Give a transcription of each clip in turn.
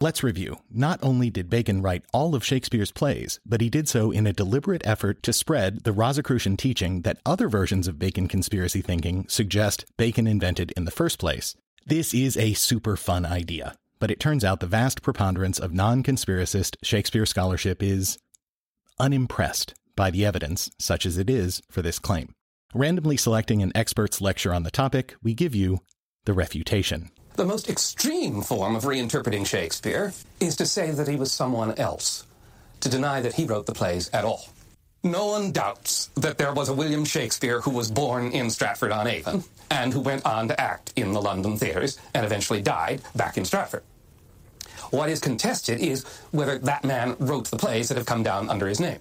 Let's review. Not only did Bacon write all of Shakespeare's plays, but he did so in a deliberate effort to spread the Rosicrucian teaching that other versions of Bacon conspiracy thinking suggest Bacon invented in the first place. This is a super fun idea, but it turns out the vast preponderance of non conspiracist Shakespeare scholarship is unimpressed by the evidence, such as it is, for this claim. Randomly selecting an expert's lecture on the topic, we give you the refutation. The most extreme form of reinterpreting Shakespeare is to say that he was someone else, to deny that he wrote the plays at all. No one doubts that there was a William Shakespeare who was born in Stratford on Avon and who went on to act in the London theatres and eventually died back in Stratford. What is contested is whether that man wrote the plays that have come down under his name.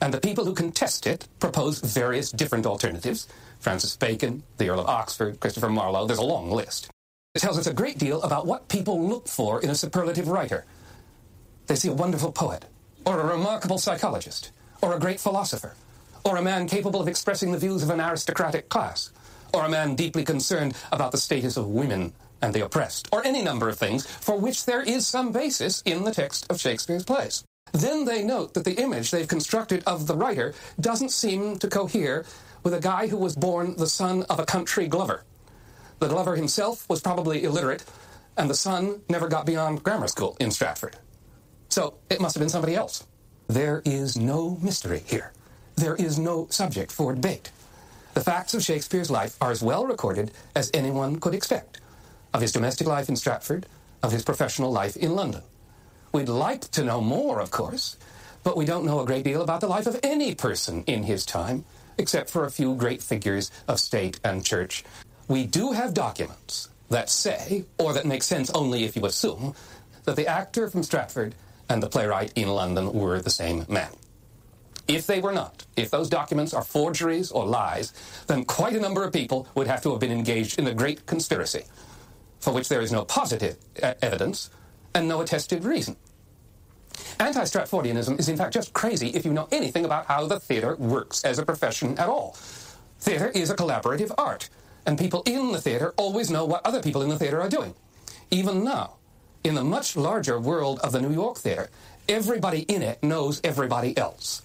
And the people who contest it propose various different alternatives. Francis Bacon, the Earl of Oxford, Christopher Marlowe, there's a long list. It tells us a great deal about what people look for in a superlative writer. They see a wonderful poet, or a remarkable psychologist, or a great philosopher, or a man capable of expressing the views of an aristocratic class, or a man deeply concerned about the status of women and the oppressed, or any number of things for which there is some basis in the text of Shakespeare's plays. Then they note that the image they've constructed of the writer doesn't seem to cohere with a guy who was born the son of a country glover. The Glover himself was probably illiterate, and the son never got beyond grammar school in Stratford. So it must have been somebody else. There is no mystery here. There is no subject for debate. The facts of Shakespeare's life are as well recorded as anyone could expect of his domestic life in Stratford, of his professional life in London. We'd like to know more, of course, but we don't know a great deal about the life of any person in his time, except for a few great figures of state and church we do have documents that say, or that make sense only if you assume, that the actor from Stratford and the playwright in London were the same man. If they were not, if those documents are forgeries or lies, then quite a number of people would have to have been engaged in a great conspiracy, for which there is no positive evidence and no attested reason. Anti Stratfordianism is in fact just crazy if you know anything about how the theatre works as a profession at all. Theatre is a collaborative art and people in the theater always know what other people in the theater are doing. Even now, in the much larger world of the New York theater, everybody in it knows everybody else.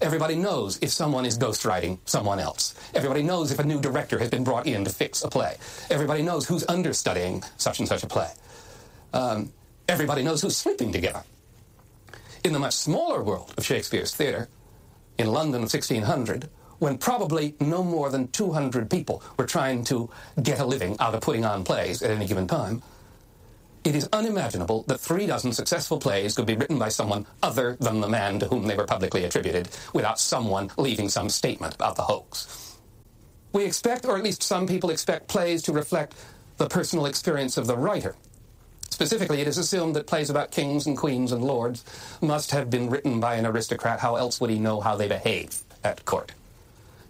Everybody knows if someone is ghostwriting someone else. Everybody knows if a new director has been brought in to fix a play. Everybody knows who's understudying such and such a play. Um, everybody knows who's sleeping together. In the much smaller world of Shakespeare's theater, in London of 1600, when probably no more than 200 people were trying to get a living out of putting on plays at any given time, it is unimaginable that three dozen successful plays could be written by someone other than the man to whom they were publicly attributed without someone leaving some statement about the hoax. We expect, or at least some people expect, plays to reflect the personal experience of the writer. Specifically, it is assumed that plays about kings and queens and lords must have been written by an aristocrat. How else would he know how they behave at court?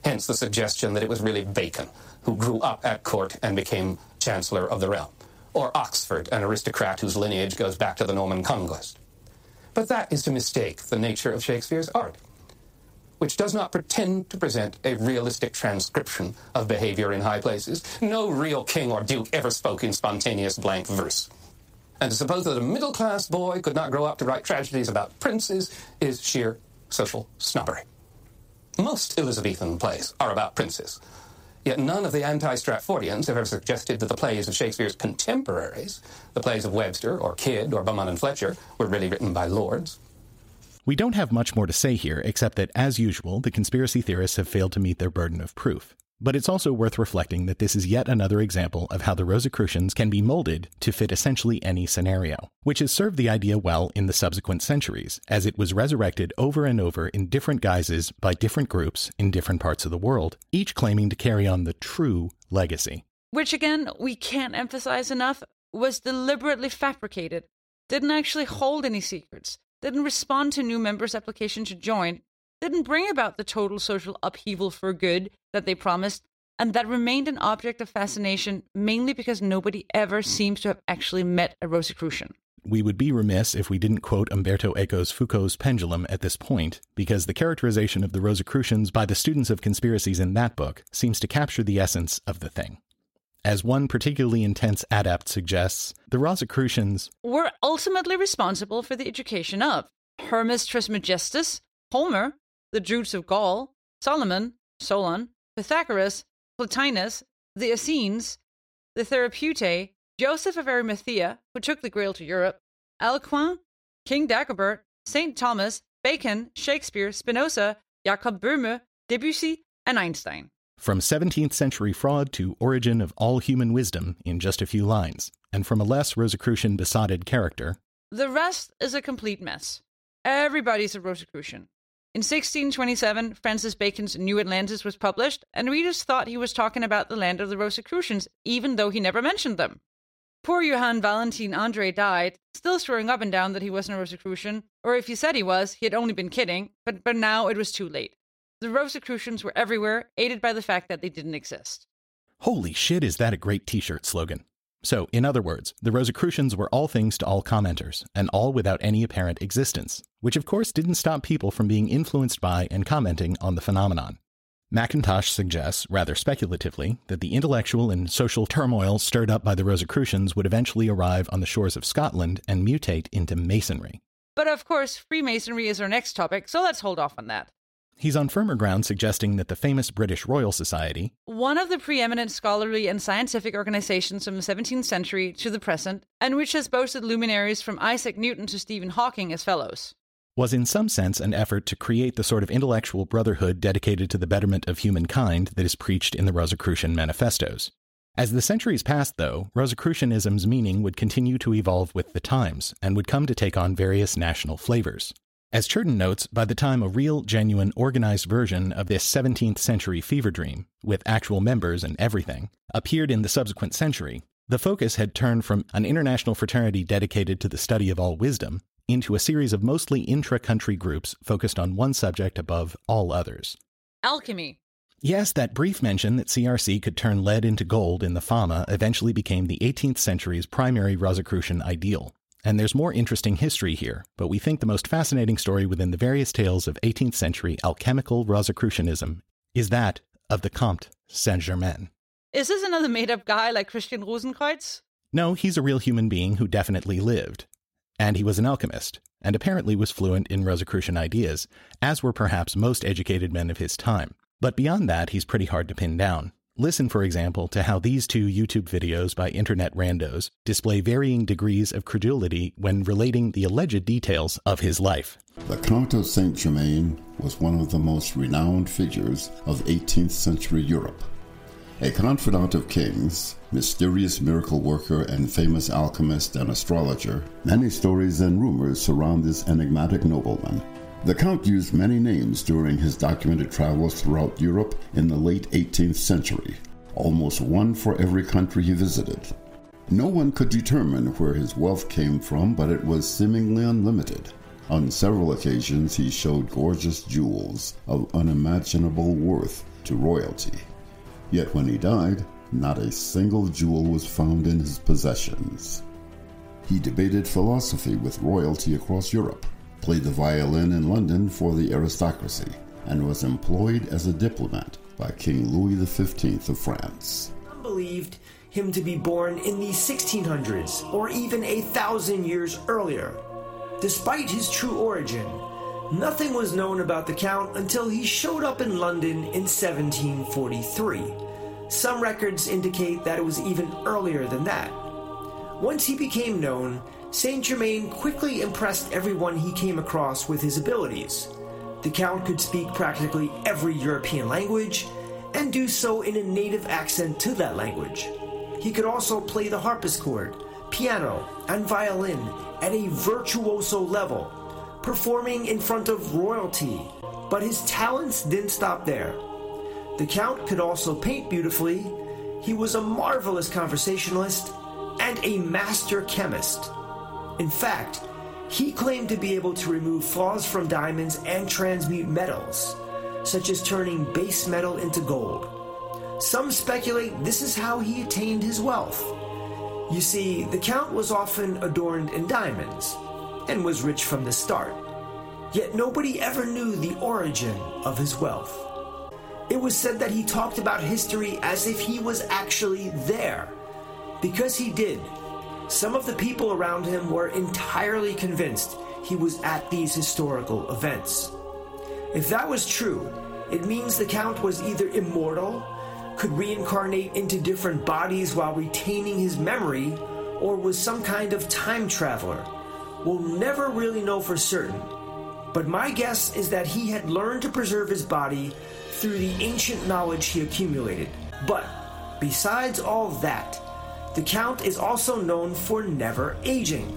Hence the suggestion that it was really Bacon who grew up at court and became Chancellor of the realm, or Oxford, an aristocrat whose lineage goes back to the Norman conquest. But that is to mistake the nature of Shakespeare's art, which does not pretend to present a realistic transcription of behavior in high places. No real king or duke ever spoke in spontaneous blank verse. And to suppose that a middle class boy could not grow up to write tragedies about princes is sheer social snobbery. Most Elizabethan plays are about princes. Yet none of the anti Stratfordians have ever suggested that the plays of Shakespeare's contemporaries, the plays of Webster or Kyd or Beaumont and Fletcher, were really written by lords. We don't have much more to say here, except that, as usual, the conspiracy theorists have failed to meet their burden of proof. But it's also worth reflecting that this is yet another example of how the Rosicrucians can be molded to fit essentially any scenario, which has served the idea well in the subsequent centuries, as it was resurrected over and over in different guises by different groups in different parts of the world, each claiming to carry on the true legacy. Which, again, we can't emphasize enough was deliberately fabricated, didn't actually hold any secrets, didn't respond to new members' application to join, didn't bring about the total social upheaval for good that they promised, and that remained an object of fascination mainly because nobody ever seems to have actually met a Rosicrucian. We would be remiss if we didn't quote Umberto Eco's Foucault's Pendulum at this point, because the characterization of the Rosicrucians by the students of conspiracies in that book seems to capture the essence of the thing. As one particularly intense adept suggests, the Rosicrucians were ultimately responsible for the education of Hermes Trismegistus, Homer, the Druids of Gaul, Solomon, Solon, Pythagoras, Plotinus, the Essenes, the Therapeutae, Joseph of Arimathea, who took the Grail to Europe, Alcuin, King Dagobert, St. Thomas, Bacon, Shakespeare, Spinoza, Jakob Böhme, Debussy, and Einstein. From 17th century fraud to origin of all human wisdom in just a few lines, and from a less Rosicrucian besotted character. The rest is a complete mess. Everybody's a Rosicrucian. In 1627, Francis Bacon's New Atlantis was published, and readers thought he was talking about the land of the Rosicrucians, even though he never mentioned them. Poor Johann Valentin Andreae died, still swearing up and down that he wasn't a Rosicrucian, or if he said he was, he had only been kidding, but, but now it was too late. The Rosicrucians were everywhere, aided by the fact that they didn't exist. Holy shit, is that a great t shirt slogan! So, in other words, the Rosicrucians were all things to all commenters, and all without any apparent existence, which of course didn't stop people from being influenced by and commenting on the phenomenon. McIntosh suggests, rather speculatively, that the intellectual and social turmoil stirred up by the Rosicrucians would eventually arrive on the shores of Scotland and mutate into Masonry. But of course, Freemasonry is our next topic, so let's hold off on that. He's on firmer ground suggesting that the famous British Royal Society, one of the preeminent scholarly and scientific organizations from the 17th century to the present, and which has boasted luminaries from Isaac Newton to Stephen Hawking as fellows, was in some sense an effort to create the sort of intellectual brotherhood dedicated to the betterment of humankind that is preached in the Rosicrucian manifestos. As the centuries passed, though, Rosicrucianism's meaning would continue to evolve with the times and would come to take on various national flavors. As Churton notes, by the time a real, genuine, organized version of this 17th century fever dream, with actual members and everything, appeared in the subsequent century, the focus had turned from an international fraternity dedicated to the study of all wisdom into a series of mostly intra country groups focused on one subject above all others alchemy. Yes, that brief mention that CRC could turn lead into gold in the Fama eventually became the 18th century's primary Rosicrucian ideal. And there's more interesting history here, but we think the most fascinating story within the various tales of 18th century alchemical Rosicrucianism is that of the Comte Saint Germain. Is this another made up guy like Christian Rosenkreuz? No, he's a real human being who definitely lived. And he was an alchemist, and apparently was fluent in Rosicrucian ideas, as were perhaps most educated men of his time. But beyond that, he's pretty hard to pin down. Listen, for example, to how these two YouTube videos by internet randos display varying degrees of credulity when relating the alleged details of his life. The Count of Saint Germain was one of the most renowned figures of 18th century Europe. A confidant of kings, mysterious miracle worker, and famous alchemist and astrologer, many stories and rumors surround this enigmatic nobleman. The Count used many names during his documented travels throughout Europe in the late 18th century, almost one for every country he visited. No one could determine where his wealth came from, but it was seemingly unlimited. On several occasions, he showed gorgeous jewels of unimaginable worth to royalty. Yet when he died, not a single jewel was found in his possessions. He debated philosophy with royalty across Europe, played the violin in London for the aristocracy, and was employed as a diplomat by King Louis XV of France. Some believed him to be born in the 1600s or even a thousand years earlier. Despite his true origin, nothing was known about the Count until he showed up in London in 1743. Some records indicate that it was even earlier than that. Once he became known, Saint Germain quickly impressed everyone he came across with his abilities. The Count could speak practically every European language and do so in a native accent to that language. He could also play the harpsichord, piano, and violin at a virtuoso level, performing in front of royalty. But his talents didn't stop there. The Count could also paint beautifully, he was a marvelous conversationalist, and a master chemist. In fact, he claimed to be able to remove flaws from diamonds and transmute metals, such as turning base metal into gold. Some speculate this is how he attained his wealth. You see, the Count was often adorned in diamonds and was rich from the start. Yet nobody ever knew the origin of his wealth. It was said that he talked about history as if he was actually there. Because he did, some of the people around him were entirely convinced he was at these historical events. If that was true, it means the Count was either immortal, could reincarnate into different bodies while retaining his memory, or was some kind of time traveler. We'll never really know for certain, but my guess is that he had learned to preserve his body through the ancient knowledge he accumulated. But besides all that, the Count is also known for never aging.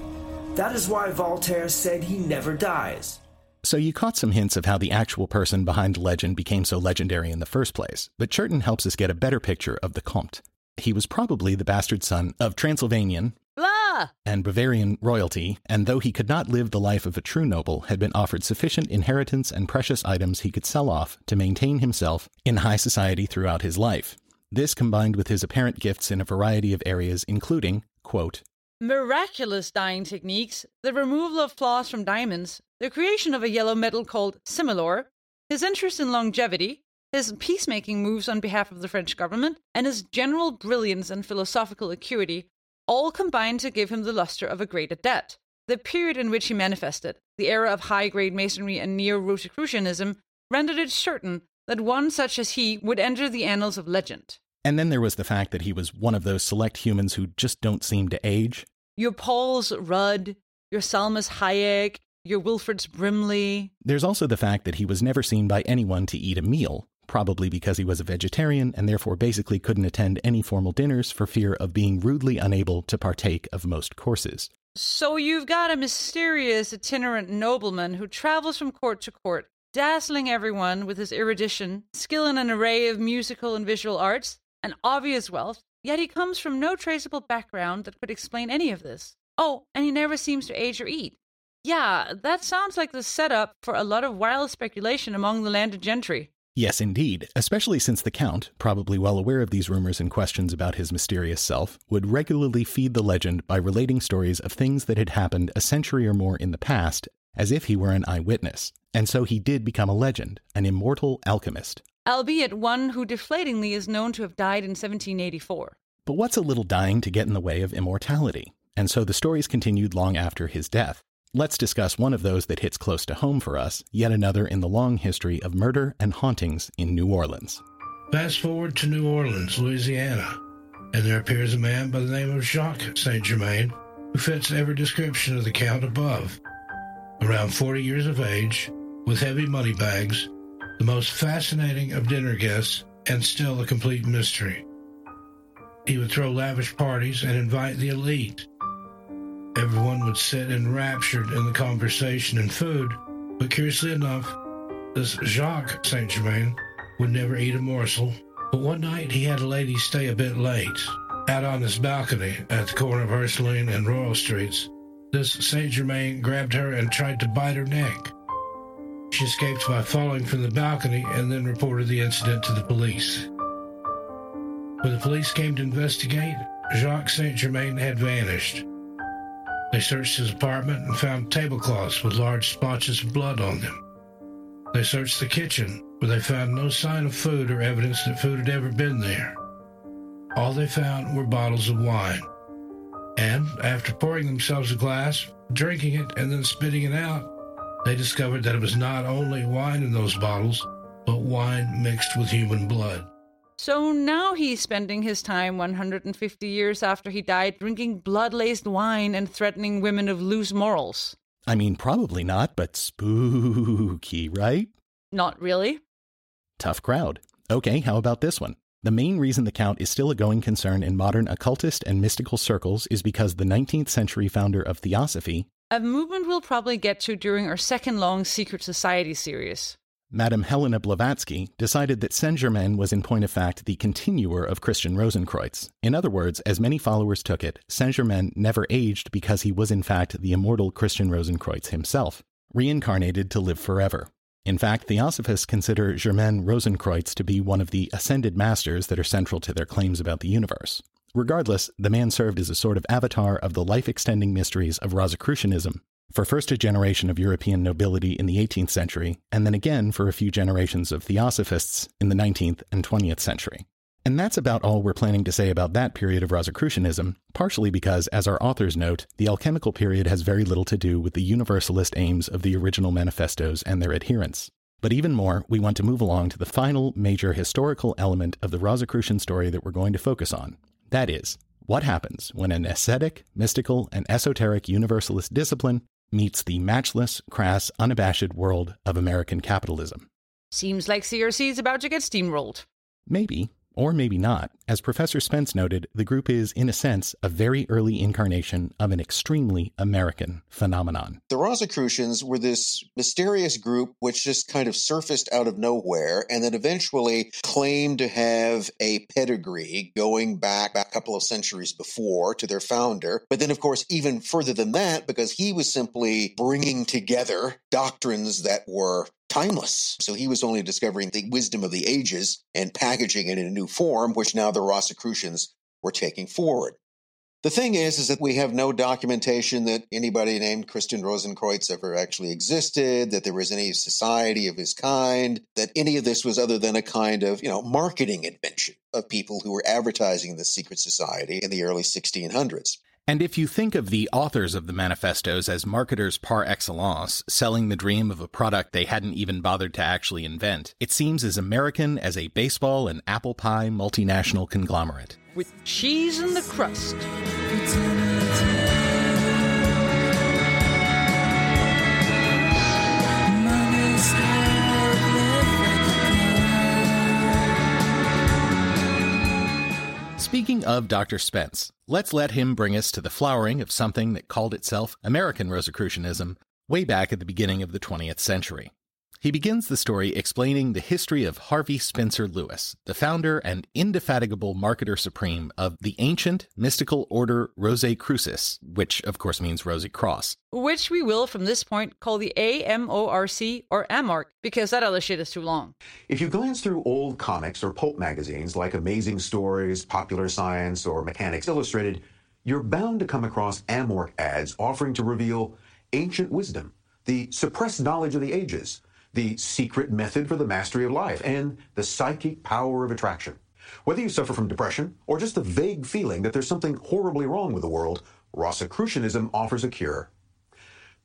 That is why Voltaire said he never dies. So you caught some hints of how the actual person behind the legend became so legendary in the first place, but Churton helps us get a better picture of the Comte. He was probably the bastard son of Transylvanian Blah! and Bavarian royalty, and though he could not live the life of a true noble, had been offered sufficient inheritance and precious items he could sell off to maintain himself in high society throughout his life. This combined with his apparent gifts in a variety of areas, including, quote, Miraculous dyeing techniques, the removal of flaws from diamonds, the creation of a yellow metal called similor, his interest in longevity, his peacemaking moves on behalf of the French government, and his general brilliance and philosophical acuity all combined to give him the luster of a great adept. The period in which he manifested, the era of high grade masonry and neo Rosicrucianism, rendered it certain that one such as he would enter the annals of legend. And then there was the fact that he was one of those select humans who just don't seem to age. Your Paul's Rudd, your Salmas Hayek, your Wilford's Brimley. There's also the fact that he was never seen by anyone to eat a meal, probably because he was a vegetarian and therefore basically couldn't attend any formal dinners for fear of being rudely unable to partake of most courses. So you've got a mysterious itinerant nobleman who travels from court to court, dazzling everyone with his erudition, skill in an array of musical and visual arts, and obvious wealth, yet he comes from no traceable background that could explain any of this. Oh, and he never seems to age or eat. Yeah, that sounds like the setup for a lot of wild speculation among the landed gentry. Yes, indeed, especially since the Count, probably well aware of these rumors and questions about his mysterious self, would regularly feed the legend by relating stories of things that had happened a century or more in the past, as if he were an eyewitness. And so he did become a legend, an immortal alchemist. Albeit one who deflatingly is known to have died in 1784. But what's a little dying to get in the way of immortality? And so the stories continued long after his death. Let's discuss one of those that hits close to home for us, yet another in the long history of murder and hauntings in New Orleans. Fast forward to New Orleans, Louisiana, and there appears a man by the name of Jacques Saint Germain who fits every description of the Count above. Around 40 years of age, with heavy money bags, the most fascinating of dinner guests, and still a complete mystery. He would throw lavish parties and invite the elite. Everyone would sit enraptured in the conversation and food, but curiously enough, this Jacques Saint Germain would never eat a morsel. But one night he had a lady stay a bit late, out on his balcony at the corner of Ursuline and Royal Streets. This Saint Germain grabbed her and tried to bite her neck. She escaped by falling from the balcony and then reported the incident to the police. When the police came to investigate, Jacques Saint Germain had vanished. They searched his apartment and found tablecloths with large splotches of blood on them. They searched the kitchen, where they found no sign of food or evidence that food had ever been there. All they found were bottles of wine. And after pouring themselves a glass, drinking it, and then spitting it out, they discovered that it was not only wine in those bottles, but wine mixed with human blood. So now he's spending his time 150 years after he died drinking blood laced wine and threatening women of loose morals. I mean, probably not, but spooky, right? Not really. Tough crowd. Okay, how about this one? The main reason the Count is still a going concern in modern occultist and mystical circles is because the 19th century founder of Theosophy, A movement we'll probably get to during our second long Secret Society series. Madame Helena Blavatsky decided that Saint Germain was in point of fact the continuer of Christian Rosenkreutz. In other words, as many followers took it, Saint Germain never aged because he was in fact the immortal Christian Rosenkreutz himself, reincarnated to live forever. In fact, Theosophists consider Germain Rosenkreutz to be one of the ascended masters that are central to their claims about the universe. Regardless, the man served as a sort of avatar of the life extending mysteries of Rosicrucianism, for first a generation of European nobility in the 18th century, and then again for a few generations of Theosophists in the 19th and 20th century. And that's about all we're planning to say about that period of Rosicrucianism, partially because, as our authors note, the alchemical period has very little to do with the universalist aims of the original manifestos and their adherents. But even more, we want to move along to the final major historical element of the Rosicrucian story that we're going to focus on. That is, what happens when an ascetic, mystical, and esoteric universalist discipline meets the matchless, crass, unabashed world of American capitalism. Seems like CRC is about to get steamrolled. Maybe, or maybe not. As Professor Spence noted, the group is, in a sense, a very early incarnation of an extremely American phenomenon. The Rosicrucians were this mysterious group which just kind of surfaced out of nowhere and then eventually claimed to have a pedigree going back a couple of centuries before to their founder. But then, of course, even further than that, because he was simply bringing together doctrines that were timeless. So he was only discovering the wisdom of the ages and packaging it in a new form, which now the Rosicrucians were taking forward. The thing is, is that we have no documentation that anybody named Christian Rosenkreutz ever actually existed, that there was any society of his kind, that any of this was other than a kind of, you know, marketing invention of people who were advertising the secret society in the early 1600s. And if you think of the authors of the manifestos as marketers par excellence, selling the dream of a product they hadn't even bothered to actually invent, it seems as American as a baseball and apple pie multinational conglomerate. With cheese in the crust. Speaking of Dr. Spence, let's let him bring us to the flowering of something that called itself American Rosicrucianism way back at the beginning of the 20th century. He begins the story explaining the history of Harvey Spencer Lewis, the founder and indefatigable marketer supreme of the ancient mystical order Rosae Crucis, which of course means Rosy Cross. Which we will from this point call the AMORC or AMARC because that other shit is too long. If you glance through old comics or pulp magazines like Amazing Stories, Popular Science, or Mechanics Illustrated, you're bound to come across AMORC ads offering to reveal ancient wisdom, the suppressed knowledge of the ages the secret method for the mastery of life, and the psychic power of attraction. Whether you suffer from depression or just a vague feeling that there's something horribly wrong with the world, Rosicrucianism offers a cure.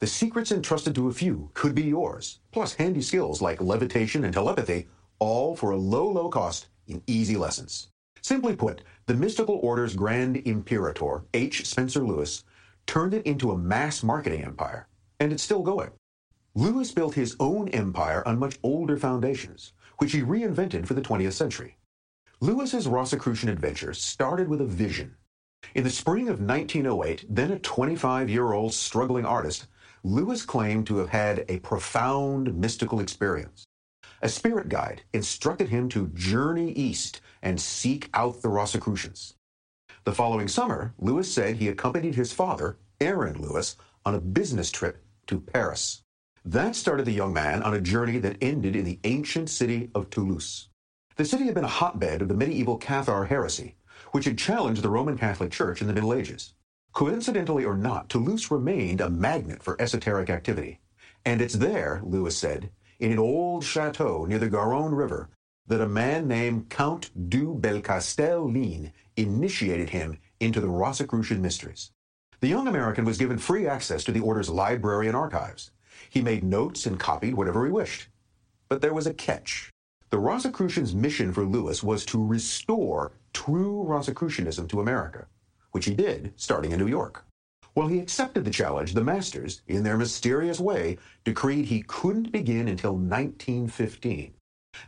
The secrets entrusted to a few could be yours, plus handy skills like levitation and telepathy, all for a low, low cost in easy lessons. Simply put, the mystical order's grand imperator, H. Spencer Lewis, turned it into a mass marketing empire, and it's still going. Lewis built his own empire on much older foundations, which he reinvented for the 20th century. Lewis's Rosicrucian adventure started with a vision. In the spring of 1908, then a 25 year old struggling artist, Lewis claimed to have had a profound mystical experience. A spirit guide instructed him to journey east and seek out the Rosicrucians. The following summer, Lewis said he accompanied his father, Aaron Lewis, on a business trip to Paris. That started the young man on a journey that ended in the ancient city of Toulouse. The city had been a hotbed of the medieval Cathar heresy, which had challenged the Roman Catholic Church in the Middle Ages. Coincidentally or not, Toulouse remained a magnet for esoteric activity. And it's there, Lewis said, in an old chateau near the Garonne River, that a man named Count du Belcastel Line initiated him into the Rosicrucian mysteries. The young American was given free access to the order's library and archives. He made notes and copied whatever he wished. But there was a catch. The Rosicrucians' mission for Lewis was to restore true Rosicrucianism to America, which he did, starting in New York. While he accepted the challenge, the masters, in their mysterious way, decreed he couldn't begin until 1915.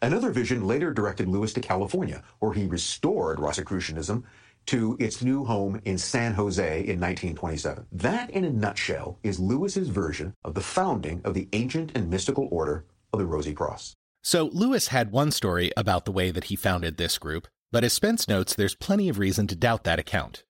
Another vision later directed Lewis to California, where he restored Rosicrucianism to its new home in San Jose in 1927. That, in a nutshell, is Lewis's version of the founding of the ancient and mystical order of the Rosy Cross. So Lewis had one story about the way that he founded this group, but as Spence notes, there's plenty of reason to doubt that account.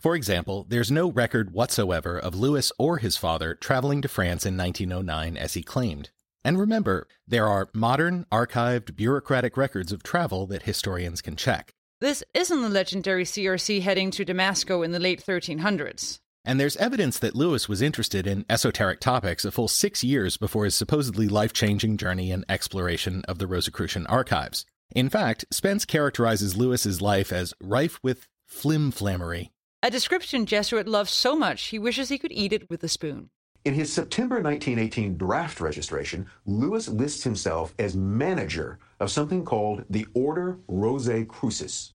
For example, there's no record whatsoever of Lewis or his father traveling to France in 1909 as he claimed. And remember, there are modern, archived, bureaucratic records of travel that historians can check. This isn't the legendary CRC heading to Damascus in the late 1300s. And there's evidence that Lewis was interested in esoteric topics a full six years before his supposedly life changing journey and exploration of the Rosicrucian archives. In fact, Spence characterizes Lewis's life as rife with flimflammery. A description Jesuit loves so much he wishes he could eat it with a spoon. In his September 1918 draft registration, Lewis lists himself as manager of something called the Order Rosae Crucis.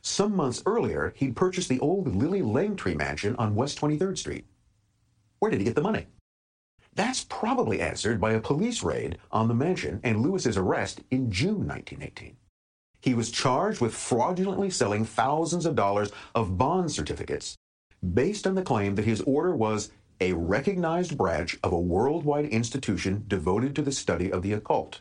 Some months earlier, he'd purchased the old Lillie Langtry mansion on West 23rd Street. Where did he get the money? That's probably answered by a police raid on the mansion and Lewis's arrest in June 1918. He was charged with fraudulently selling thousands of dollars of bond certificates based on the claim that his order was a recognized branch of a worldwide institution devoted to the study of the occult.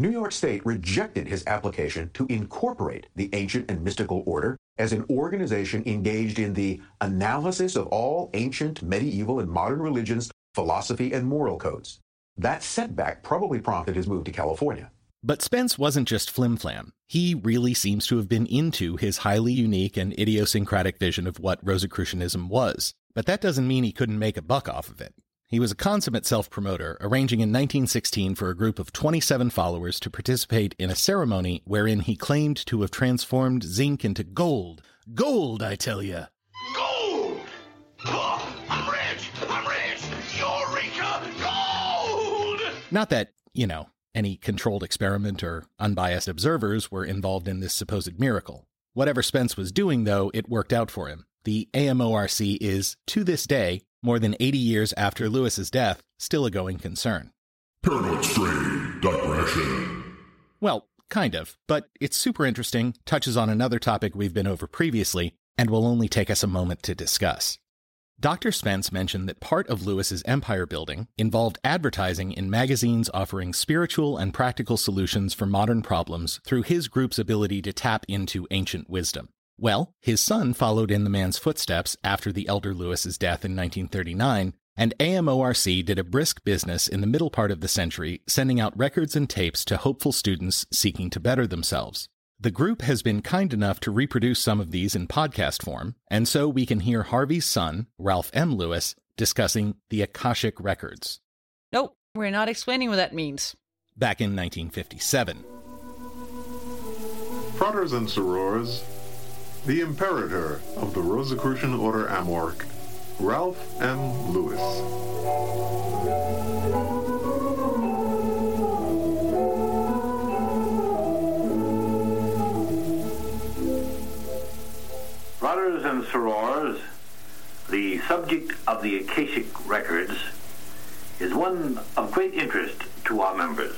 New York State rejected his application to incorporate the ancient and mystical order as an organization engaged in the analysis of all ancient, medieval, and modern religions, philosophy, and moral codes. That setback probably prompted his move to California. But Spence wasn't just flimflam. He really seems to have been into his highly unique and idiosyncratic vision of what Rosicrucianism was. But that doesn't mean he couldn't make a buck off of it. He was a consummate self promoter, arranging in 1916 for a group of 27 followers to participate in a ceremony wherein he claimed to have transformed zinc into gold. Gold, I tell ya! Gold! Oh, I'm rich! I'm rich! Eureka! Gold! Not that, you know, any controlled experiment or unbiased observers were involved in this supposed miracle. Whatever Spence was doing, though, it worked out for him. The AMORC is, to this day, more than 80 years after Lewis's death, still a going concern. Paranoid strain digression. Well, kind of, but it's super interesting, touches on another topic we've been over previously, and will only take us a moment to discuss. Dr. Spence mentioned that part of Lewis's empire building involved advertising in magazines offering spiritual and practical solutions for modern problems through his group's ability to tap into ancient wisdom. Well, his son followed in the man's footsteps after the elder Lewis's death in 1939, and AMORC did a brisk business in the middle part of the century, sending out records and tapes to hopeful students seeking to better themselves. The group has been kind enough to reproduce some of these in podcast form, and so we can hear Harvey's son, Ralph M. Lewis, discussing the Akashic Records. Nope, we're not explaining what that means. Back in 1957. Fratres and sorors, the Imperator of the Rosicrucian Order Amorc, Ralph M. Lewis. Brothers and sorors, the subject of the Akashic records is one of great interest to our members.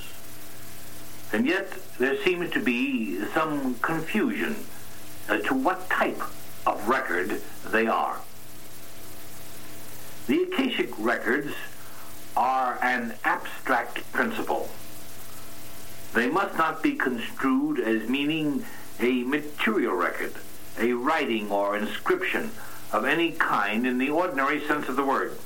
And yet there seems to be some confusion Uh, to what type of record they are. The Akashic records are an abstract principle. They must not be construed as meaning a material record, a writing or inscription of any kind in the ordinary sense of the word.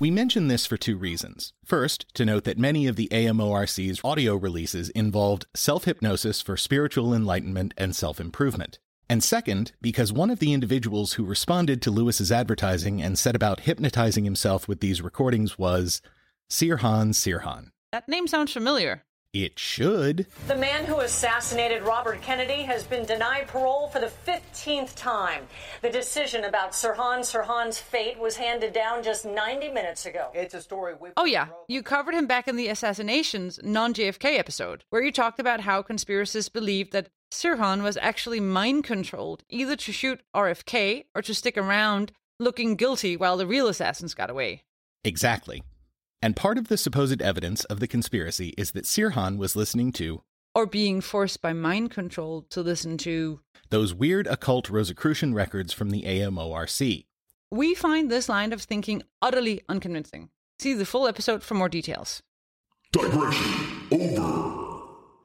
We mention this for two reasons. First, to note that many of the AMORC's audio releases involved self hypnosis for spiritual enlightenment and self improvement. And second, because one of the individuals who responded to Lewis's advertising and set about hypnotizing himself with these recordings was Sirhan Sirhan. That name sounds familiar. It should. The man who assassinated Robert Kennedy has been denied parole for the 15th time. The decision about Sirhan Sirhan's fate was handed down just 90 minutes ago. It's a story we Oh, yeah. You covered him back in the Assassinations non JFK episode, where you talked about how conspiracists believed that Sirhan was actually mind controlled, either to shoot RFK or to stick around looking guilty while the real assassins got away. Exactly. And part of the supposed evidence of the conspiracy is that Sirhan was listening to, or being forced by mind control to listen to, those weird occult Rosicrucian records from the AMORC. We find this line of thinking utterly unconvincing. See the full episode for more details. Digression over.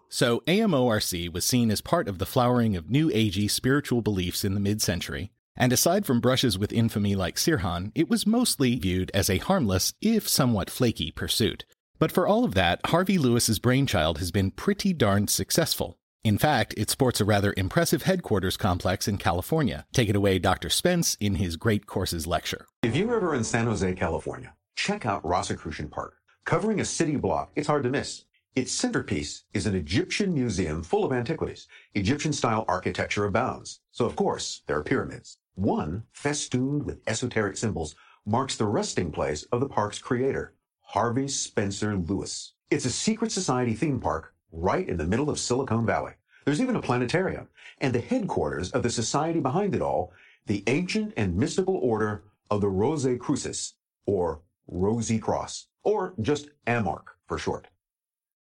So AMORC was seen as part of the flowering of New Agey spiritual beliefs in the mid century, and aside from brushes with infamy like Sirhan, it was mostly viewed as a harmless, if somewhat flaky, pursuit. But for all of that, Harvey Lewis's brainchild has been pretty darned successful. In fact, it sports a rather impressive headquarters complex in California. Take it away, Dr. Spence, in his Great Courses lecture. If you're ever in San Jose, California, check out Rosicrucian Park. Covering a city block, it's hard to miss. Its centerpiece is an Egyptian museum full of antiquities. Egyptian style architecture abounds. So, of course, there are pyramids. One, festooned with esoteric symbols, marks the resting place of the park's creator, Harvey Spencer Lewis. It's a secret society theme park right in the middle of Silicon Valley. There's even a planetarium and the headquarters of the society behind it all, the ancient and mystical order of the Rosae Crucis, or Rosy Cross, or just AMARC for short.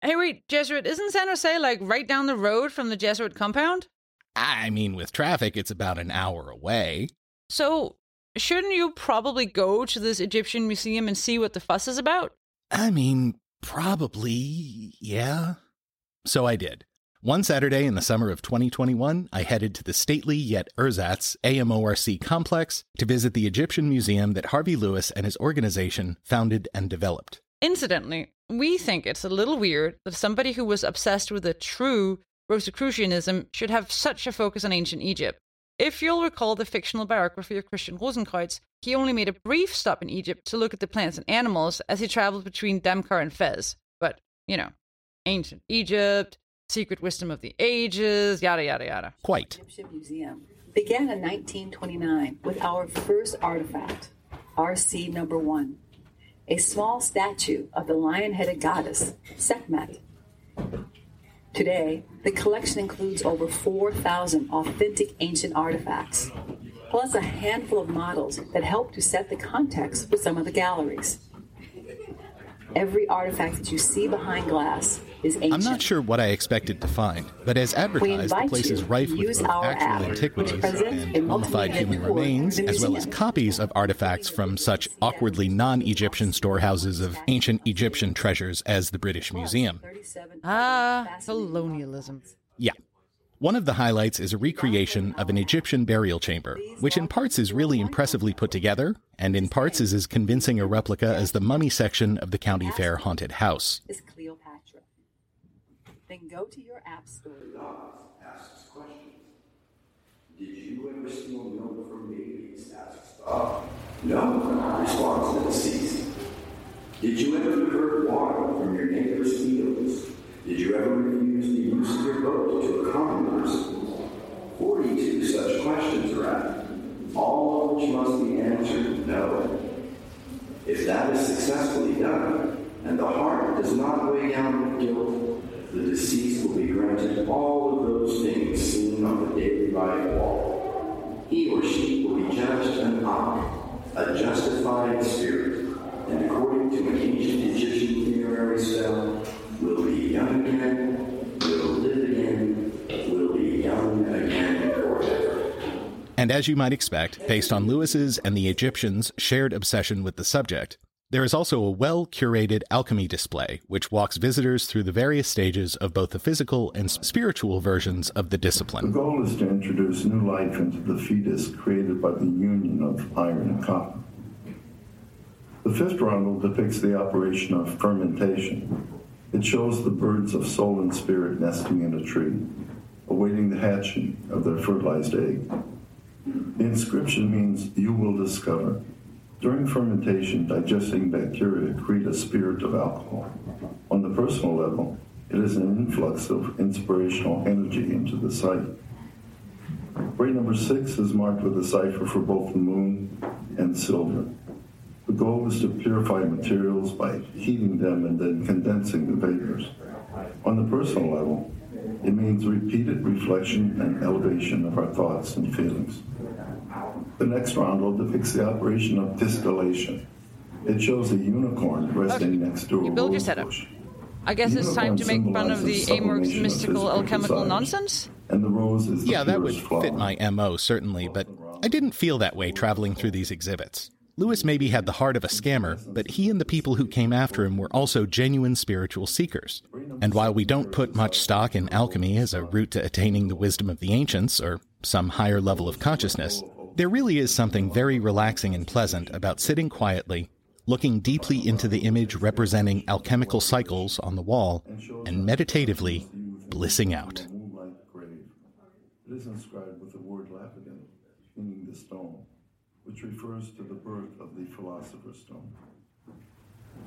Hey, wait, Jesuit, isn't San Jose like right down the road from the Jesuit compound? I mean, with traffic, it's about an hour away. So, shouldn't you probably go to this Egyptian museum and see what the fuss is about? I mean, probably, yeah. So I did. One Saturday in the summer of 2021, I headed to the stately yet ersatz AMORC complex to visit the Egyptian museum that Harvey Lewis and his organization founded and developed. Incidentally, we think it's a little weird that somebody who was obsessed with a true Rosicrucianism should have such a focus on ancient Egypt. If you'll recall the fictional biography of Christian Rosenkreuz, he only made a brief stop in Egypt to look at the plants and animals as he traveled between Damcar and Fez. But, you know, ancient Egypt, secret wisdom of the ages, yada, yada, yada. Quite. Egyptian Museum began in 1929 with our first artifact, RC number one, a small statue of the lion headed goddess, Sekhmet. Today, the collection includes over 4,000 authentic ancient artifacts, plus a handful of models that help to set the context for some of the galleries. Every artifact that you see behind glass is ancient. I'm not sure what I expected to find, but as advertised, the place is rife with both actual antiquities and mummified human remains, as well as copies of artifacts from such awkwardly non Egyptian storehouses of ancient Egyptian treasures as the British Museum. Ah, colonialism. Yeah. One of the highlights is a recreation of an Egyptian burial chamber, which in parts is really impressively put together, and in parts is as convincing a replica as the mummy section of the County Fair haunted house. Is Cleopatra. Then go to your app store. asks questions. Did you ever steal milk from babies? asks Bob. No, responds the deceased. Did you ever divert water from your neighbor's fields? Did you ever refuse the use of your boat to a common person? Forty-two such questions are asked, all of which must be answered no. If that is successfully done, and the heart does not weigh down with guilt, the deceased will be granted all of those things seen on the daily life wall. He or she will be judged an Ankh, a justified spirit, and according to an ancient Egyptian funerary spell, will be young again, will live again, will be young again forever. And as you might expect, based on Lewis's and the Egyptians' shared obsession with the subject, there is also a well curated alchemy display, which walks visitors through the various stages of both the physical and spiritual versions of the discipline. The goal is to introduce new life into the fetus created by the union of iron and copper. The fifth roundel depicts the operation of fermentation. It shows the birds of soul and spirit nesting in a tree, awaiting the hatching of their fertilized egg. The inscription means, You will discover. During fermentation, digesting bacteria create a spirit of alcohol. On the personal level, it is an influx of inspirational energy into the site. Grade number six is marked with a cipher for both the moon and silver. The goal is to purify materials by heating them and then condensing the vapors. On the personal level, it means repeated reflection and elevation of our thoughts and feelings. The next roundel depicts the operation of distillation. It shows a unicorn resting next to a You build your setup. bush, I guess it's time to make fun of the Symbolizes Amorc's mystical alchemical desires. nonsense. and the rose is the Yeah, that would flower. fit my MO, certainly, but I didn't feel that way traveling through these exhibits. Lewis maybe had the heart of a scammer, but he and the people who came after him were also genuine spiritual seekers. And while we don't put much stock in alchemy as a route to attaining the wisdom of the ancients or some higher level of consciousness, there really is something very relaxing and pleasant about sitting quietly, looking deeply into the image representing alchemical cycles on the wall, and meditatively blissing out. It is inscribed with the word meaning the stone, which refers to the birth of the philosopher's stone.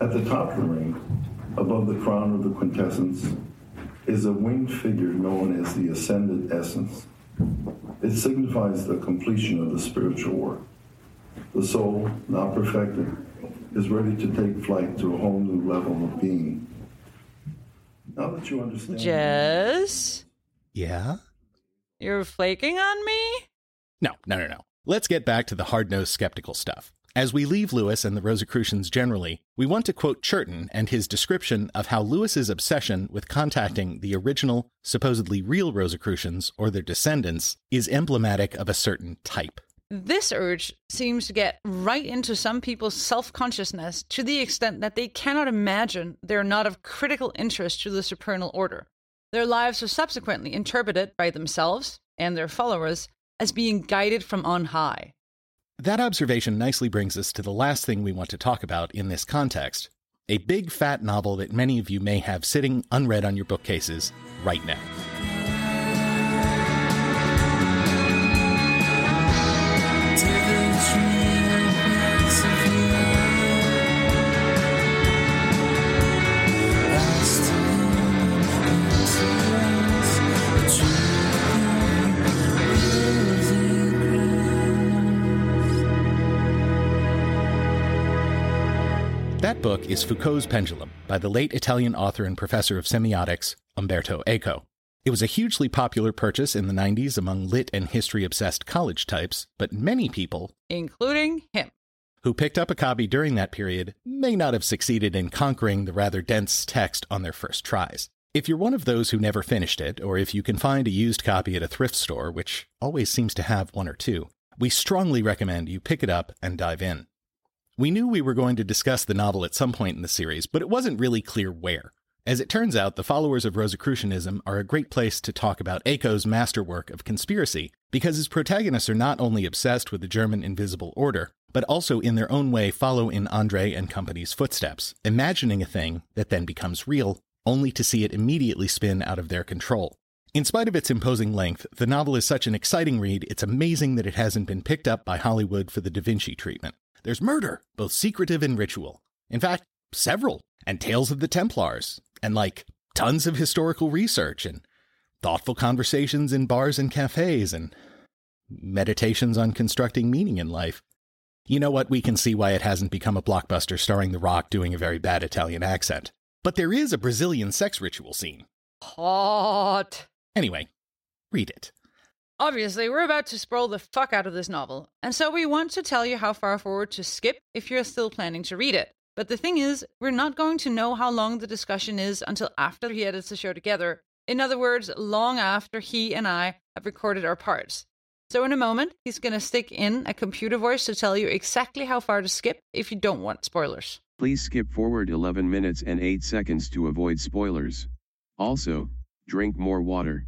At the top of the ring, above the crown of the quintessence, is a winged figure known as the ascended essence. It signifies the completion of the spiritual work. The soul, now perfected, is ready to take flight to a whole new level of being. Now that you understand. Jess? Yeah? You're flaking on me? No, no, no, no. Let's get back to the hard nosed skeptical stuff. As we leave Lewis and the Rosicrucians generally, we want to quote Churton and his description of how Lewis's obsession with contacting the original, supposedly real Rosicrucians or their descendants is emblematic of a certain type. This urge seems to get right into some people's self consciousness to the extent that they cannot imagine they're not of critical interest to the supernal order. Their lives are subsequently interpreted by themselves and their followers as being guided from on high. That observation nicely brings us to the last thing we want to talk about in this context a big fat novel that many of you may have sitting unread on your bookcases right now. That book is Foucault's Pendulum by the late Italian author and professor of semiotics, Umberto Eco. It was a hugely popular purchase in the 90s among lit and history obsessed college types, but many people, including him, who picked up a copy during that period may not have succeeded in conquering the rather dense text on their first tries. If you're one of those who never finished it, or if you can find a used copy at a thrift store, which always seems to have one or two, we strongly recommend you pick it up and dive in. We knew we were going to discuss the novel at some point in the series, but it wasn't really clear where. As it turns out, the followers of Rosicrucianism are a great place to talk about Eco's masterwork of conspiracy, because his protagonists are not only obsessed with the German Invisible Order, but also in their own way follow in Andreae and company's footsteps, imagining a thing that then becomes real, only to see it immediately spin out of their control. In spite of its imposing length, the novel is such an exciting read, it's amazing that it hasn't been picked up by Hollywood for the Da Vinci treatment. There's murder, both secretive and ritual. In fact, several, and tales of the Templars, and like tons of historical research, and thoughtful conversations in bars and cafes, and meditations on constructing meaning in life. You know what? We can see why it hasn't become a blockbuster starring The Rock doing a very bad Italian accent. But there is a Brazilian sex ritual scene. Hot. Anyway, read it. Obviously, we're about to spoil the fuck out of this novel, and so we want to tell you how far forward to skip if you're still planning to read it. But the thing is, we're not going to know how long the discussion is until after he edits the show together. In other words, long after he and I have recorded our parts. So, in a moment, he's going to stick in a computer voice to tell you exactly how far to skip if you don't want spoilers. Please skip forward 11 minutes and 8 seconds to avoid spoilers. Also, drink more water.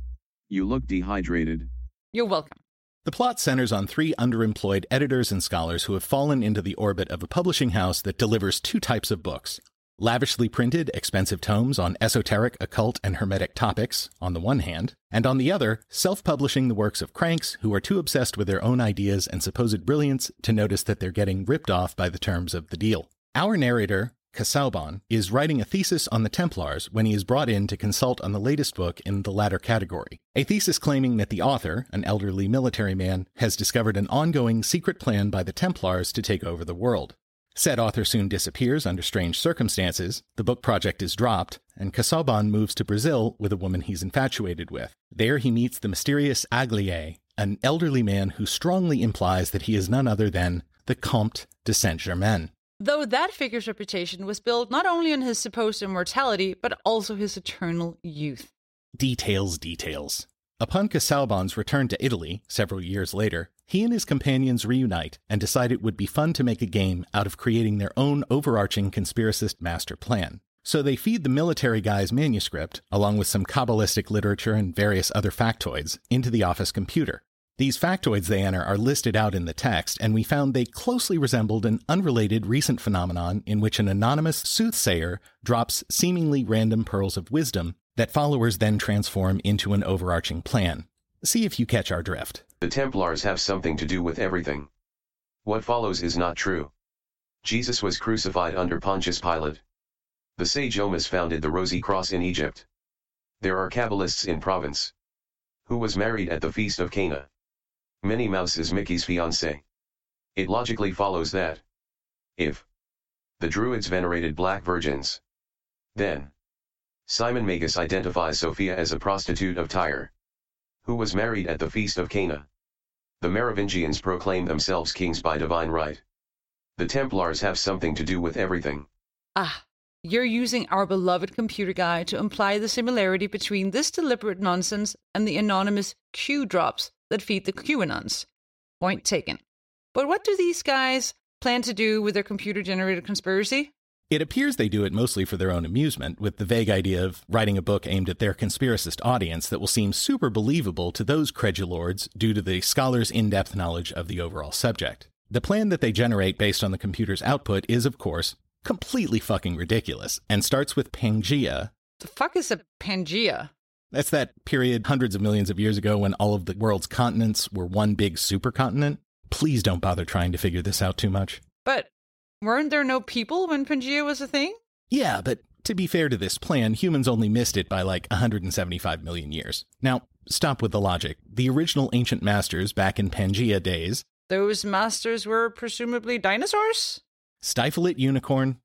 You look dehydrated. You're welcome. The plot centers on three underemployed editors and scholars who have fallen into the orbit of a publishing house that delivers two types of books lavishly printed, expensive tomes on esoteric, occult, and hermetic topics, on the one hand, and on the other, self publishing the works of cranks who are too obsessed with their own ideas and supposed brilliance to notice that they're getting ripped off by the terms of the deal. Our narrator, Casaubon, is writing a thesis on the Templars when he is brought in to consult on the latest book in the latter category. A thesis claiming that the author, an elderly military man, has discovered an ongoing secret plan by the Templars to take over the world. Said author soon disappears under strange circumstances, the book project is dropped, and Casaubon moves to Brazil with a woman he's infatuated with. There he meets the mysterious Agliè, an elderly man who strongly implies that he is none other than the Comte de Saint Germain. Though that figure's reputation was built not only on his supposed immortality, but also his eternal youth. Details, details. Upon Casaubon's return to Italy several years later, he and his companions reunite and decide it would be fun to make a game out of creating their own overarching conspiracist master plan. So they feed the military guy's manuscript, along with some Kabbalistic literature and various other factoids, into the office computer. These factoids they enter are listed out in the text, and we found they closely resembled an unrelated recent phenomenon in which an anonymous soothsayer drops seemingly random pearls of wisdom that followers then transform into an overarching plan. See if you catch our drift. The Templars have something to do with everything. What follows is not true. Jesus was crucified under Pontius Pilate. The sage Omus founded the Rosy Cross in Egypt. There are Kabbalists in Provence. Who was married at the Feast of Cana. Minnie Mouse is Mickey's fiancée. It logically follows that. If. The Druids venerated black virgins. Then. Simon Magus identifies Sophia as a prostitute of Tyre. Who was married at the Feast of Cana. The Merovingians proclaim themselves kings by divine right. The Templars have something to do with everything. Ah, you're using our beloved computer guy to imply the similarity between this deliberate nonsense and the anonymous Q drops that feed the QAnons. Point taken. But what do these guys plan to do with their computer generated conspiracy? It appears they do it mostly for their own amusement, with the vague idea of writing a book aimed at their conspiracist audience that will seem super believable to those credulords due to the scholar's in depth knowledge of the overall subject. The plan that they generate based on the computer's output is, of course, completely fucking ridiculous and starts with Pangea. The fuck is a Pangea? That's that period hundreds of millions of years ago when all of the world's continents were one big supercontinent. Please don't bother trying to figure this out too much. But weren't there no people when Pangea was a thing? Yeah, but to be fair to this plan, humans only missed it by like 175 million years. Now, stop with the logic. The original ancient masters back in Pangea days. Those masters were presumably dinosaurs? Stifle it, unicorn.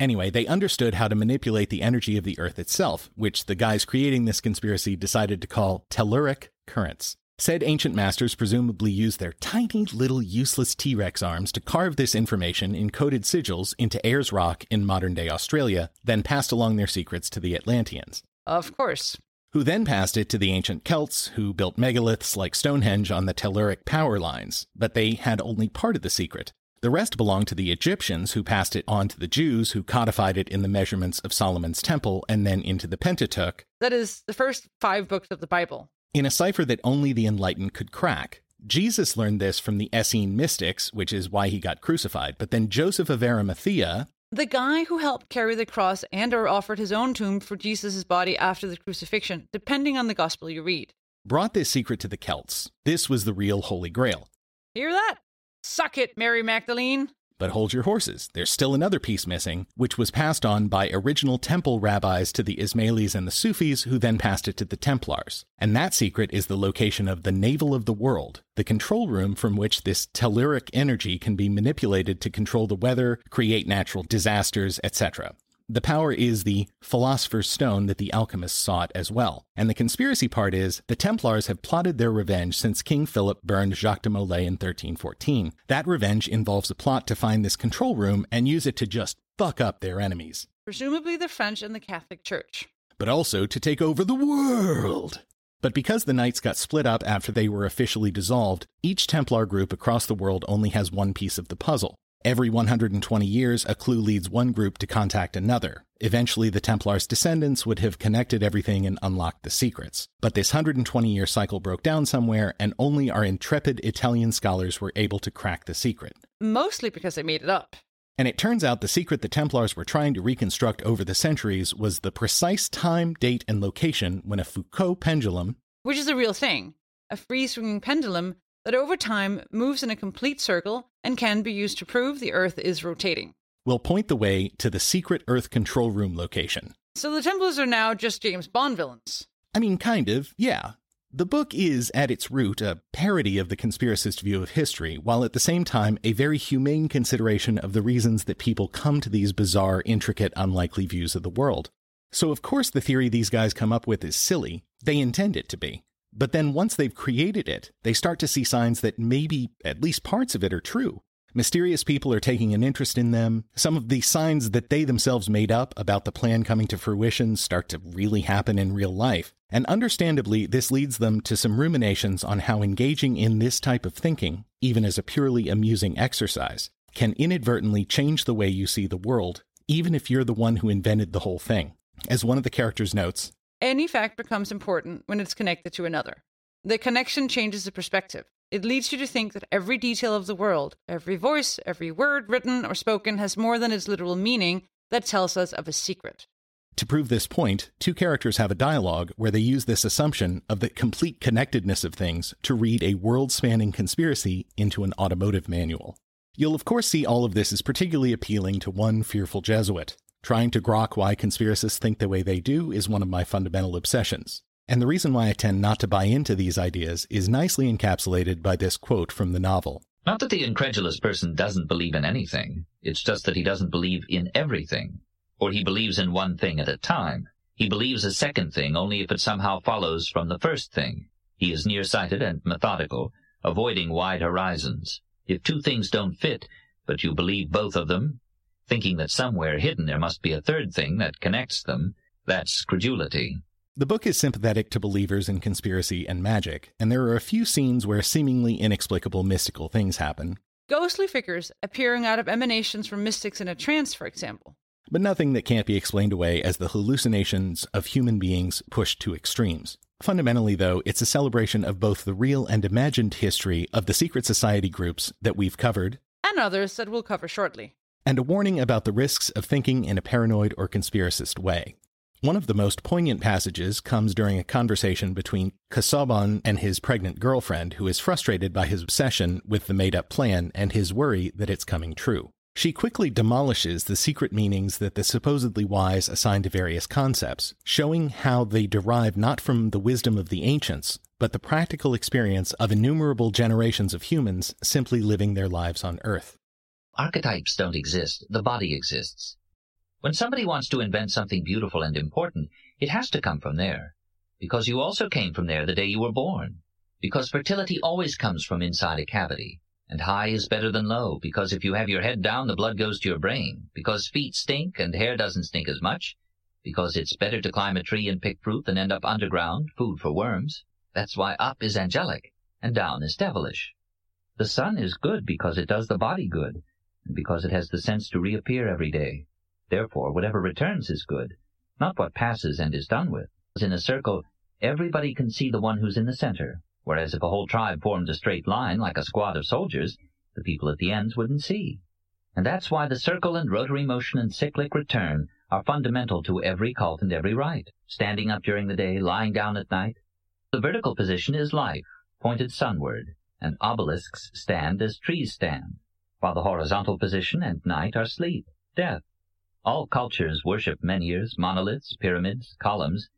Anyway, they understood how to manipulate the energy of the Earth itself, which the guys creating this conspiracy decided to call telluric currents. Said ancient masters presumably used their tiny little useless T Rex arms to carve this information in coded sigils into Ayers Rock in modern day Australia, then passed along their secrets to the Atlanteans. Of course. Who then passed it to the ancient Celts, who built megaliths like Stonehenge on the telluric power lines, but they had only part of the secret. The rest belonged to the Egyptians, who passed it on to the Jews, who codified it in the measurements of Solomon's temple and then into the Pentateuch. That is, the first five books of the Bible in a cipher that only the enlightened could crack. Jesus learned this from the Essene mystics, which is why he got crucified. But then Joseph of Arimathea, the guy who helped carry the cross and or offered his own tomb for Jesus' body after the crucifixion, depending on the gospel you read, brought this secret to the Celts. This was the real Holy Grail. Hear that? Suck it, Mary Magdalene. But hold your horses, there's still another piece missing, which was passed on by original temple rabbis to the Ismailis and the Sufis, who then passed it to the Templars. And that secret is the location of the navel of the world, the control room from which this telluric energy can be manipulated to control the weather, create natural disasters, etc. The power is the philosopher's stone that the alchemists sought as well. And the conspiracy part is the Templars have plotted their revenge since King Philip burned Jacques de Molay in 1314. That revenge involves a plot to find this control room and use it to just fuck up their enemies. Presumably the French and the Catholic Church. But also to take over the world. But because the Knights got split up after they were officially dissolved, each Templar group across the world only has one piece of the puzzle. Every 120 years, a clue leads one group to contact another. Eventually, the Templars' descendants would have connected everything and unlocked the secrets. But this 120 year cycle broke down somewhere, and only our intrepid Italian scholars were able to crack the secret. Mostly because they made it up. And it turns out the secret the Templars were trying to reconstruct over the centuries was the precise time, date, and location when a Foucault pendulum, which is a real thing, a free swinging pendulum that over time moves in a complete circle and can be used to prove the Earth is rotating. We'll point the way to the secret Earth control room location. So the Templars are now just James Bond villains. I mean, kind of, yeah. The book is, at its root, a parody of the conspiracist view of history, while at the same time a very humane consideration of the reasons that people come to these bizarre, intricate, unlikely views of the world. So, of course, the theory these guys come up with is silly. They intend it to be. But then once they've created it, they start to see signs that maybe at least parts of it are true. Mysterious people are taking an interest in them. Some of the signs that they themselves made up about the plan coming to fruition start to really happen in real life. And understandably, this leads them to some ruminations on how engaging in this type of thinking, even as a purely amusing exercise, can inadvertently change the way you see the world, even if you're the one who invented the whole thing. As one of the characters notes, any fact becomes important when it's connected to another. The connection changes the perspective. It leads you to think that every detail of the world, every voice, every word written or spoken has more than its literal meaning that tells us of a secret. To prove this point, two characters have a dialogue where they use this assumption of the complete connectedness of things to read a world spanning conspiracy into an automotive manual. You'll of course see all of this is particularly appealing to one fearful Jesuit. Trying to grok why conspiracists think the way they do is one of my fundamental obsessions. And the reason why I tend not to buy into these ideas is nicely encapsulated by this quote from the novel. Not that the incredulous person doesn't believe in anything, it's just that he doesn't believe in everything. Or he believes in one thing at a time. He believes a second thing only if it somehow follows from the first thing. He is nearsighted and methodical, avoiding wide horizons. If two things don't fit, but you believe both of them, thinking that somewhere hidden there must be a third thing that connects them, that's credulity. The book is sympathetic to believers in conspiracy and magic, and there are a few scenes where seemingly inexplicable mystical things happen. Ghostly figures appearing out of emanations from mystics in a trance, for example. But nothing that can't be explained away as the hallucinations of human beings pushed to extremes. Fundamentally, though, it's a celebration of both the real and imagined history of the secret society groups that we've covered, and others that we'll cover shortly, and a warning about the risks of thinking in a paranoid or conspiracist way. One of the most poignant passages comes during a conversation between Casaubon and his pregnant girlfriend, who is frustrated by his obsession with the made up plan and his worry that it's coming true. She quickly demolishes the secret meanings that the supposedly wise assign to various concepts, showing how they derive not from the wisdom of the ancients, but the practical experience of innumerable generations of humans simply living their lives on Earth. Archetypes don't exist, the body exists. When somebody wants to invent something beautiful and important, it has to come from there. Because you also came from there the day you were born. Because fertility always comes from inside a cavity. And high is better than low, because if you have your head down, the blood goes to your brain. Because feet stink and hair doesn't stink as much. Because it's better to climb a tree and pick fruit than end up underground, food for worms. That's why up is angelic, and down is devilish. The sun is good because it does the body good, because it has the sense to reappear every day. Therefore, whatever returns is good, not what passes and is done with. As in a circle, everybody can see the one who's in the center, whereas if a whole tribe formed a straight line like a squad of soldiers, the people at the ends wouldn't see. And that's why the circle and rotary motion and cyclic return are fundamental to every cult and every rite, standing up during the day, lying down at night. The vertical position is life, pointed sunward, and obelisks stand as trees stand, while the horizontal position and night are sleep, death. All cultures worship menhirs, monoliths, pyramids, columns,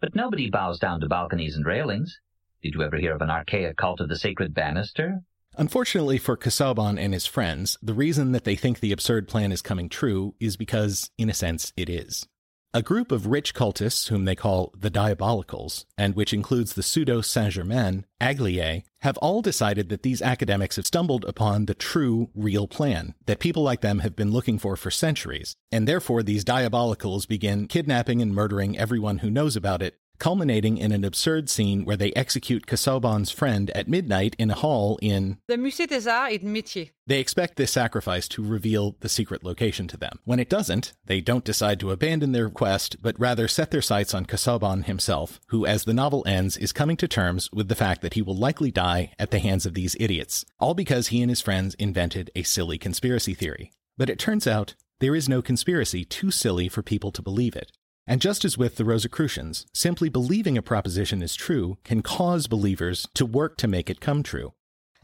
but nobody bows down to balconies and railings. Did you ever hear of an archaic cult of the sacred banister? Unfortunately for Casaubon and his friends, the reason that they think the absurd plan is coming true is because, in a sense, it is. A group of rich cultists, whom they call the Diabolicals, and which includes the pseudo Saint Germain, Agliè, have all decided that these academics have stumbled upon the true, real plan that people like them have been looking for for centuries, and therefore these Diabolicals begin kidnapping and murdering everyone who knows about it culminating in an absurd scene where they execute Casaubon's friend at midnight in a hall in the Musée des Arts et Métiers. They expect this sacrifice to reveal the secret location to them. When it doesn't, they don't decide to abandon their quest, but rather set their sights on Casaubon himself, who, as the novel ends, is coming to terms with the fact that he will likely die at the hands of these idiots, all because he and his friends invented a silly conspiracy theory. But it turns out there is no conspiracy too silly for people to believe it. And just as with the Rosicrucians, simply believing a proposition is true can cause believers to work to make it come true.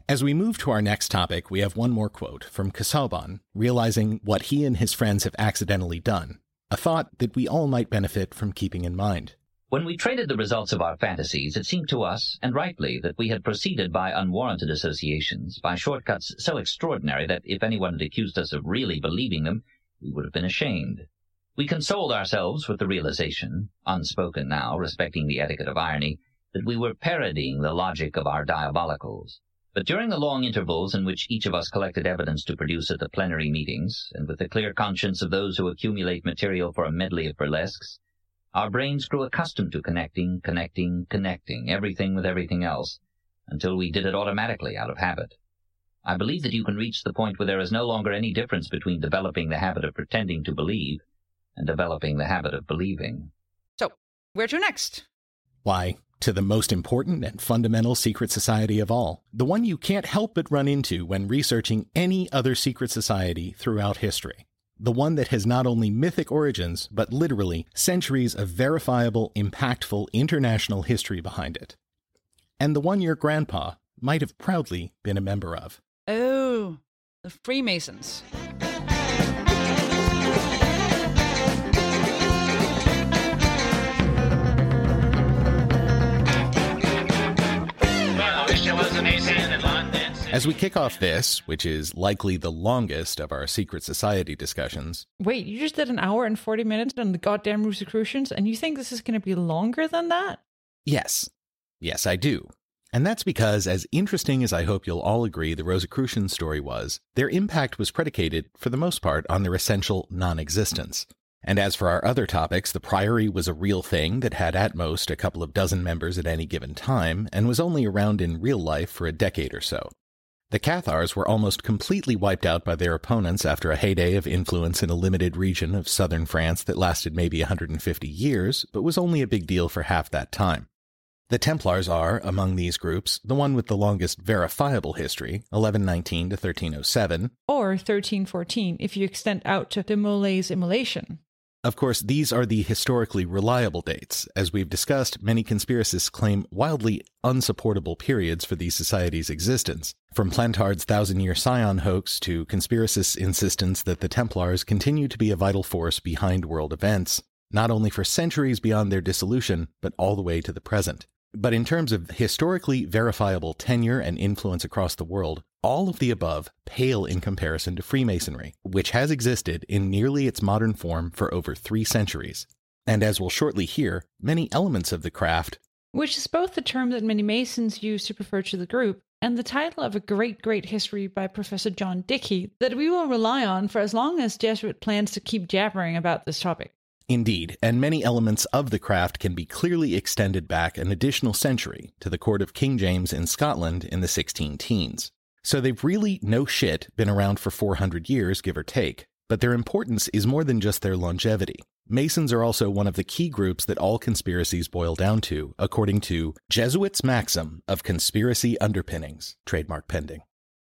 As we move to our next topic, we have one more quote from Casaubon, realizing what he and his friends have accidentally done, a thought that we all might benefit from keeping in mind. When we traded the results of our fantasies, it seemed to us, and rightly, that we had proceeded by unwarranted associations, by shortcuts so extraordinary that if anyone had accused us of really believing them, we would have been ashamed. We consoled ourselves with the realization, unspoken now, respecting the etiquette of irony, that we were parodying the logic of our diabolicals. But during the long intervals in which each of us collected evidence to produce at the plenary meetings, and with the clear conscience of those who accumulate material for a medley of burlesques, our brains grew accustomed to connecting, connecting, connecting everything with everything else, until we did it automatically out of habit. I believe that you can reach the point where there is no longer any difference between developing the habit of pretending to believe and developing the habit of believing. So, where to next? Why, to the most important and fundamental secret society of all, the one you can't help but run into when researching any other secret society throughout history. The one that has not only mythic origins, but literally centuries of verifiable, impactful international history behind it. And the one your grandpa might have proudly been a member of. Oh, the Freemasons. As we kick off this, which is likely the longest of our secret society discussions, Wait, you just did an hour and 40 minutes on the goddamn Rosicrucians, and you think this is going to be longer than that? yes, yes, I do. And that's because, as interesting as I hope you'll all agree the Rosicrucian story was, their impact was predicated, for the most part, on their essential non existence. And as for our other topics, the Priory was a real thing that had at most a couple of dozen members at any given time, and was only around in real life for a decade or so. The Cathars were almost completely wiped out by their opponents after a heyday of influence in a limited region of southern France that lasted maybe 150 years, but was only a big deal for half that time. The Templars are, among these groups, the one with the longest verifiable history, 1119 to 1307. Or 1314 if you extend out to de Molay's immolation. Of course, these are the historically reliable dates. As we've discussed, many conspiracists claim wildly unsupportable periods for these societies' existence. From Plantard's Thousand Year Sion hoax to conspiracists' insistence that the Templars continue to be a vital force behind world events, not only for centuries beyond their dissolution, but all the way to the present. But in terms of historically verifiable tenure and influence across the world, all of the above pale in comparison to Freemasonry, which has existed in nearly its modern form for over three centuries. And as we'll shortly hear, many elements of the craft, Which is both the term that many Masons use to refer to the group and the title of a great, great history by Professor John Dickie that we will rely on for as long as Jesuit plans to keep jabbering about this topic. Indeed, and many elements of the craft can be clearly extended back an additional century to the court of King James in Scotland in the 16 teens. So they've really, no shit, been around for 400 years, give or take. But their importance is more than just their longevity. Masons are also one of the key groups that all conspiracies boil down to, according to Jesuits' maxim of conspiracy underpinnings, trademark pending.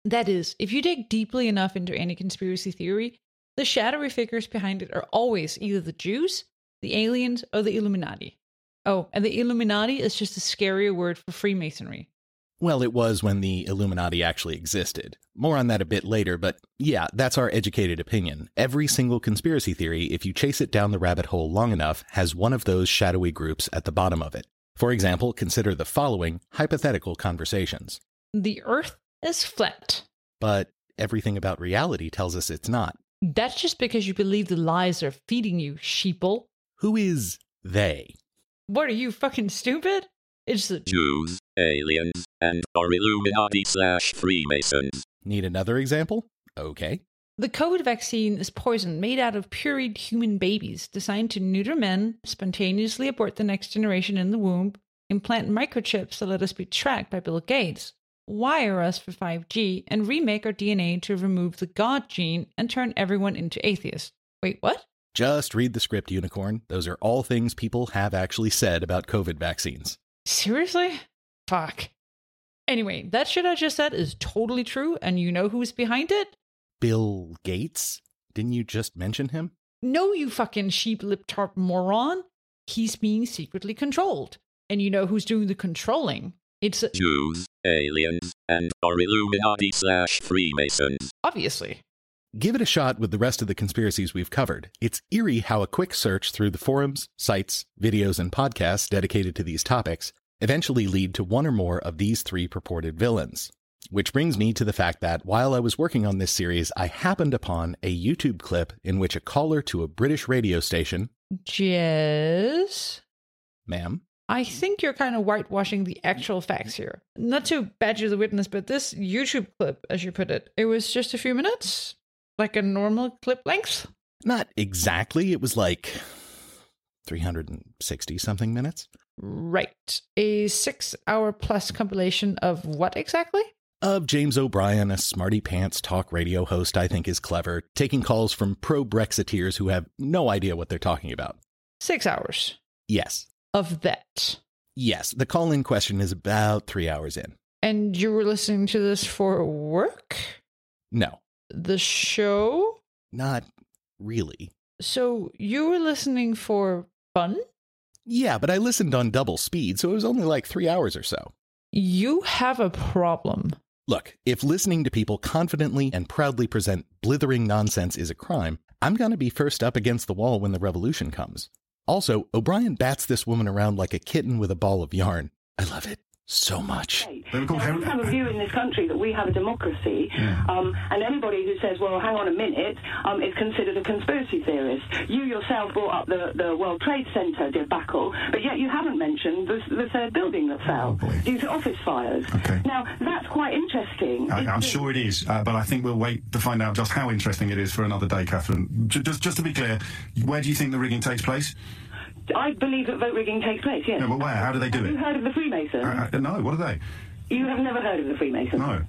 That is, if you dig deeply enough into any conspiracy theory, the shadowy figures behind it are always either the Jews, the aliens, or the Illuminati. Oh, and the Illuminati is just a scarier word for Freemasonry. Well, it was when the Illuminati actually existed. More on that a bit later, but yeah, that's our educated opinion. Every single conspiracy theory, if you chase it down the rabbit hole long enough, has one of those shadowy groups at the bottom of it. For example, consider the following hypothetical conversations. The Earth is flat. But everything about reality tells us it's not. That's just because you believe the lies they're feeding you, sheeple. Who is they? What are you, fucking stupid? It's the Jews, aliens, and or Illuminati slash Freemasons. Need another example? Okay. The COVID vaccine is poison made out of pureed human babies designed to neuter men, spontaneously abort the next generation in the womb, implant microchips to let us be tracked by Bill Gates, wire us for 5G, and remake our DNA to remove the God gene and turn everyone into atheists. Wait, what? Just read the script, Unicorn. Those are all things people have actually said about COVID vaccines. Seriously? Fuck. Anyway, that shit I just said is totally true, and you know who's behind it? Bill Gates? Didn't you just mention him? No, you fucking sheep lip tarp moron. He's being secretly controlled. And you know who's doing the controlling? It's Jews, aliens, and or Illuminati slash Freemasons. obviously. Give it a shot with the rest of the conspiracies we've covered. It's eerie how a quick search through the forums, sites, videos, and podcasts dedicated to these topics eventually lead to one or more of these three purported villains. Which brings me to the fact that while I was working on this series, I happened upon a YouTube clip in which a caller to a British radio station, Jess? ma'am, I think you're kind of whitewashing the actual facts here. Not to badger the witness, but this YouTube clip, as you put it, it was just a few minutes, like a normal clip length. Not exactly. It was like 360 something minutes. Right. A six hour plus compilation of what exactly? Of James O'Brien, a smarty pants talk radio host I think is clever, taking calls from pro Brexiteers who have no idea what they're talking about. Six hours Yes. Of that. Yes. The call in question is about three hours in. And you were listening to this for work? No, The show? not really. So you were listening for fun? Yeah, but I listened on double speed, so it was only like three hours or so. You have a problem. Look, if listening to people confidently and proudly present blithering nonsense is a crime, I'm going to be first up against the wall when the revolution comes. Also, O'Brien bats this woman around like a kitten with a ball of yarn. I love it so much. Now, we have a view in this country that we have a democracy, um, and anybody who says, well, hang on a minute, um, is considered a conspiracy theorist. You yourself brought up the, the World Trade Center debacle, but yet you haven't mentioned the, the third building that fell due to office fires. Okay. Now, that's quite interesting. I, I'm sure it is, uh, but I think we'll wait to find out just how interesting it is for another day, Catherine. J- just, just to be clear, where do you think the rigging takes place? I believe that vote rigging takes place, yes. No, but where? How do they do Have you it? heard of the Freemasons? Uh, uh, no, what are they? You have never heard of the Freemasons? No.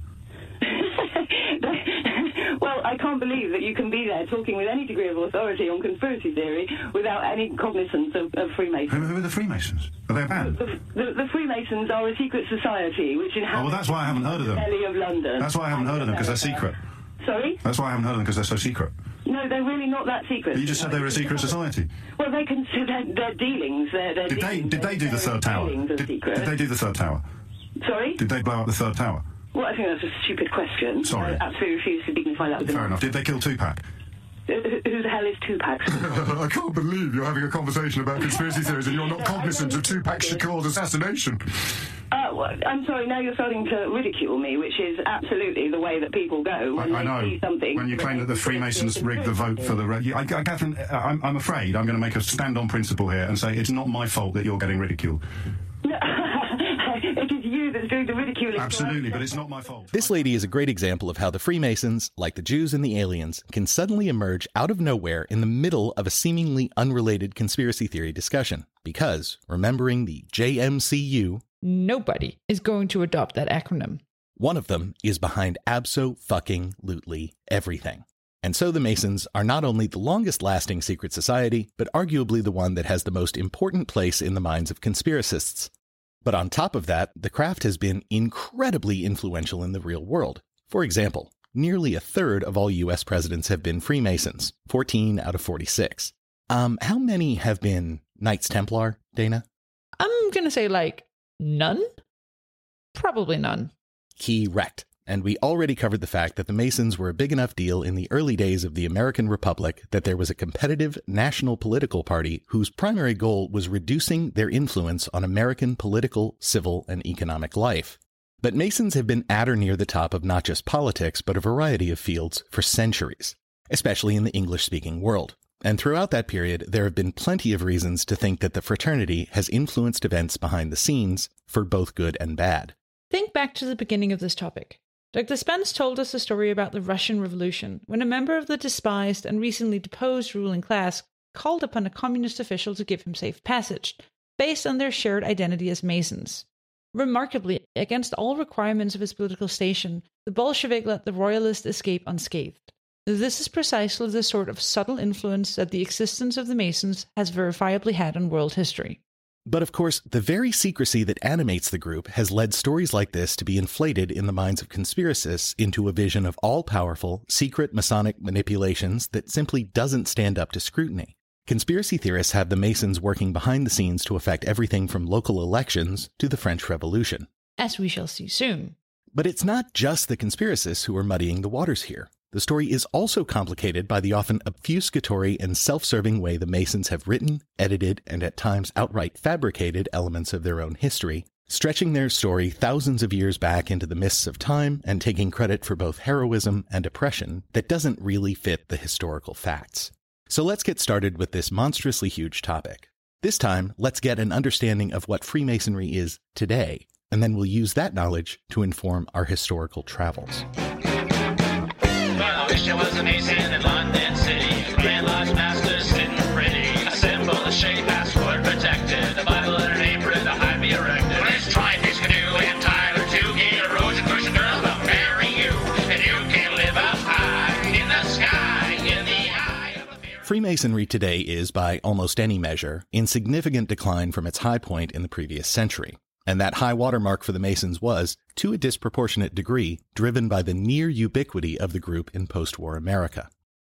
well, I can't believe that you can be there talking with any degree of authority on conspiracy theory without any cognizance of, of Freemasons. Who, who are the Freemasons? Are they a band? The, the, the Freemasons are a secret society which inhabits Oh, well, that's why I haven't heard of them. the belly of London. That's why I haven't heard of them, because they're secret. Sorry? That's why I haven't heard of them, because they're so secret. No, they're really not that secret. You just said they were a secret society. Well, they consider their, their dealings, their, their Did they, dealings, did they do the third tower? dealings are Did, secret. did they do the third tower? Sorry? Did they blow up the third tower? Well, I think that's a stupid question. Sorry. I absolutely refuse to dignify that with Fair enough. Did they kill Tupac? Who the hell is Tupac? I can't believe you're having a conversation about conspiracy theories and you're not cognizant of Tupac Shakur's assassination. Uh, well, I'm sorry, now you're starting to ridicule me, which is absolutely the way that people go when I they know. see something. When you claim that the Freemasons rigged the vote for the... Re- I, I, Catherine, I'm, I'm afraid I'm going to make a stand on principle here and say it's not my fault that you're getting ridiculed. it is you that's doing the ridiculing. Absolutely, but it's not my fault. This lady is a great example of how the Freemasons, like the Jews and the aliens, can suddenly emerge out of nowhere in the middle of a seemingly unrelated conspiracy theory discussion. Because, remembering the JMCU, Nobody is going to adopt that acronym. one of them is behind abso fucking lutely everything. And so the Masons are not only the longest lasting secret society, but arguably the one that has the most important place in the minds of conspiracists. But on top of that, the craft has been incredibly influential in the real world. For example, nearly a third of all US presidents have been Freemasons, 14 out of 46. Um, how many have been Knights Templar, Dana? I'm going to say like none? Probably none. Correct. And we already covered the fact that the Masons were a big enough deal in the early days of the American Republic that there was a competitive national political party whose primary goal was reducing their influence on American political, civil, and economic life. But Masons have been at or near the top of not just politics, but a variety of fields for centuries, especially in the English speaking world. And throughout that period, there have been plenty of reasons to think that the fraternity has influenced events behind the scenes for both good and bad. Think back to the beginning of this topic. Dr. Spence told us a story about the Russian Revolution, when a member of the despised and recently deposed ruling class called upon a communist official to give him safe passage, based on their shared identity as Masons. Remarkably, against all requirements of his political station, the Bolshevik let the royalist escape unscathed. This is precisely the sort of subtle influence that the existence of the Masons has verifiably had on world history. But of course, the very secrecy that animates the group has led stories like this to be inflated in the minds of conspiracists into a vision of all powerful, secret Masonic manipulations that simply doesn't stand up to scrutiny. Conspiracy theorists have the Masons working behind the scenes to affect everything from local elections to the French Revolution. As we shall see soon. But it's not just the conspiracists who are muddying the waters here. The story is also complicated by the often obfuscatory and self serving way the Masons have written, edited, and at times outright fabricated elements of their own history, stretching their story thousands of years back into the mists of time and taking credit for both heroism and oppression that doesn't really fit the historical facts. So let's get started with this monstrously huge topic. This time, let's get an understanding of what Freemasonry is today, and then we'll use that knowledge to inform our historical travels. Was a in London City. Grand Lodge master sitting pretty. A symbol, a shape, protected. The Bible and an apron to erected. Let's try this canoe and Tyler too. Get a Rosicrucian girl, marry you. And you can live up high in the sky, in the eye. Freemasonry today is, by almost any measure, in significant decline from its high point in the previous century. And that high watermark for the Masons was, to a disproportionate degree, driven by the near ubiquity of the group in post war America.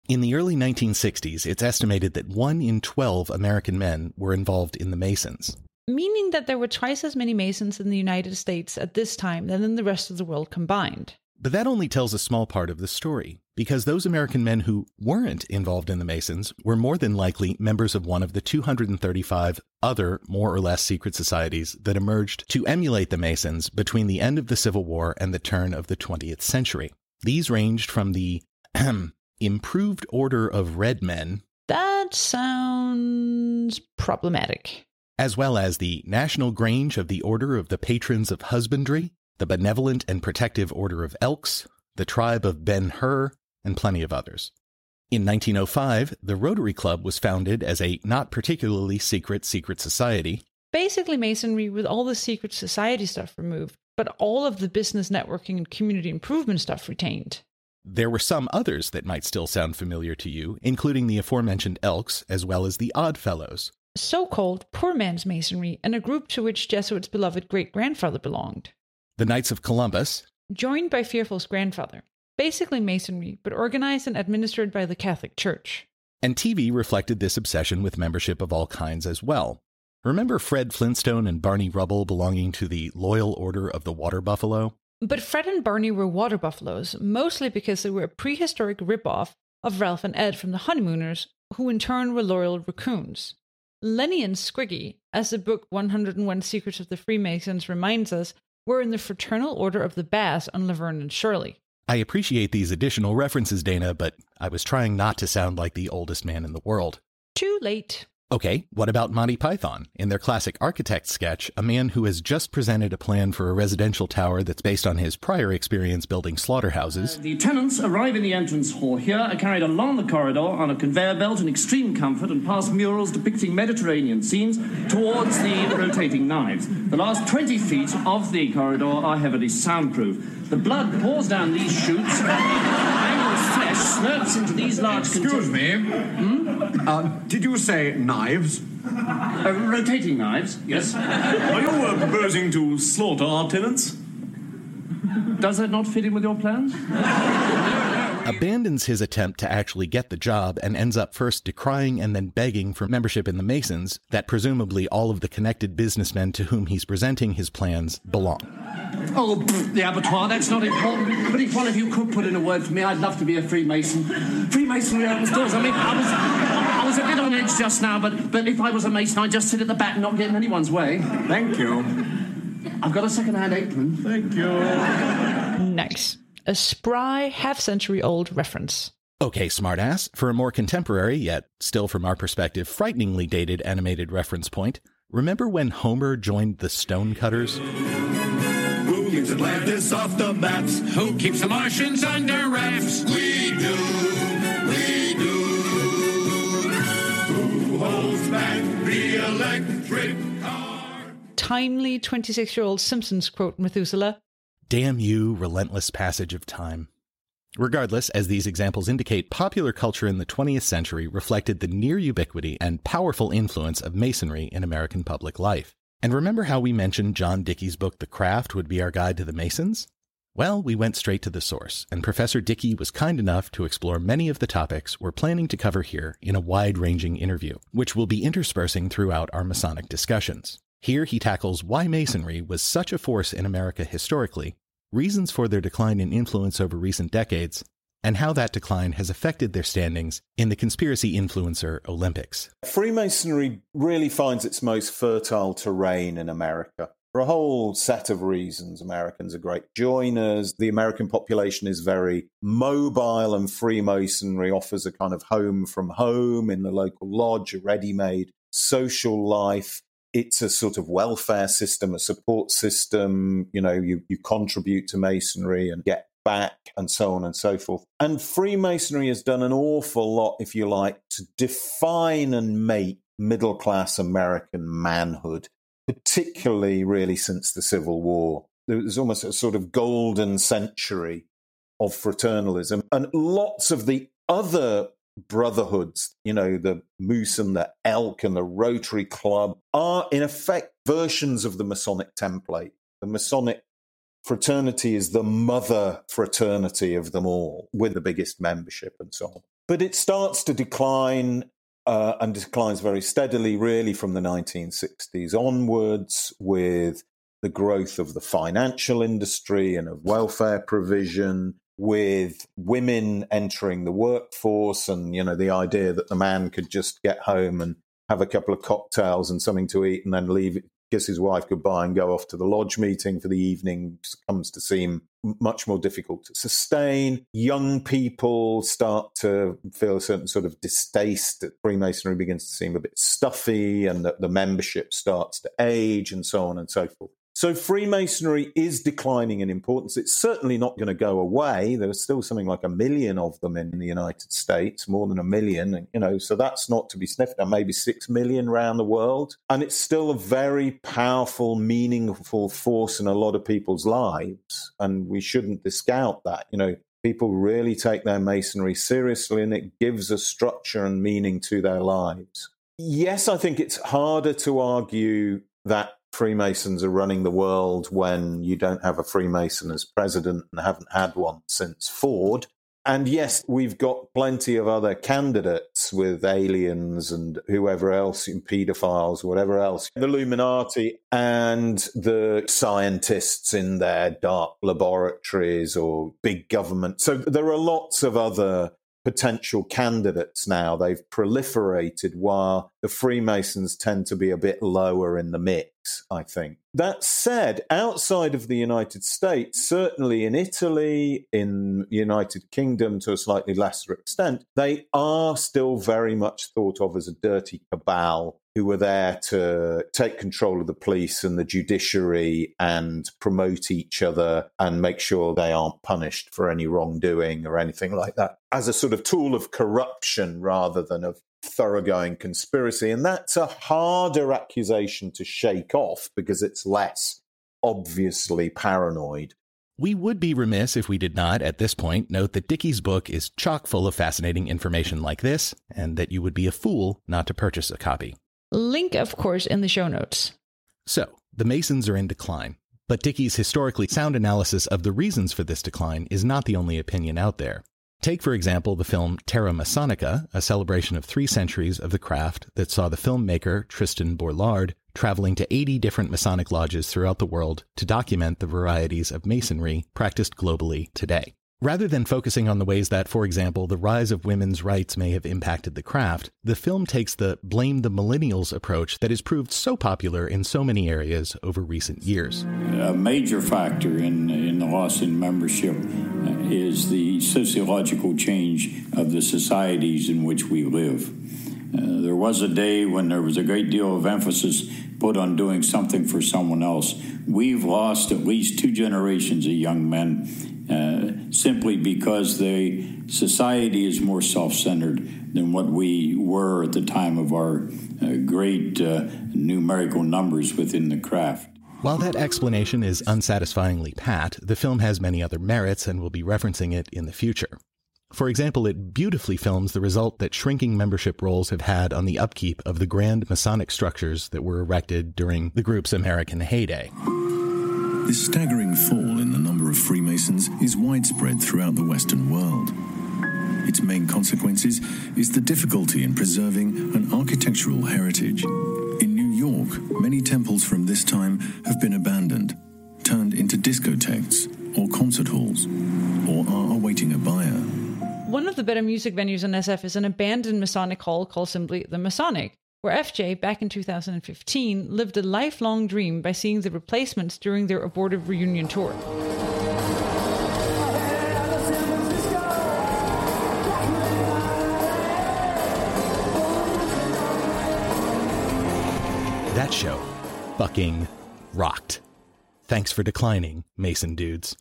In the early 1960s, it's estimated that 1 in 12 American men were involved in the Masons. Meaning that there were twice as many Masons in the United States at this time than in the rest of the world combined. But that only tells a small part of the story, because those American men who weren't involved in the Masons were more than likely members of one of the 235 other more or less secret societies that emerged to emulate the Masons between the end of the Civil War and the turn of the 20th century. These ranged from the Improved Order of Red Men, That sounds problematic. as well as the National Grange of the Order of the Patrons of Husbandry, the Benevolent and Protective Order of Elks, the Tribe of Ben Hur, and plenty of others. In 1905, the Rotary Club was founded as a not particularly secret secret society, Basically, Masonry with all the secret society stuff removed, but all of the business networking and community improvement stuff retained. There were some others that might still sound familiar to you, including the aforementioned Elks as well as the Odd Fellows. So called poor man's Masonry, and a group to which Jesuit's beloved great grandfather belonged. The Knights of Columbus, Joined by Fearful's grandfather. Basically Masonry, but organized and administered by the Catholic Church. and TV reflected this obsession with membership of all kinds as well. Remember Fred Flintstone and Barney Rubble belonging to the Loyal Order of the Water Buffalo? But Fred and Barney were water buffaloes, mostly because they were a prehistoric ripoff of Ralph and Ed from the Honeymooners, who in turn were loyal raccoons. Lenny and Squiggy, as the book 101 Secrets of the Freemasons reminds us, were in the fraternal order of the Bass on Laverne and Shirley. I appreciate these additional references, Dana, but I was trying not to sound like the oldest man in the world. Too late. Okay, what about Monty Python? In their classic architect sketch, a man who has just presented a plan for a residential tower that's based on his prior experience building slaughterhouses The tenants arrive in the entrance hall here, are carried along the corridor on a conveyor belt in extreme comfort and past murals depicting Mediterranean scenes towards the rotating knives. The last 20 feet of the corridor are heavily soundproof. The blood pours down these chutes, angled flesh slurps into these large Excuse me. Uh, did you say knives? Uh, rotating knives, yes. Are you uh, proposing to slaughter our tenants? Does that not fit in with your plans? abandons his attempt to actually get the job and ends up first decrying and then begging for membership in the Masons that presumably all of the connected businessmen to whom he's presenting his plans belong. Oh, the abattoir, that's not important. But if one of you could put in a word for me, I'd love to be a Freemason. Freemasonry opens doors. I mean, I was, I was a bit on edge just now, but, but if I was a Mason, I'd just sit at the back and not get in anyone's way. Thank you. I've got a second-hand apron. Thank you. Nice. A spry, half century old reference. Okay, smartass, for a more contemporary, yet still from our perspective, frighteningly dated animated reference point, remember when Homer joined the Stonecutters? Who gets Atlantis off the maps? Who keeps the Martians under wraps? We do, we do. Who holds back the electric car? Timely 26 year old Simpsons quote Methuselah. Damn you, relentless passage of time. Regardless, as these examples indicate, popular culture in the 20th century reflected the near ubiquity and powerful influence of Masonry in American public life. And remember how we mentioned John Dickie's book The Craft would be our guide to the Masons? Well, we went straight to the source, and Professor Dickie was kind enough to explore many of the topics we're planning to cover here in a wide ranging interview, which we'll be interspersing throughout our Masonic discussions. Here he tackles why Masonry was such a force in America historically, reasons for their decline in influence over recent decades, and how that decline has affected their standings in the conspiracy influencer Olympics. Freemasonry really finds its most fertile terrain in America. For a whole set of reasons, Americans are great joiners. The American population is very mobile, and Freemasonry offers a kind of home from home in the local lodge, a ready made social life. It's a sort of welfare system, a support system. You know, you, you contribute to Masonry and get back and so on and so forth. And Freemasonry has done an awful lot, if you like, to define and make middle class American manhood, particularly really since the Civil War. There was almost a sort of golden century of fraternalism. And lots of the other brotherhoods, you know, the Moose and the Elk and the Rotary Club, are in effect versions of the Masonic template. The Masonic fraternity is the mother fraternity of them all, with the biggest membership and so on. But it starts to decline uh, and declines very steadily, really, from the 1960s onwards, with the growth of the financial industry and of welfare provision, with women entering the workforce, and you know the idea that the man could just get home and have a couple of cocktails and something to eat and then leave kiss his wife goodbye and go off to the lodge meeting for the evening comes to seem much more difficult to sustain. Young people start to feel a certain sort of distaste that Freemasonry begins to seem a bit stuffy and that the membership starts to age and so on and so forth. So Freemasonry is declining in importance. It's certainly not going to go away. There are still something like a million of them in the United States, more than a million, you know, so that's not to be sniffed at, maybe six million around the world. And it's still a very powerful, meaningful force in a lot of people's lives. And we shouldn't discount that. You know, people really take their masonry seriously and it gives a structure and meaning to their lives. Yes, I think it's harder to argue that Freemasons are running the world when you don't have a Freemason as president and haven't had one since Ford. And yes, we've got plenty of other candidates with aliens and whoever else, pedophiles, whatever else, the Illuminati and the scientists in their dark laboratories or big government. So there are lots of other potential candidates now. They've proliferated while the Freemasons tend to be a bit lower in the mix, I think. That said, outside of the United States, certainly in Italy, in United Kingdom to a slightly lesser extent, they are still very much thought of as a dirty cabal who were there to take control of the police and the judiciary and promote each other and make sure they aren't punished for any wrongdoing or anything like that as a sort of tool of corruption rather than of thoroughgoing conspiracy. And that's a harder accusation to shake off because it's less obviously paranoid. We would be remiss if we did not, at this point, note that Dickie's book is chock full of fascinating information like this, and that you would be a fool not to purchase a copy. Link, of course, in the show notes. So, the Masons are in decline, but Dickie's historically sound analysis of the reasons for this decline is not the only opinion out there. Take, for example, the film Terra Masonica, a celebration of three centuries of the craft that saw the filmmaker Tristan Bourlard traveling to 80 different Masonic lodges throughout the world to document the varieties of Masonry practiced globally today. Rather than focusing on the ways that, for example, the rise of women's rights may have impacted the craft, the film takes the blame the millennials approach that has proved so popular in so many areas over recent years. A major factor in, in the loss in membership is the sociological change of the societies in which we live. Uh, there was a day when there was a great deal of emphasis put on doing something for someone else. We've lost at least two generations of young men uh, simply because the society is more self-centered than what we were at the time of our uh, great uh, numerical numbers within the craft. While that explanation is unsatisfyingly pat, the film has many other merits and we'll be referencing it in the future. For example, it beautifully films the result that shrinking membership rolls have had on the upkeep of the grand Masonic structures that were erected during the group's American heyday. This staggering fall in the number of Freemasons is widespread throughout the Western world. Its main consequences is the difficulty in preserving an architectural heritage. In New York, many temples from this time have been abandoned, turned into discotheques or concert halls, or are awaiting a buyer. One of the better music venues in SF is an abandoned Masonic hall called simply the Masonic, where FJ, back in 2015, lived a lifelong dream by seeing the replacements during their abortive reunion tour. That show fucking rocked. Thanks for declining, Mason dudes.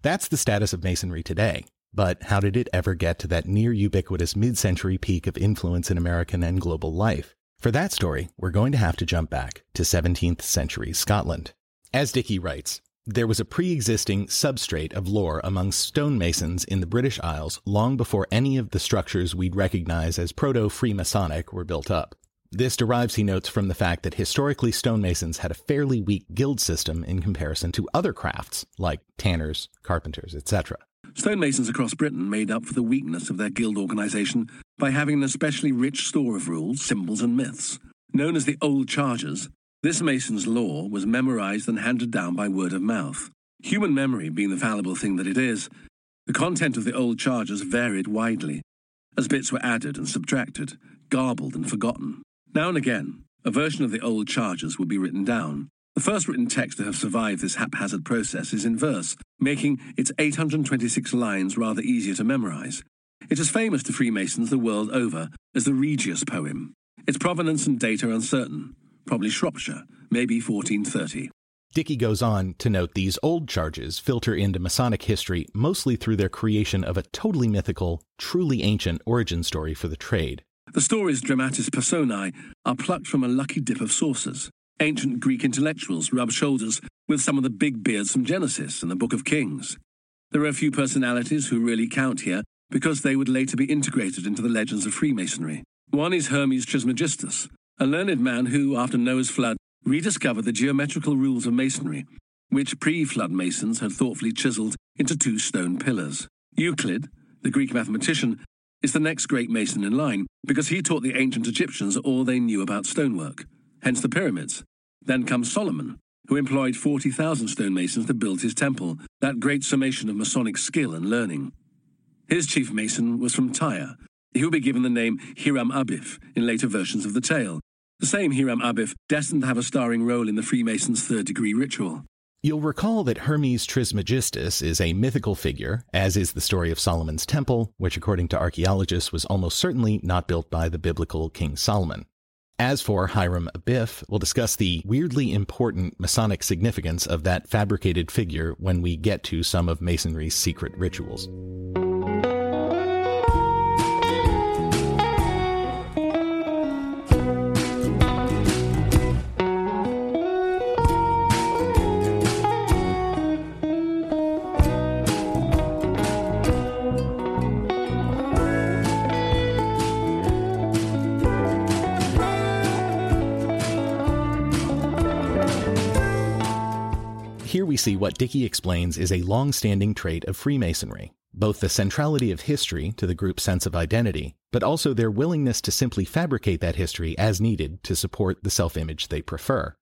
That's the status of Masonry today. But how did it ever get to that near ubiquitous mid century peak of influence in American and global life? For that story, we're going to have to jump back to 17th century Scotland. As Dickie writes, there was a pre existing substrate of lore among stonemasons in the British Isles long before any of the structures we'd recognize as proto Freemasonic were built up. This derives, he notes, from the fact that historically stonemasons had a fairly weak guild system in comparison to other crafts, like tanners, carpenters, etc. Stonemasons across Britain made up for the weakness of their guild organisation by having an especially rich store of rules, symbols, and myths. Known as the Old Charges, this mason's law was memorized and handed down by word of mouth. Human memory being the fallible thing that it is, the content of the Old Charges varied widely, as bits were added and subtracted, garbled and forgotten. Now and again, a version of the Old Charges would be written down, the first written text to have survived this haphazard process is in verse, making its 826 lines rather easier to memorize. It is famous to Freemasons the world over as the Regius poem. Its provenance and date are uncertain, probably Shropshire, maybe 1430. Dickie goes on to note these old charges filter into Masonic history mostly through their creation of a totally mythical, truly ancient origin story for the trade. The stories dramatis personae are plucked from a lucky dip of sources. Ancient Greek intellectuals rub shoulders with some of the big beards from Genesis and the Book of Kings. There are a few personalities who really count here because they would later be integrated into the legends of Freemasonry. One is Hermes Trismegistus, a learned man who, after Noah's flood, rediscovered the geometrical rules of Masonry, which pre flood Masons had thoughtfully chiseled into two stone pillars. Euclid, the Greek mathematician, is the next great Mason in line because he taught the ancient Egyptians all they knew about stonework, hence the pyramids. Then comes Solomon, who employed 40,000 stonemasons to build his temple, that great summation of Masonic skill and learning. His chief mason was from Tyre. He will be given the name Hiram Abif in later versions of the tale, the same Hiram Abif destined to have a starring role in the Freemasons' third degree ritual. You'll recall that Hermes Trismegistus is a mythical figure, as is the story of Solomon's Temple, which, according to archaeologists, was almost certainly not built by the biblical King Solomon. As for Hiram Abif, we'll discuss the weirdly important Masonic significance of that fabricated figure when we get to some of Masonry's secret rituals. Here we see what Dickie explains is a long standing trait of Freemasonry both the centrality of history to the group's sense of identity, but also their willingness to simply fabricate that history as needed to support the self image they prefer.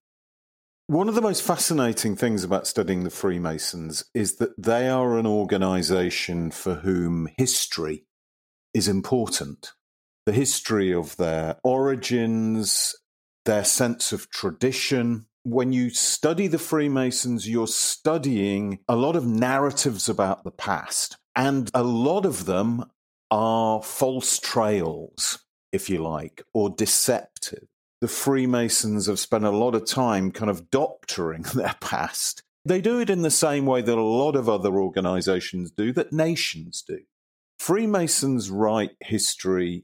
One of the most fascinating things about studying the Freemasons is that they are an organization for whom history is important. The history of their origins, their sense of tradition, when you study the Freemasons, you're studying a lot of narratives about the past, and a lot of them are false trails, if you like, or deceptive. The Freemasons have spent a lot of time kind of doctoring their past. They do it in the same way that a lot of other organizations do, that nations do. Freemasons write history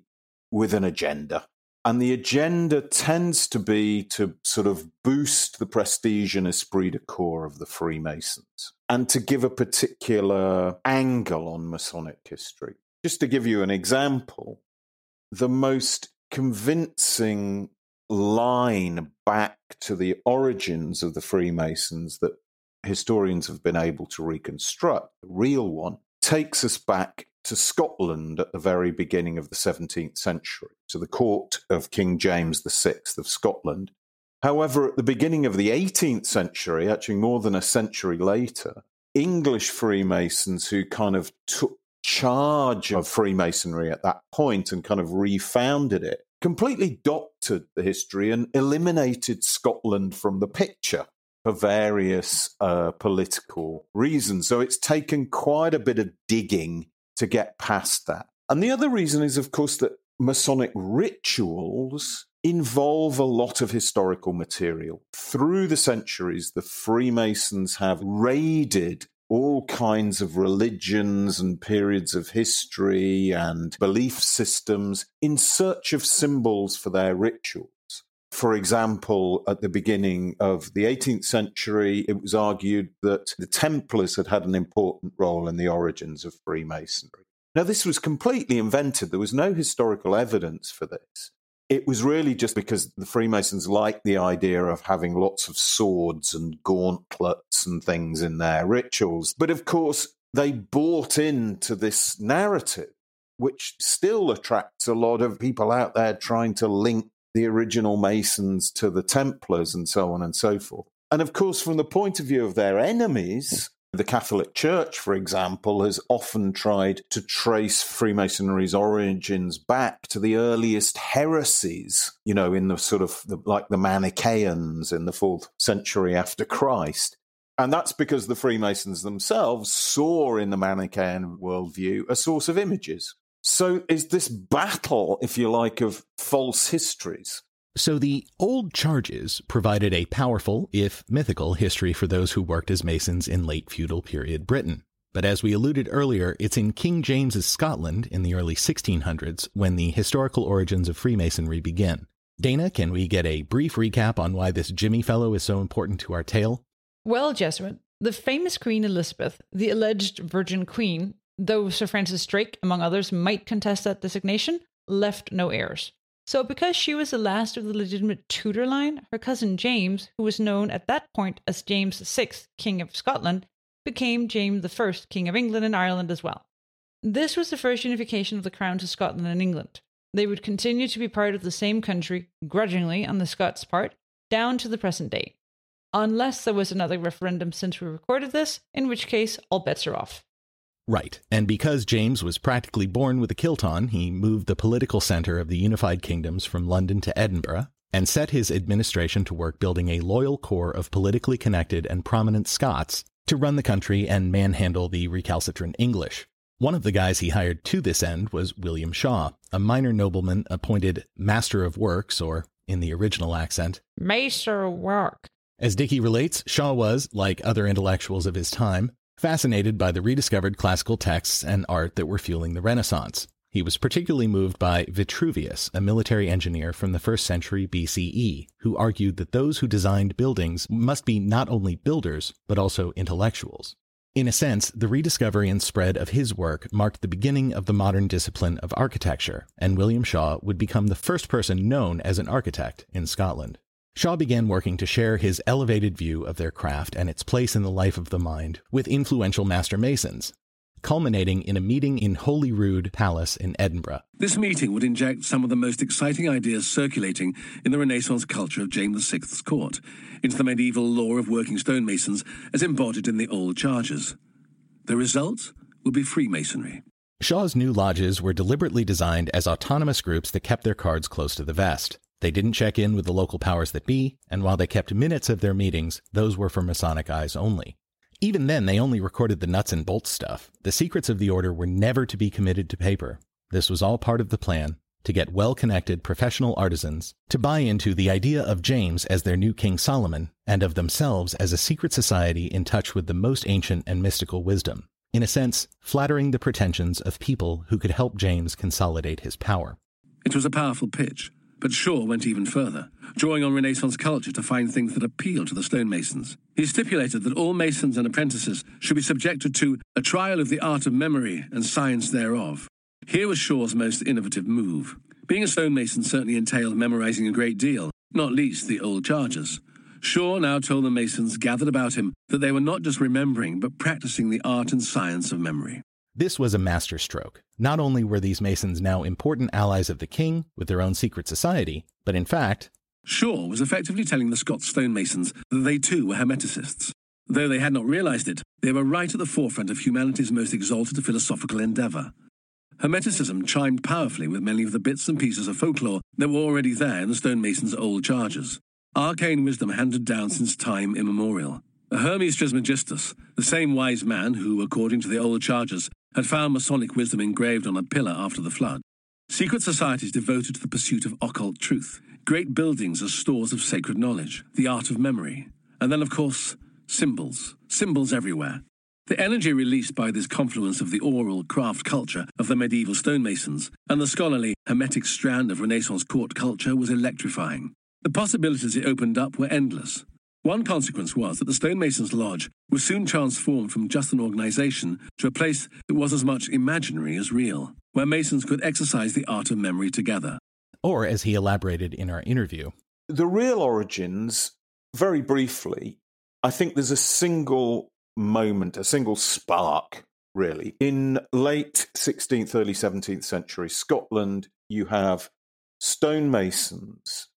with an agenda. And the agenda tends to be to sort of boost the prestige and esprit de corps of the Freemasons and to give a particular angle on Masonic history. Just to give you an example, the most convincing line back to the origins of the Freemasons that historians have been able to reconstruct, the real one, takes us back to Scotland at the very beginning of the 17th century, to the court of King James VI of Scotland. However, at the beginning of the 18th century, actually more than a century later, English Freemasons who kind of took charge of Freemasonry at that point and kind of refounded it completely doctored the history and eliminated Scotland from the picture for various uh, political reasons. So it's taken quite a bit of digging to get past that. And the other reason is, of course, that Masonic rituals involve a lot of historical material. Through the centuries, the Freemasons have raided all kinds of religions and periods of history and belief systems in search of symbols for their rituals. For example, at the beginning of the 18th century, it was argued that the Templars had had an important role in the origins of Freemasonry. Now, this was completely invented. There was no historical evidence for this. It was really just because the Freemasons liked the idea of having lots of swords and gauntlets and things in their rituals. But of course, they bought into this narrative, which still attracts a lot of people out there trying to link the original Masons to the Templars and so on and so forth. And of course, from the point of view of their enemies, the Catholic Church, for example, has often tried to trace Freemasonry's origins back to the earliest heresies, you know, in the sort of the, like the Manichaeans in the fourth century after Christ. And that's because the Freemasons themselves saw in the Manichaean worldview a source of images. So is this battle, if you like, of false histories? So the old charges provided a powerful, if mythical, history for those who worked as masons in late feudal period Britain. But as we alluded earlier, it's in King James's Scotland in the early 1600s when the historical origins of Freemasonry begin. Dana, can we get a brief recap on why this Jimmy fellow is so important to our tale? Well, Jesuit, the famous Queen Elizabeth, the alleged Virgin Queen, though Sir Francis Drake, among others, might contest that designation, left no heirs. So, because she was the last of the legitimate Tudor line, her cousin James, who was known at that point as James VI, King of Scotland, became James I, King of England and Ireland as well. This was the first unification of the crowns of Scotland and England. They would continue to be part of the same country, grudgingly on the Scots' part, down to the present day. Unless there was another referendum since we recorded this, in which case all bets are off. Right. And because James was practically born with a kilt on, he moved the political center of the unified kingdoms from London to Edinburgh and set his administration to work building a loyal core of politically connected and prominent Scots to run the country and manhandle the recalcitrant English. One of the guys he hired to this end was William Shaw, a minor nobleman appointed Master of Works, or in the original accent, Master of Work. As Dickie relates, Shaw was, like other intellectuals of his time, fascinated by the rediscovered classical texts and art that were fueling the Renaissance. He was particularly moved by Vitruvius, a military engineer from the first century BCE, who argued that those who designed buildings must be not only builders, but also intellectuals. In a sense, the rediscovery and spread of his work marked the beginning of the modern discipline of architecture, and William Shaw would become the first person known as an architect in Scotland. Shaw began working to share his elevated view of their craft and its place in the life of the mind with influential master masons, culminating in a meeting in Holyrood Palace in Edinburgh. This meeting would inject some of the most exciting ideas circulating in the Renaissance culture of James VI's court into the medieval law of working stonemasons as embodied in the old charges. The result would be Freemasonry. Shaw's new lodges were deliberately designed as autonomous groups that kept their cards close to the vest. They didn't check in with the local powers that be, and while they kept minutes of their meetings, those were for Masonic eyes only. Even then, they only recorded the nuts and bolts stuff. The secrets of the order were never to be committed to paper. This was all part of the plan to get well connected professional artisans to buy into the idea of James as their new King Solomon and of themselves as a secret society in touch with the most ancient and mystical wisdom. In a sense, flattering the pretensions of people who could help James consolidate his power. It was a powerful pitch, but Shaw went even further, drawing on Renaissance culture to find things that appeal to the stonemasons. He stipulated that all masons and apprentices should be subjected to a trial of the art of memory and science thereof. Here was Shaw's most innovative move. Being a stonemason certainly entailed memorizing a great deal, not least the old charges. Shaw now told the masons gathered about him that they were not just remembering, but practicing the art and science of memory. This was a masterstroke. Not only were these Masons now important allies of the king with their own secret society, but in fact, Shaw was effectively telling the Scots stonemasons that they too were Hermeticists. Though they had not realized it, they were right at the forefront of humanity's most exalted philosophical endeavor. Hermeticism chimed powerfully with many of the bits and pieces of folklore that were already there in the stonemasons' old charges. Arcane wisdom handed down since time immemorial. Hermes Trismegistus, the same wise man who, according to the old charges, had found Masonic wisdom engraved on a pillar after the flood. Secret societies devoted to the pursuit of occult truth, great buildings as stores of sacred knowledge, the art of memory, and then, of course, symbols, symbols everywhere. The energy released by this confluence of the oral craft culture of the medieval stonemasons and the scholarly Hermetic strand of Renaissance court culture was electrifying. The possibilities it opened up were endless. One consequence was that the stonemasons' lodge was soon transformed from just an organization to a place that was as much imaginary as real, where masons could exercise the art of memory together. Or, as he elaborated in our interview, the real origins, very briefly, I think there's a single moment, a single spark, really. In late 16th, early 17th century Scotland, you have stonemasons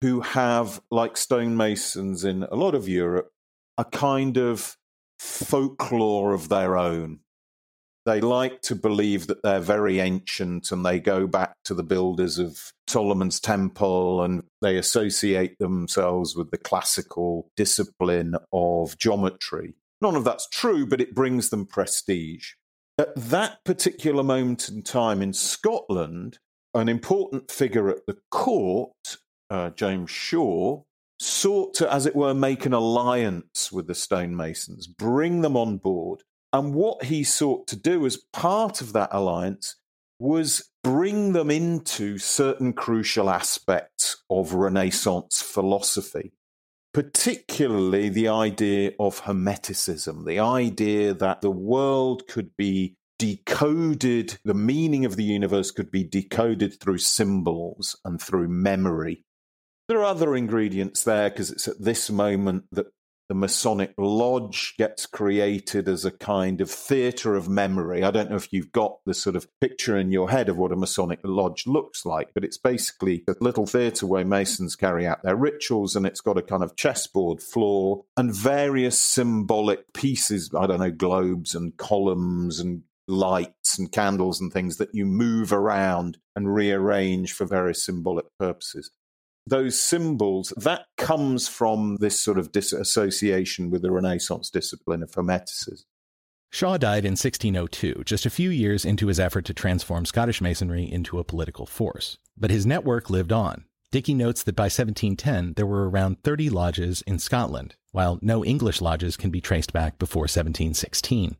who have, like stonemasons in a lot of Europe, a kind of folklore of their own. They like to believe that they're very ancient and they go back to the builders of Solomon's Temple and they associate themselves with the classical discipline of geometry. None of that's true, but it brings them prestige. At that particular moment in time in Scotland, an important figure at the court, uh, James Shaw, sought to, as it were, make an alliance with the stonemasons, bring them on board. And what he sought to do as part of that alliance was bring them into certain crucial aspects of Renaissance philosophy particularly the idea of Hermeticism, the idea that the world could be decoded, the meaning of the universe could be decoded through symbols and through memory. There are other ingredients there because it's at this moment that the Masonic Lodge gets created as a kind of theatre of memory. I don't know if you've got the sort of picture in your head of what a Masonic Lodge looks like, but it's basically a little theatre where Masons carry out their rituals, and it's got a kind of chessboard floor and various symbolic pieces. I don't know, globes and columns and lights and candles and things that you move around and rearrange for various symbolic purposes those symbols, that comes from this sort of disassociation with the Renaissance discipline of Hermeticism. Shaw died in 1602, just a few years into his effort to transform Scottish Masonry into a political force. But his network lived on. Dickie notes that by 1710 there were around 30 lodges in Scotland, while no English lodges can be traced back before 1716.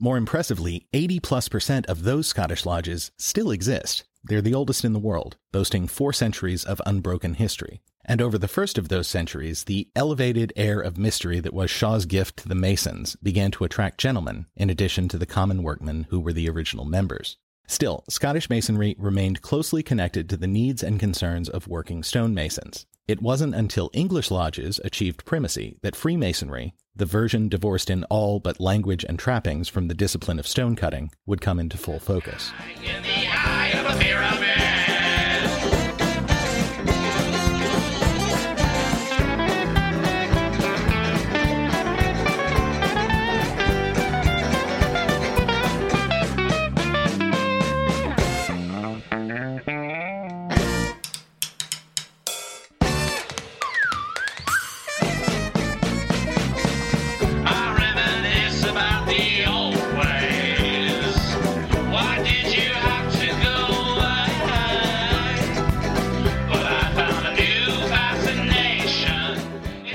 More impressively, 80 plus percent of those Scottish lodges still exist, they're the oldest in the world, boasting four centuries of unbroken history. And over the first of those centuries, the elevated air of mystery that was Shaw's gift to the Masons began to attract gentlemen, in addition to the common workmen who were the original members. Still, Scottish Masonry remained closely connected to the needs and concerns of working stonemasons. It wasn't until English lodges achieved primacy that Freemasonry, the version divorced in all but language and trappings from the discipline of stonecutting, would come into full focus.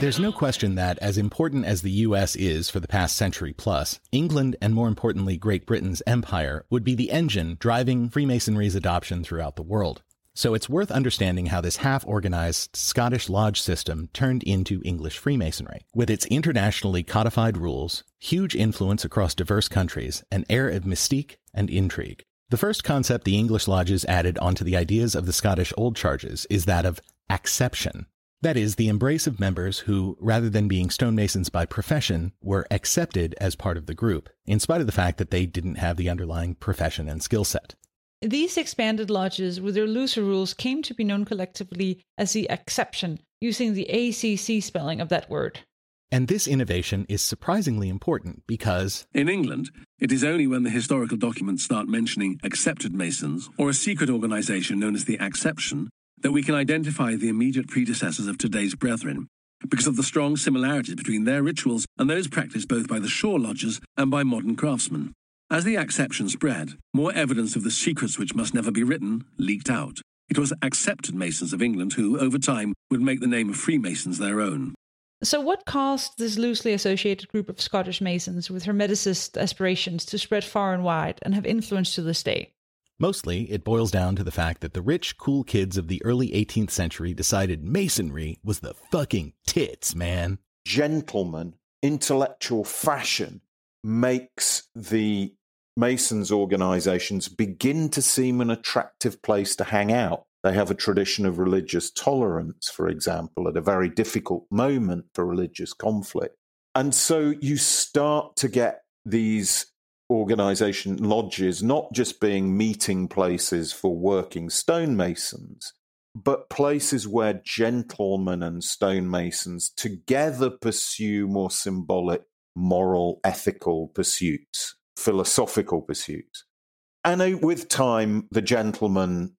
There's no question that, as important as the US is for the past century plus, England and more importantly Great Britain's empire would be the engine driving Freemasonry's adoption throughout the world. So it's worth understanding how this half organized Scottish lodge system turned into English Freemasonry. With its internationally codified rules, huge influence across diverse countries, an air of mystique and intrigue. The first concept the English lodges added onto the ideas of the Scottish old charges is that of acception. That is, the embrace of members who, rather than being stonemasons by profession, were accepted as part of the group, in spite of the fact that they didn't have the underlying profession and skill set. These expanded lodges, with their looser rules, came to be known collectively as the Acception, using the ACC spelling of that word. And this innovation is surprisingly important because. In England, it is only when the historical documents start mentioning accepted Masons or a secret organization known as the Acception that we can identify the immediate predecessors of today's brethren because of the strong similarities between their rituals and those practiced both by the Shaw lodges and by modern craftsmen. As the acception spread, more evidence of the secrets which must never be written leaked out. It was accepted Masons of England who, over time, would make the name of Freemasons their own. So, what caused this loosely associated group of Scottish Masons with Hermeticist aspirations to spread far and wide and have influence to this day? Mostly, it boils down to the fact that the rich, cool kids of the early 18th century decided masonry was the fucking tits, man. Gentleman, intellectual fashion makes the Masons organizations begin to seem an attractive place to hang out. They have a tradition of religious tolerance, for example, at a very difficult moment for religious conflict. And so you start to get these organization lodges not just being meeting places for working stonemasons, but places where gentlemen and stonemasons together pursue more symbolic, moral, ethical pursuits, philosophical pursuits. And with time, the gentlemen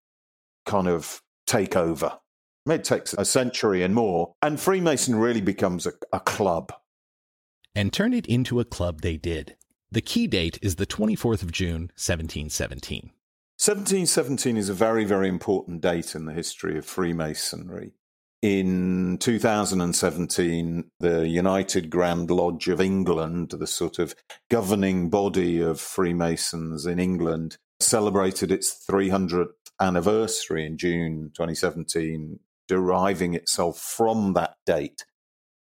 kind of take over. It takes a century and more, and Freemason really becomes a, a club. And turn it into a club they did. The key date is the 24th of June, 1717. 1717 is a very, very important date in the history of Freemasonry. In 2017, the United Grand Lodge of England, the sort of governing body of Freemasons in England, celebrated its 300th anniversary in June 2017, deriving itself from that date.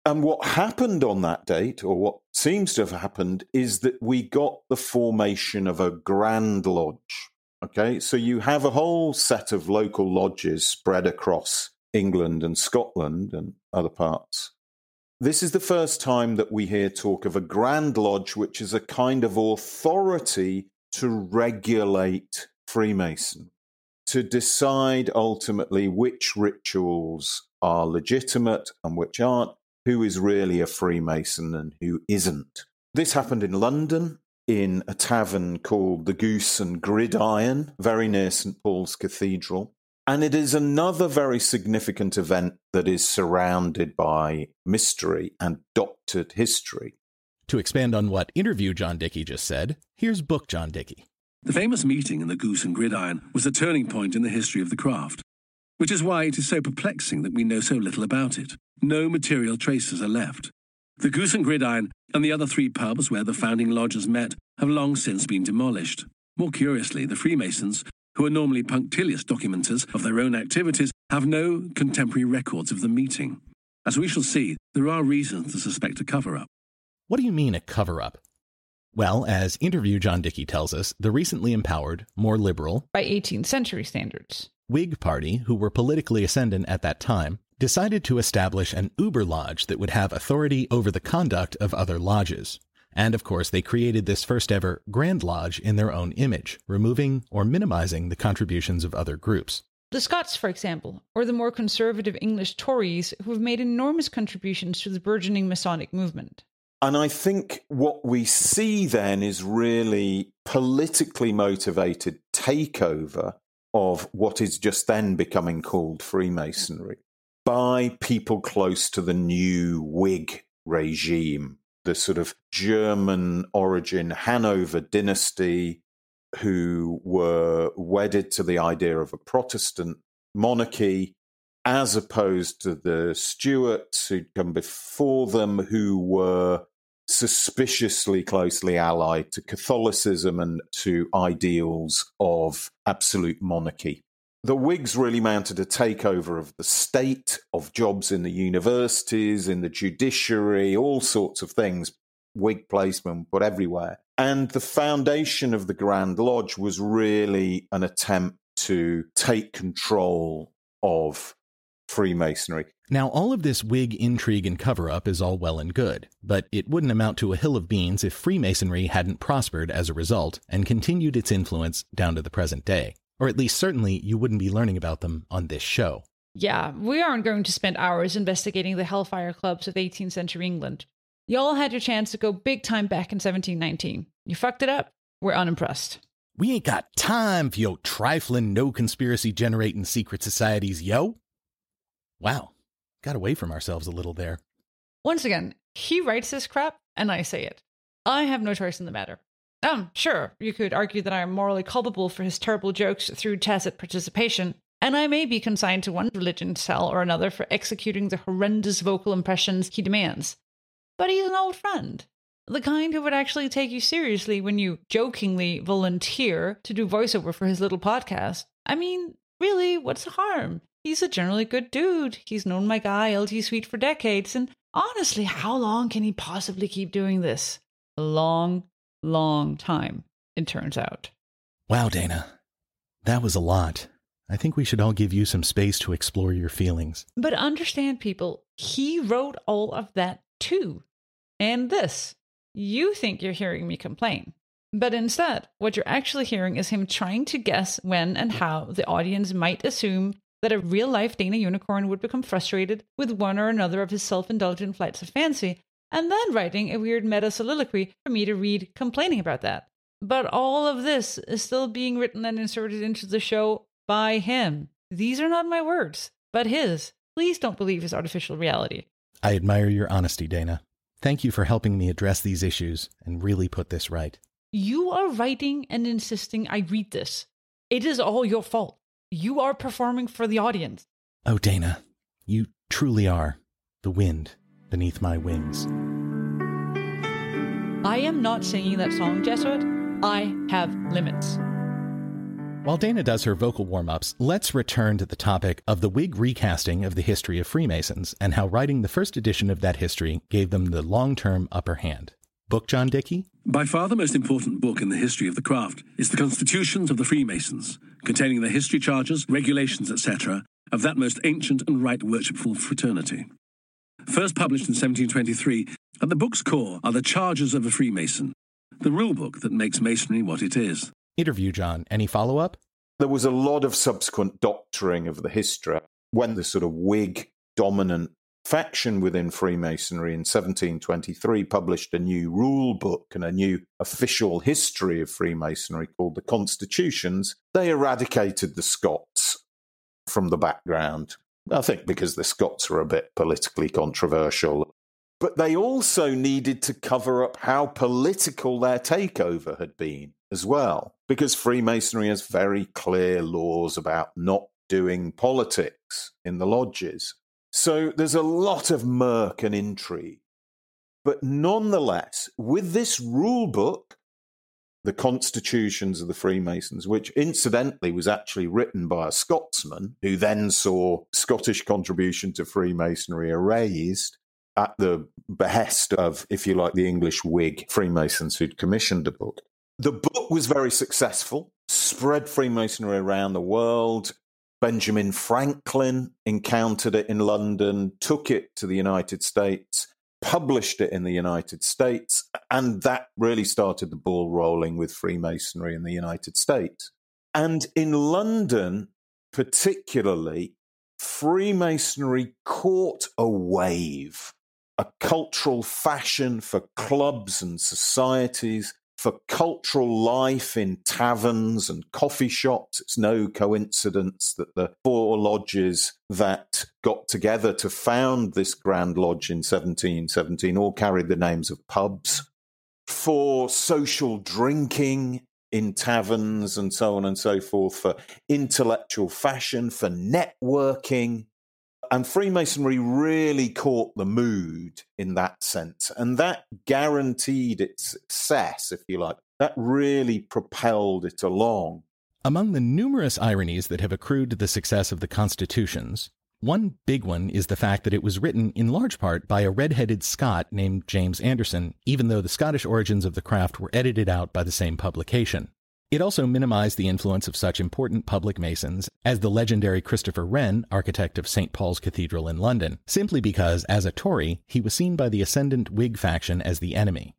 And what happened on that date, or what seems to have happened, is that we got the formation of a Grand Lodge. Okay, so you have a whole set of local lodges spread across England and Scotland and other parts. This is the first time that we hear talk of a Grand Lodge, which is a kind of authority to regulate Freemason, to decide ultimately which rituals are legitimate and which aren't, who is really a Freemason and who isn't. This happened in London in a tavern called the Goose and Gridiron, very near St. Paul's Cathedral. And it is another very significant event that is surrounded by mystery and doctored history. To expand on what interview John Dickie just said, here's book John Dickie. The famous meeting in the Goose and Gridiron was a turning point in the history of the craft, which is why it is so perplexing that we know so little about it. No material traces are left. The Goose and Gridiron and the other three pubs where the founding lodges met have long since been demolished. More curiously, the Freemasons, who are normally punctilious documenters of their own activities, have no contemporary records of the meeting. As we shall see, there are reasons to suspect a cover up. What do you mean a cover up? Well, as interview John Dickie tells us, the recently empowered, more liberal, by 18th century standards, Whig Party, who were politically ascendant at that time, decided to establish an Uber Lodge that would have authority over the conduct of other lodges. And of course, they created this first ever Grand Lodge in their own image, removing or minimizing the contributions of other groups. The Scots, for example, or the more conservative English Tories, who have made enormous contributions to the burgeoning Masonic movement. And I think what we see then is really politically motivated takeover of what is just then becoming called Freemasonry by people close to the new Whig regime, the sort of German origin Hanover dynasty, who were wedded to the idea of a Protestant monarchy, as opposed to the Stuarts who'd come before them, who were suspiciously closely allied to Catholicism and to ideals of absolute monarchy. The Whigs really mounted a takeover of the state, of jobs in the universities, in the judiciary, all sorts of things. Whig placement put everywhere. And the foundation of the Grand Lodge was really an attempt to take control of Freemasonry. Now, all of this Whig intrigue and cover up is all well and good, but it wouldn't amount to a hill of beans if Freemasonry hadn't prospered as a result and continued its influence down to the present day. Or at least, certainly, you wouldn't be learning about them on this show. Yeah, we aren't going to spend hours investigating the Hellfire clubs of 18th century England. Y'all had your chance to go big time back in 1719. You fucked it up. We're unimpressed. We ain't got time for your trifling, no conspiracy generating secret societies, yo. Wow, got away from ourselves a little there. Once again, he writes this crap, and I say it. I have no choice in the matter. Um, sure, you could argue that I am morally culpable for his terrible jokes through tacit participation, and I may be consigned to one religion cell or another for executing the horrendous vocal impressions he demands. But he's an old friend, the kind who would actually take you seriously when you jokingly volunteer to do voiceover for his little podcast. I mean, really, what's the harm? He's a generally good dude. He's known my guy, LT Sweet, for decades, and honestly, how long can he possibly keep doing this? A long, long time, it turns out. Wow, Dana. That was a lot. I think we should all give you some space to explore your feelings. But understand, people, he wrote all of that too. And this. You think you're hearing me complain. But instead, what you're actually hearing is him trying to guess when and how the audience might assume that a real life Dana unicorn would become frustrated with one or another of his self indulgent flights of fancy, and then writing a weird meta soliloquy for me to read complaining about that. But all of this is still being written and inserted into the show by him. These are not my words, but his. Please don't believe his artificial reality. I admire your honesty, Dana. Thank you for helping me address these issues and really put this right. You are writing and insisting I read this. It is all your fault. You are performing for the audience. Oh, Dana, you truly are the wind beneath my wings. I am not singing that song, Jesuit. I have limits. While Dana does her vocal warm ups, let's return to the topic of the Whig recasting of the history of Freemasons and how writing the first edition of that history gave them the long term upper hand. Book John Dickie? By far the most important book in the history of the craft is the Constitutions of the Freemasons, containing the history charges, regulations, etc., of that most ancient and right worshipful fraternity. First published in 1723, at the book's core are the charges of a Freemason, the rule book that makes Masonry what it is. Interview John. Any follow up? There was a lot of subsequent doctoring of the history when the sort of Whig dominant faction within Freemasonry in 1723 published a new rule book and a new official history of Freemasonry called the Constitutions. They eradicated the Scots from the background. I think because the Scots were a bit politically controversial. But they also needed to cover up how political their takeover had been as well, because Freemasonry has very clear laws about not doing politics in the lodges. So there's a lot of murk and intrigue. But nonetheless, with this rule book, the Constitutions of the Freemasons, which incidentally was actually written by a Scotsman who then saw Scottish contribution to Freemasonry erased at the behest of, if you like, the English Whig Freemasons who'd commissioned the book. The book was very successful, spread Freemasonry around the world. Benjamin Franklin encountered it in London, took it to the United States, published it in the United States, and that really started the ball rolling with Freemasonry in the United States. And in London, particularly, Freemasonry caught a wave, a cultural fashion for clubs and societies for cultural life in taverns and coffee shops. It's no coincidence that the four lodges that got together to found this Grand Lodge in 1717 all carried the names of pubs. For social drinking in taverns and so on and so forth, for intellectual fashion, for networking, and Freemasonry really caught the mood in that sense. And that guaranteed its success, if you like. That really propelled it along. Among the numerous ironies that have accrued to the success of the Constitutions, one big one is the fact that it was written in large part by a red-headed Scot named James Anderson, even though the Scottish origins of the craft were edited out by the same publication. It also minimized the influence of such important public masons as the legendary Christopher Wren, architect of St. Paul's Cathedral in London, simply because, as a Tory, he was seen by the ascendant Whig faction as the enemy.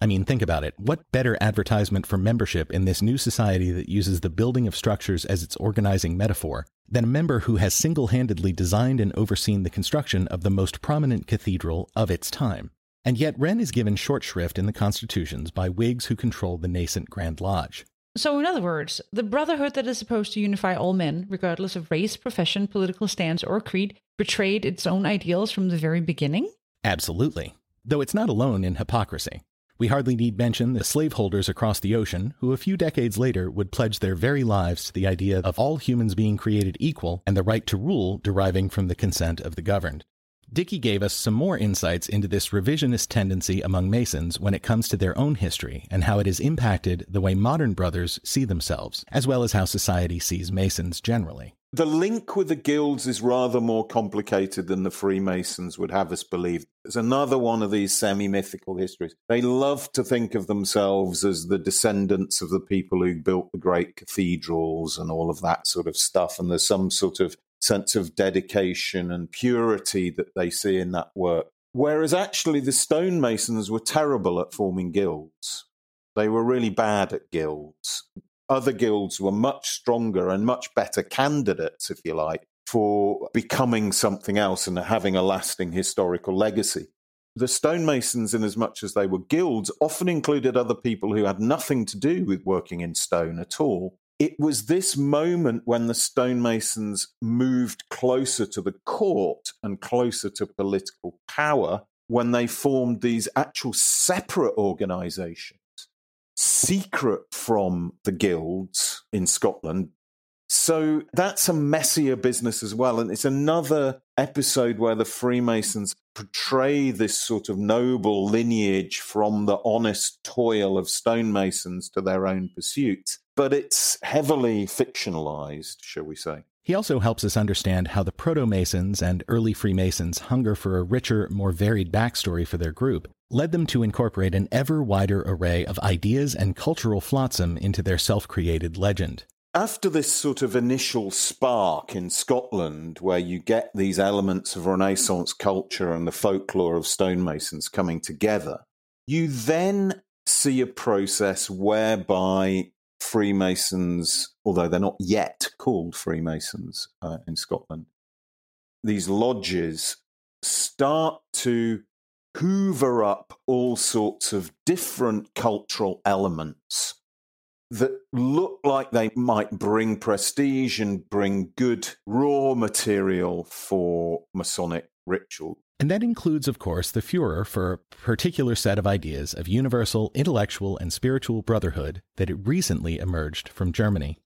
I mean, think about it. What better advertisement for membership in this new society that uses the building of structures as its organizing metaphor than a member who has single handedly designed and overseen the construction of the most prominent cathedral of its time? And yet, Wren is given short shrift in the constitutions by Whigs who control the nascent Grand Lodge. So, in other words, the brotherhood that is supposed to unify all men, regardless of race, profession, political stance, or creed, betrayed its own ideals from the very beginning? Absolutely. Though it's not alone in hypocrisy. We hardly need mention the slaveholders across the ocean, who a few decades later would pledge their very lives to the idea of all humans being created equal and the right to rule deriving from the consent of the governed. Dickie gave us some more insights into this revisionist tendency among Masons when it comes to their own history and how it has impacted the way modern brothers see themselves, as well as how society sees Masons generally. The link with the guilds is rather more complicated than the Freemasons would have us believe. It's another one of these semi mythical histories. They love to think of themselves as the descendants of the people who built the great cathedrals and all of that sort of stuff. And there's some sort of sense of dedication and purity that they see in that work. Whereas actually, the stonemasons were terrible at forming guilds. They were really bad at guilds. Other guilds were much stronger and much better candidates, if you like, for becoming something else and having a lasting historical legacy. The stonemasons, in as much as they were guilds, often included other people who had nothing to do with working in stone at all it was this moment when the stonemasons moved closer to the court and closer to political power when they formed these actual separate organizations, secret from the guilds in Scotland. So that's a messier business as well. And it's another episode where the Freemasons portray this sort of noble lineage from the honest toil of stonemasons to their own pursuits but it's heavily fictionalized, shall we say. He also helps us understand how the Proto Masons and early Freemasons' hunger for a richer, more varied backstory for their group led them to incorporate an ever wider array of ideas and cultural flotsam into their self created legend. After this sort of initial spark in Scotland, where you get these elements of Renaissance culture and the folklore of stonemasons coming together, you then see a process whereby Freemasons, although they're not yet called Freemasons uh, in Scotland, these lodges start to hoover up all sorts of different cultural elements that look like they might bring prestige and bring good raw material for Masonic ritual. And that includes, of course, the Fuhrer for a particular set of ideas of universal intellectual and spiritual brotherhood that had recently emerged from Germany.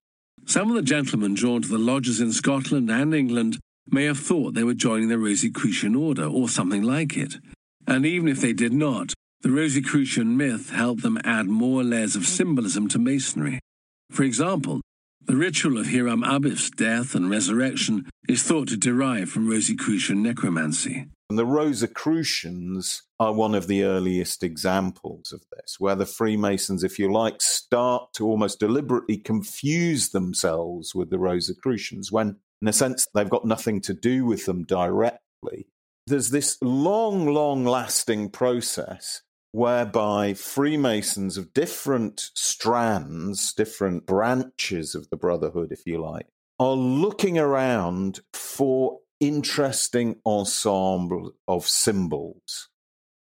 Some of the gentlemen drawn to the lodges in Scotland and England may have thought they were joining the Rosicrucian order or something like it. And even if they did not, the Rosicrucian myth helped them add more layers of symbolism to Masonry. For example, the ritual of Hiram Abif's death and resurrection is thought to derive from Rosicrucian necromancy. And the Rosicrucians are one of the earliest examples of this, where the Freemasons, if you like, start to almost deliberately confuse themselves with the Rosicrucians when, in a sense, they've got nothing to do with them directly. There's this long, long lasting process whereby Freemasons of different strands, different branches of the Brotherhood, if you like, are looking around for interesting ensemble of symbols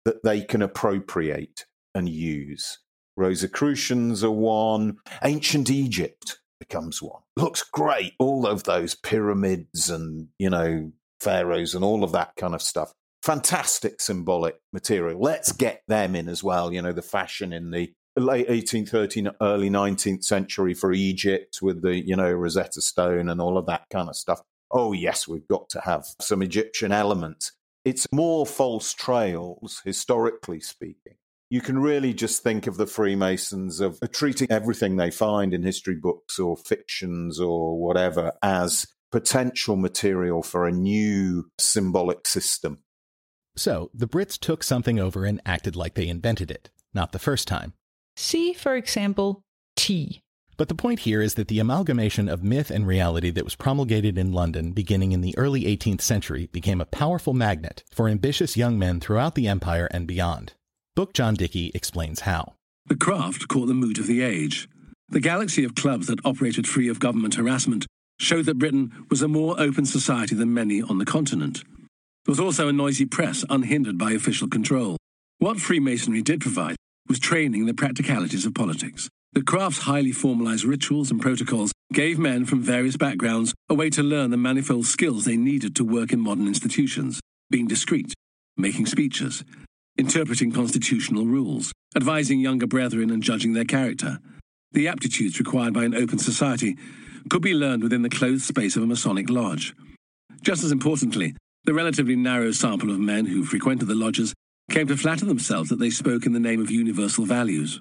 that they can appropriate and use. Rosicrucians are one. Ancient Egypt becomes one. Looks great. All of those pyramids and, you know, pharaohs and all of that kind of stuff. Fantastic symbolic material. Let's get them in as well. You know, the fashion in the late 18th, 13th, early 19th century for Egypt with the, you know, Rosetta Stone and all of that kind of stuff oh, yes, we've got to have some Egyptian elements. It's more false trails, historically speaking. You can really just think of the Freemasons of treating everything they find in history books or fictions or whatever as potential material for a new symbolic system. So, the Brits took something over and acted like they invented it, not the first time. See, for example, tea. But the point here is that the amalgamation of myth and reality that was promulgated in London beginning in the early 18th century became a powerful magnet for ambitious young men throughout the empire and beyond. Book John Dickie explains how. The craft caught the mood of the age. The galaxy of clubs that operated free of government harassment showed that Britain was a more open society than many on the continent. There was also a noisy press unhindered by official control. What Freemasonry did provide was training in the practicalities of politics. The craft's highly formalized rituals and protocols gave men from various backgrounds a way to learn the manifold skills they needed to work in modern institutions, being discreet, making speeches, interpreting constitutional rules, advising younger brethren and judging their character. The aptitudes required by an open society could be learned within the closed space of a Masonic lodge. Just as importantly, the relatively narrow sample of men who frequented the lodges came to flatter themselves that they spoke in the name of universal values.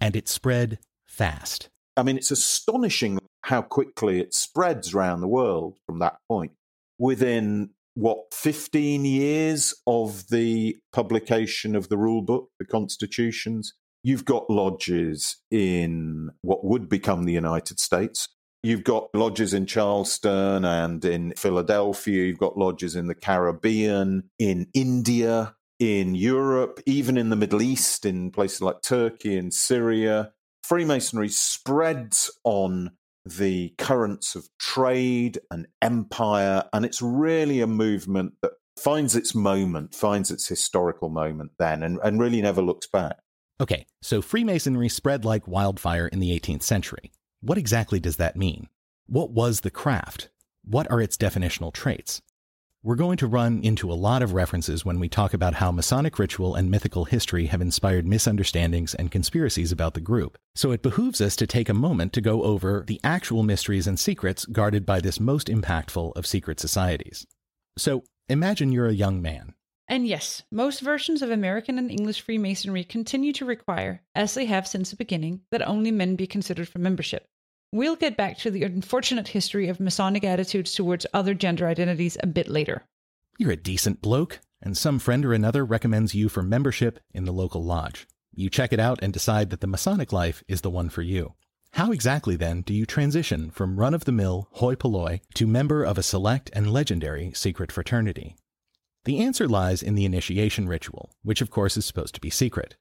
And it spread fast. I mean, it's astonishing how quickly it spreads around the world from that point. Within what 15 years of the publication of the rule book, the constitutions, you've got lodges in what would become the United States. You've got lodges in Charleston and in Philadelphia. You've got lodges in the Caribbean, in India, in Europe, even in the Middle East, in places like Turkey and Syria. Freemasonry spreads on the currents of trade and empire, and it's really a movement that finds its moment, finds its historical moment then, and, and really never looks back. Okay, so Freemasonry spread like wildfire in the 18th century. What exactly does that mean? What was the craft? What are its definitional traits? We're going to run into a lot of references when we talk about how Masonic ritual and mythical history have inspired misunderstandings and conspiracies about the group. So it behooves us to take a moment to go over the actual mysteries and secrets guarded by this most impactful of secret societies. So imagine you're a young man. And yes, most versions of American and English Freemasonry continue to require, as they have since the beginning, that only men be considered for membership. We'll get back to the unfortunate history of Masonic attitudes towards other gender identities a bit later. You're a decent bloke, and some friend or another recommends you for membership in the local lodge. You check it out and decide that the Masonic life is the one for you. How exactly then do you transition from run of the mill hoi polloi to member of a select and legendary secret fraternity? The answer lies in the initiation ritual, which of course is supposed to be secret.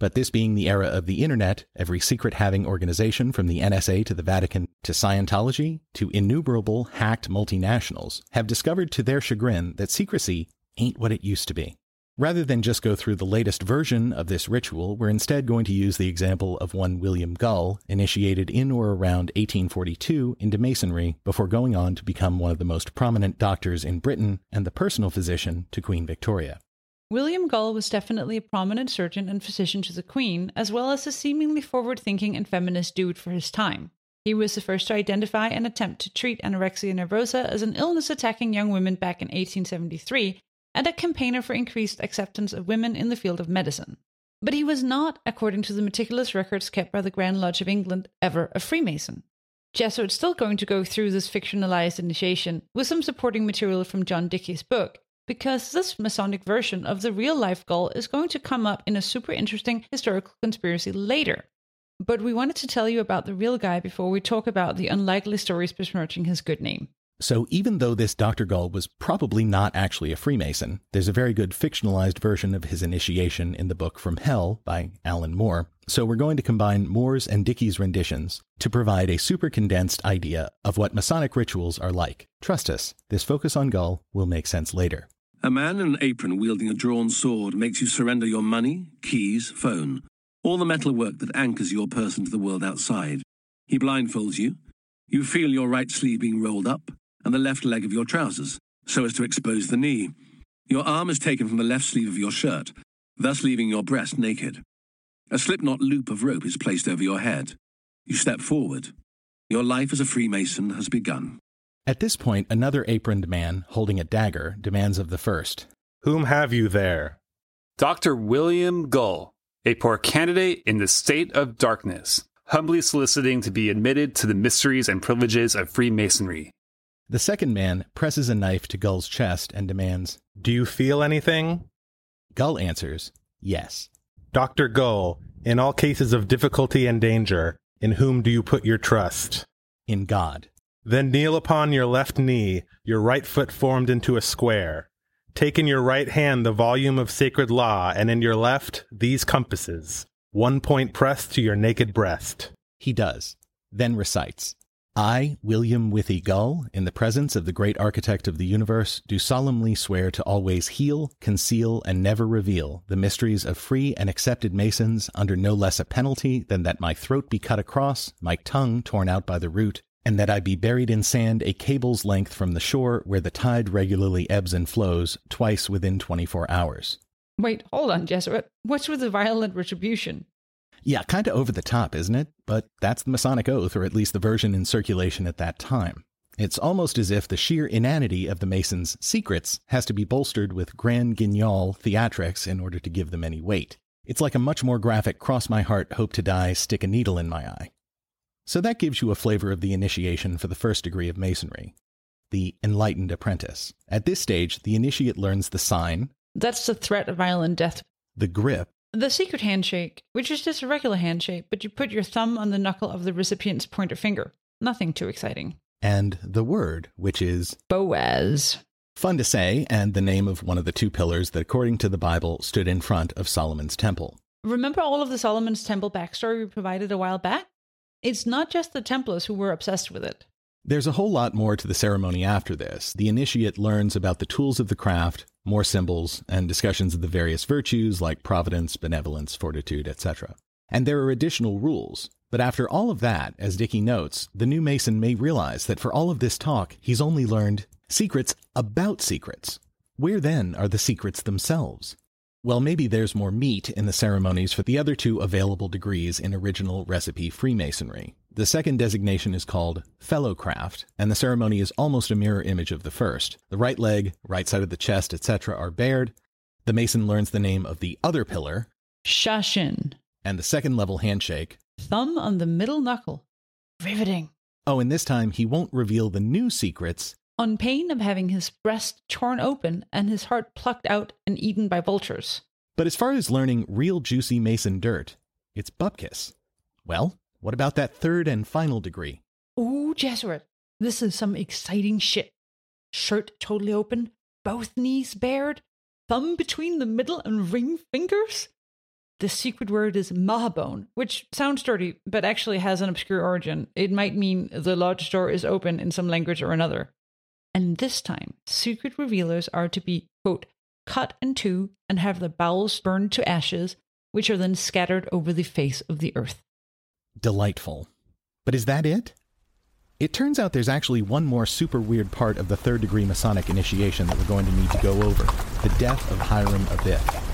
But this being the era of the internet, every secret having organization from the NSA to the Vatican to Scientology to innumerable hacked multinationals have discovered to their chagrin that secrecy ain't what it used to be. Rather than just go through the latest version of this ritual, we're instead going to use the example of one William Gull, initiated in or around 1842 into Masonry before going on to become one of the most prominent doctors in Britain and the personal physician to Queen Victoria. William Gull was definitely a prominent surgeon and physician to the Queen, as well as a seemingly forward thinking and feminist dude for his time. He was the first to identify and attempt to treat anorexia nervosa as an illness attacking young women back in 1873, and a campaigner for increased acceptance of women in the field of medicine. But he was not, according to the meticulous records kept by the Grand Lodge of England, ever a Freemason. Jesuit's still going to go through this fictionalized initiation with some supporting material from John Dickie's book, because this Masonic version of the real life Gull is going to come up in a super interesting historical conspiracy later. But we wanted to tell you about the real guy before we talk about the unlikely stories besmirching his good name. So, even though this Dr. Gull was probably not actually a Freemason, there's a very good fictionalized version of his initiation in the book From Hell by Alan Moore. So, we're going to combine Moore's and Dickie's renditions to provide a super condensed idea of what Masonic rituals are like. Trust us, this focus on Gull will make sense later. A man in an apron wielding a drawn sword makes you surrender your money, keys, phone, all the metal work that anchors your person to the world outside. He blindfolds you. You feel your right sleeve being rolled up and the left leg of your trousers, so as to expose the knee. Your arm is taken from the left sleeve of your shirt, thus leaving your breast naked. A slipknot loop of rope is placed over your head. You step forward. Your life as a Freemason has begun. At this point, another aproned man, holding a dagger, demands of the first Whom have you there? Dr. William Gull, a poor candidate in the state of darkness, humbly soliciting to be admitted to the mysteries and privileges of Freemasonry. The second man presses a knife to Gull's chest and demands, Do you feel anything? Gull answers, Yes. Dr. Gull, in all cases of difficulty and danger, in whom do you put your trust? In God. Then kneel upon your left knee, your right foot formed into a square. Take in your right hand the volume of sacred law, and in your left these compasses, one point pressed to your naked breast. He does, then recites I, William Withy Gull, in the presence of the great architect of the universe, do solemnly swear to always heal, conceal, and never reveal the mysteries of free and accepted Masons under no less a penalty than that my throat be cut across, my tongue torn out by the root, and that I be buried in sand a cable's length from the shore where the tide regularly ebbs and flows twice within 24 hours. Wait, hold on, Jesuit. What's with the violent retribution? Yeah, kind of over the top, isn't it? But that's the Masonic Oath, or at least the version in circulation at that time. It's almost as if the sheer inanity of the Masons' secrets has to be bolstered with grand guignol theatrics in order to give them any weight. It's like a much more graphic cross my heart, hope to die, stick a needle in my eye. So that gives you a flavor of the initiation for the first degree of Masonry the enlightened apprentice. At this stage, the initiate learns the sign, That's the threat of violent death. the grip, The secret handshake, which is just a regular handshake, but you put your thumb on the knuckle of the recipient's pointer finger. Nothing too exciting. and the word, which is Boaz. Fun to say, and the name of one of the two pillars that, according to the Bible, stood in front of Solomon's temple. Remember all of the Solomon's Temple backstory we provided a while back? It's not just the Templars who were obsessed with it. There's a whole lot more to the ceremony after this. The initiate learns about the tools of the craft, more symbols, and discussions of the various virtues like providence, benevolence, fortitude, etc. And there are additional rules. But after all of that, as Dickie notes, the new Mason may realize that for all of this talk, he's only learned secrets about secrets. Where then are the secrets themselves? Well, maybe there's more meat in the ceremonies for the other two available degrees in original recipe Freemasonry. The second designation is called Fellowcraft, and the ceremony is almost a mirror image of the first. The right leg, right side of the chest, etc., are bared. The Mason learns the name of the other pillar, Shashin. and the second level handshake. Thumb on the middle knuckle. Riveting. Oh, and this time he won't reveal the new secrets. On pain of having his breast torn open and his heart plucked out and eaten by vultures. But as far as learning real juicy Mason dirt, it's bupkis. Well, what about that third and final degree? Ooh, Jesuit. This is some exciting shit. Shirt totally open, both knees bared, thumb between the middle and ring fingers. The secret word is mahabone, which sounds dirty, but actually has an obscure origin. It might mean the lodge door is open in some language or another. And this time, secret revealers are to be, quote, cut in two and have their bowels burned to ashes, which are then scattered over the face of the earth. Delightful. But is that it? It turns out there's actually one more super weird part of the third degree Masonic initiation that we're going to need to go over the death of Hiram Abif.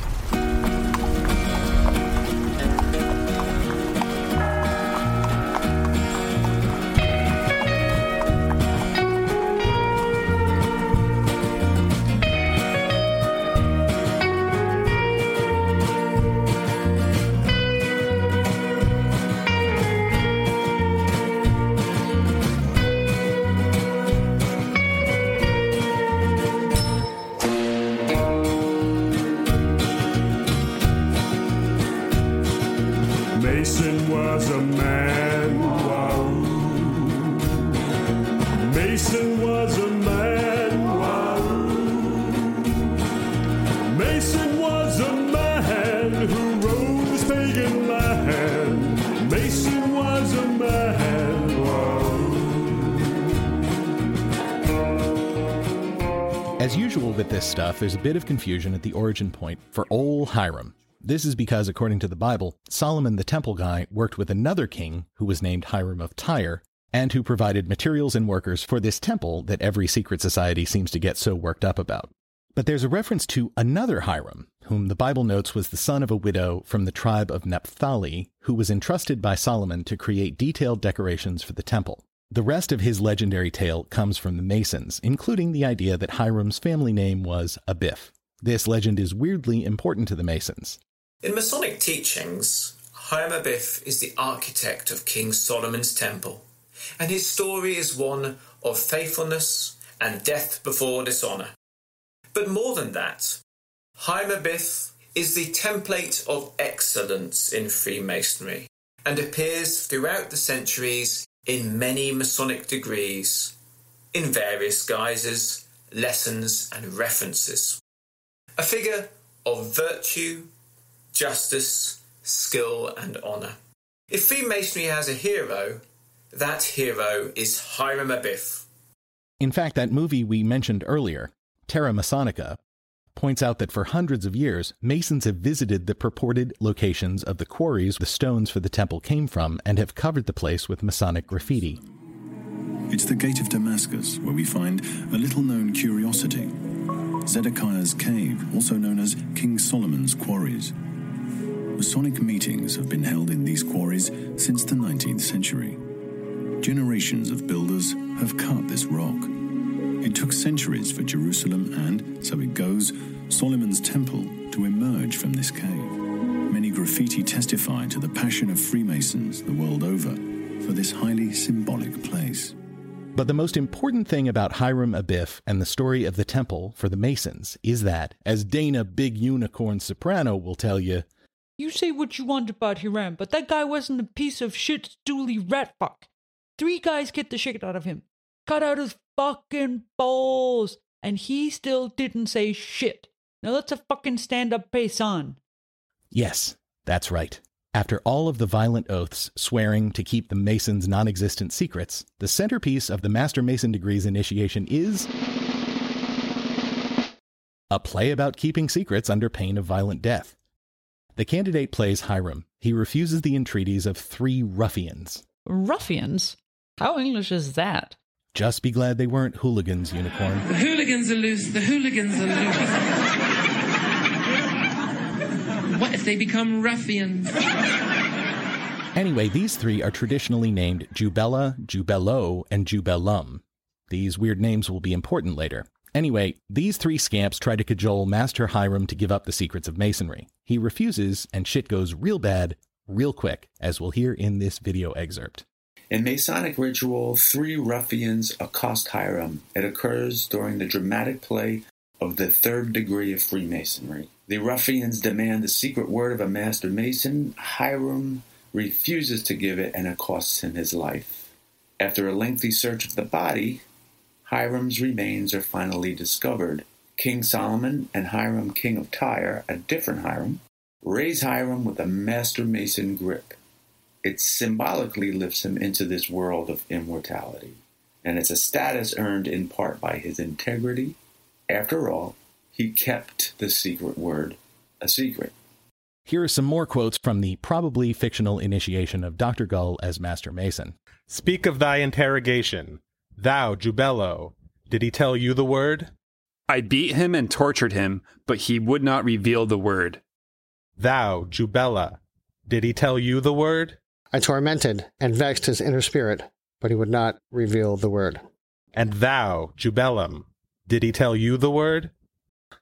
There's a bit of confusion at the origin point for old Hiram. This is because, according to the Bible, Solomon the temple guy worked with another king who was named Hiram of Tyre, and who provided materials and workers for this temple that every secret society seems to get so worked up about. But there's a reference to another Hiram, whom the Bible notes was the son of a widow from the tribe of Naphtali, who was entrusted by Solomon to create detailed decorations for the temple. The rest of his legendary tale comes from the Masons, including the idea that Hiram's family name was Abif. This legend is weirdly important to the Masons. In Masonic teachings, Hiram Abif is the architect of King Solomon's temple, and his story is one of faithfulness and death before dishonor. But more than that, Hiram Abif is the template of excellence in Freemasonry and appears throughout the centuries in many Masonic degrees, in various guises, lessons, and references. A figure of virtue, justice, skill, and honour. If Freemasonry has a hero, that hero is Hiram Abif. In fact, that movie we mentioned earlier, Terra Masonica, points out that for hundreds of years, Masons have visited the purported locations of the quarries the stones for the temple came from and have covered the place with Masonic graffiti. It's the Gate of Damascus where we find a little known curiosity Zedekiah's Cave, also known as King Solomon's Quarries. Masonic meetings have been held in these quarries since the 19th century. Generations of builders have cut this rock. It took centuries for Jerusalem and, so it goes, Solomon's Temple to emerge from this cave. Many graffiti testify to the passion of Freemasons the world over for this highly symbolic place. But the most important thing about Hiram Abif and the story of the temple for the Masons is that, as Dana Big Unicorn Soprano will tell you, You say what you want about Hiram, but that guy wasn't a piece of shit stooly rat fuck. Three guys get the shit out of him, cut out his fucking balls, and he still didn't say shit. Now that's a fucking stand up on. Yes, that's right. After all of the violent oaths swearing to keep the Masons' non existent secrets, the centerpiece of the Master Mason degree's initiation is a play about keeping secrets under pain of violent death. The candidate plays Hiram. He refuses the entreaties of three ruffians. Ruffians? How English is that? Just be glad they weren't hooligans, Unicorn. The hooligans are loose. The hooligans are loose. what if they become ruffians? Anyway, these three are traditionally named Jubella, Jubello, and Jubellum. These weird names will be important later. Anyway, these three scamps try to cajole Master Hiram to give up the secrets of Masonry. He refuses, and shit goes real bad, real quick, as we'll hear in this video excerpt. In Masonic ritual, three ruffians accost Hiram. It occurs during the dramatic play of the third degree of Freemasonry. The ruffians demand the secret word of a master mason. Hiram refuses to give it and it costs him his life. After a lengthy search of the body, Hiram's remains are finally discovered. King Solomon and Hiram, king of Tyre, a different Hiram, raise Hiram with a master mason grip. It symbolically lifts him into this world of immortality, and it's a status earned in part by his integrity. After all, he kept the secret word a secret. Here are some more quotes from the probably fictional initiation of Dr. Gull as Master Mason. Speak of thy interrogation. Thou, Jubello, did he tell you the word? I beat him and tortured him, but he would not reveal the word. Thou, Jubella, did he tell you the word? I tormented and vexed his inner spirit, but he would not reveal the word. And thou, Jubellum, did he tell you the word?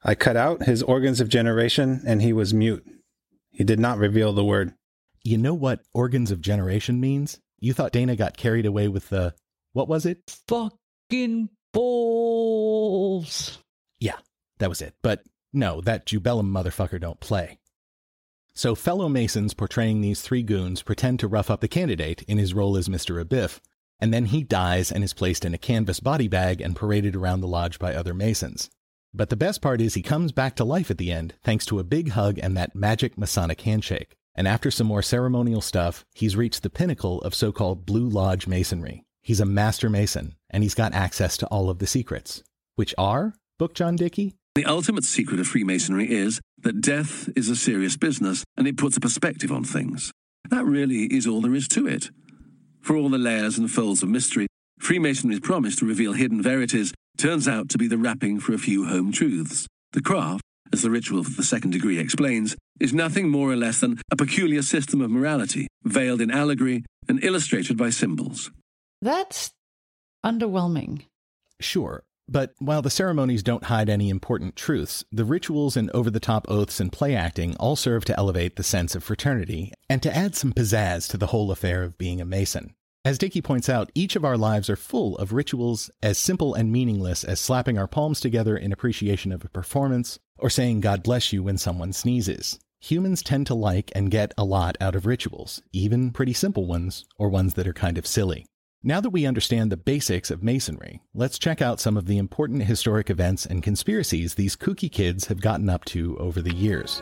I cut out his organs of generation, and he was mute. He did not reveal the word. You know what organs of generation means? You thought Dana got carried away with the. What was it? Fucking balls. Yeah, that was it. But no, that Jubellum motherfucker don't play. So fellow Masons portraying these three goons pretend to rough up the candidate in his role as Mr. Abif, and then he dies and is placed in a canvas body bag and paraded around the lodge by other Masons. But the best part is he comes back to life at the end thanks to a big hug and that magic Masonic handshake. And after some more ceremonial stuff, he's reached the pinnacle of so called Blue Lodge Masonry. He's a master Mason, and he's got access to all of the secrets, which are, Book John Dickie, The ultimate secret of Freemasonry is that death is a serious business and it puts a perspective on things. That really is all there is to it. For all the layers and folds of mystery, Freemasonry's promise to reveal hidden verities turns out to be the wrapping for a few home truths. The craft, as the ritual of the second degree explains, is nothing more or less than a peculiar system of morality, veiled in allegory and illustrated by symbols. That's underwhelming. Sure, but while the ceremonies don't hide any important truths, the rituals and over the top oaths and play acting all serve to elevate the sense of fraternity and to add some pizzazz to the whole affair of being a Mason. As Dickie points out, each of our lives are full of rituals as simple and meaningless as slapping our palms together in appreciation of a performance or saying God bless you when someone sneezes. Humans tend to like and get a lot out of rituals, even pretty simple ones or ones that are kind of silly. Now that we understand the basics of Masonry, let's check out some of the important historic events and conspiracies these kooky kids have gotten up to over the years.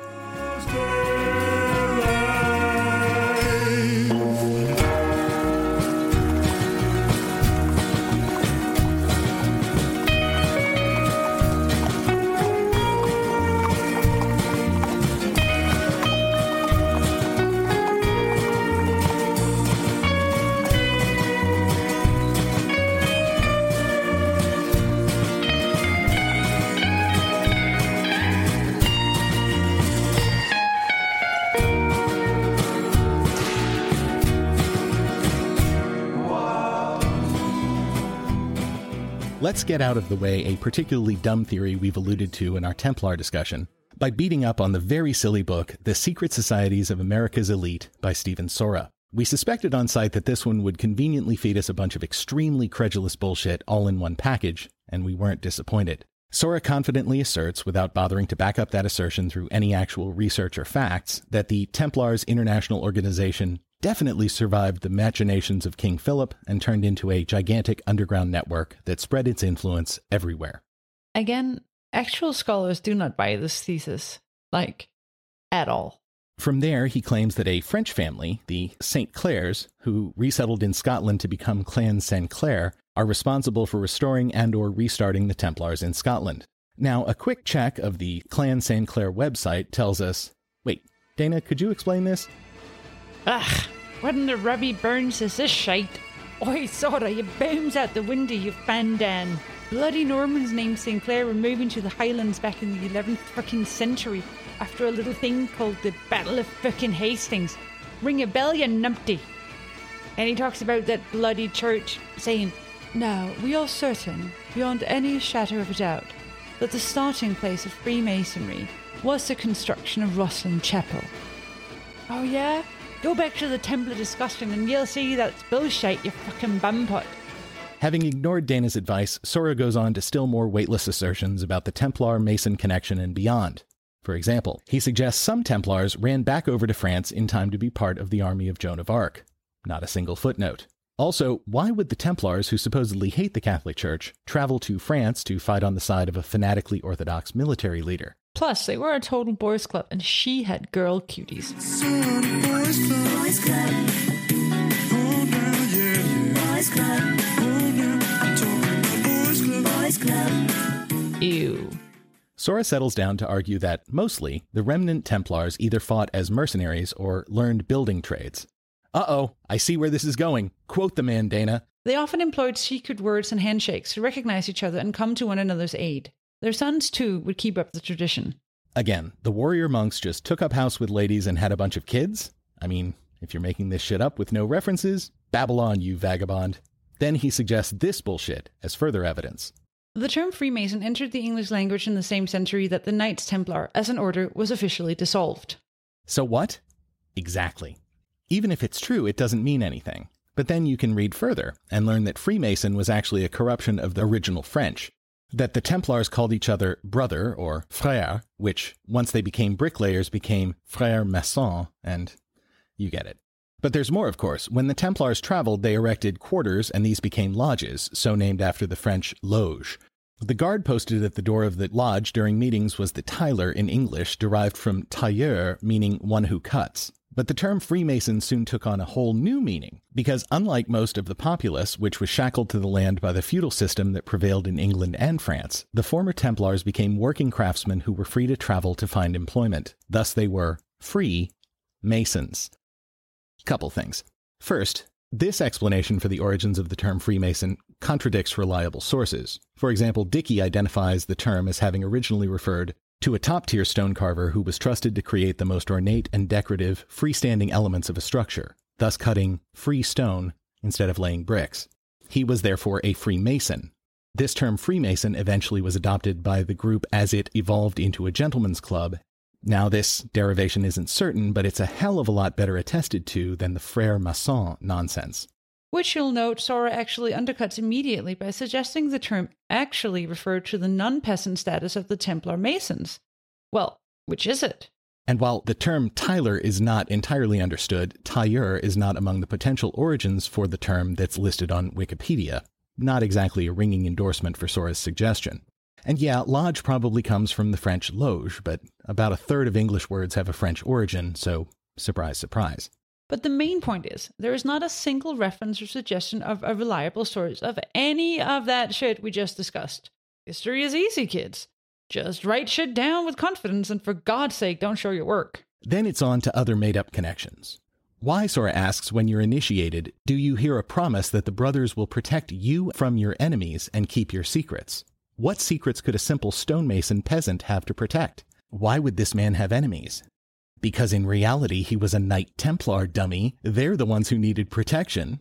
Let's get out of the way a particularly dumb theory we've alluded to in our Templar discussion by beating up on the very silly book, The Secret Societies of America's Elite by Steven Sora. We suspected on site that this one would conveniently feed us a bunch of extremely credulous bullshit all in one package, and we weren't disappointed. Sora confidently asserts, without bothering to back up that assertion through any actual research or facts, that the Templars International Organization definitely survived the machinations of King Philip and turned into a gigantic underground network that spread its influence everywhere. Again, actual scholars do not buy this thesis. Like, at all. From there, he claims that a French family, the St. Clairs, who resettled in Scotland to become Clan St. Clair, are responsible for restoring and or restarting the Templars in Scotland. Now, a quick check of the Clan St. Clair website tells us, wait, Dana, could you explain this? Ugh, what in the rubby burns is this shite? Oi, Sora, you booms out the window, you fandan. Bloody Normans named St. Clair were moving to the Highlands back in the 11th fucking century after a little thing called the Battle of fucking Hastings. Ring a bell, you numpty. And he talks about that bloody church, saying, Now, we are certain, beyond any shadow of a doubt, that the starting place of Freemasonry was the construction of Rosslyn Chapel. Oh, yeah? Go back to the Templar discussion and you'll see that's bullshit, you fucking bumpot. Having ignored Dana's advice, Sora goes on to still more weightless assertions about the Templar Mason connection and beyond. For example, he suggests some Templars ran back over to France in time to be part of the army of Joan of Arc. Not a single footnote. Also, why would the Templars, who supposedly hate the Catholic Church, travel to France to fight on the side of a fanatically orthodox military leader? Plus, they were a total boys' club, and she had girl cuties. Ew. Sora settles down to argue that, mostly, the remnant Templars either fought as mercenaries or learned building trades. Uh oh, I see where this is going. Quote the man, Dana. They often employed secret words and handshakes to recognize each other and come to one another's aid. Their sons, too, would keep up the tradition. Again, the warrior monks just took up house with ladies and had a bunch of kids? I mean, if you're making this shit up with no references, Babylon, you vagabond. Then he suggests this bullshit as further evidence. The term Freemason entered the English language in the same century that the Knights Templar, as an order, was officially dissolved. So what? Exactly. Even if it's true, it doesn't mean anything. But then you can read further and learn that Freemason was actually a corruption of the original French. That the Templars called each other brother or frère, which, once they became bricklayers, became frère maçon, and you get it. But there's more, of course. When the Templars traveled, they erected quarters, and these became lodges, so named after the French loge. The guard posted at the door of the lodge during meetings was the tiler in English, derived from tailleur, meaning one who cuts. But the term Freemason soon took on a whole new meaning, because unlike most of the populace, which was shackled to the land by the feudal system that prevailed in England and France, the former Templars became working craftsmen who were free to travel to find employment. Thus, they were free Masons. Couple things. First, this explanation for the origins of the term Freemason contradicts reliable sources. For example, Dickie identifies the term as having originally referred to a top tier stone carver who was trusted to create the most ornate and decorative freestanding elements of a structure, thus cutting free stone instead of laying bricks. He was therefore a Freemason. This term Freemason eventually was adopted by the group as it evolved into a gentleman's club. Now, this derivation isn't certain, but it's a hell of a lot better attested to than the Frere Maçon nonsense. Which you'll note Sora actually undercuts immediately by suggesting the term actually referred to the non peasant status of the Templar Masons. Well, which is it? And while the term Tyler is not entirely understood, tailleur is not among the potential origins for the term that's listed on Wikipedia. Not exactly a ringing endorsement for Sora's suggestion. And yeah, lodge probably comes from the French loge, but about a third of English words have a French origin, so surprise, surprise. But the main point is, there is not a single reference or suggestion of a reliable source of any of that shit we just discussed. History is easy, kids. Just write shit down with confidence and for God's sake, don't show your work. Then it's on to other made up connections. Why, Sora asks, when you're initiated, do you hear a promise that the brothers will protect you from your enemies and keep your secrets? What secrets could a simple stonemason peasant have to protect? Why would this man have enemies? Because in reality, he was a Knight Templar dummy. They're the ones who needed protection.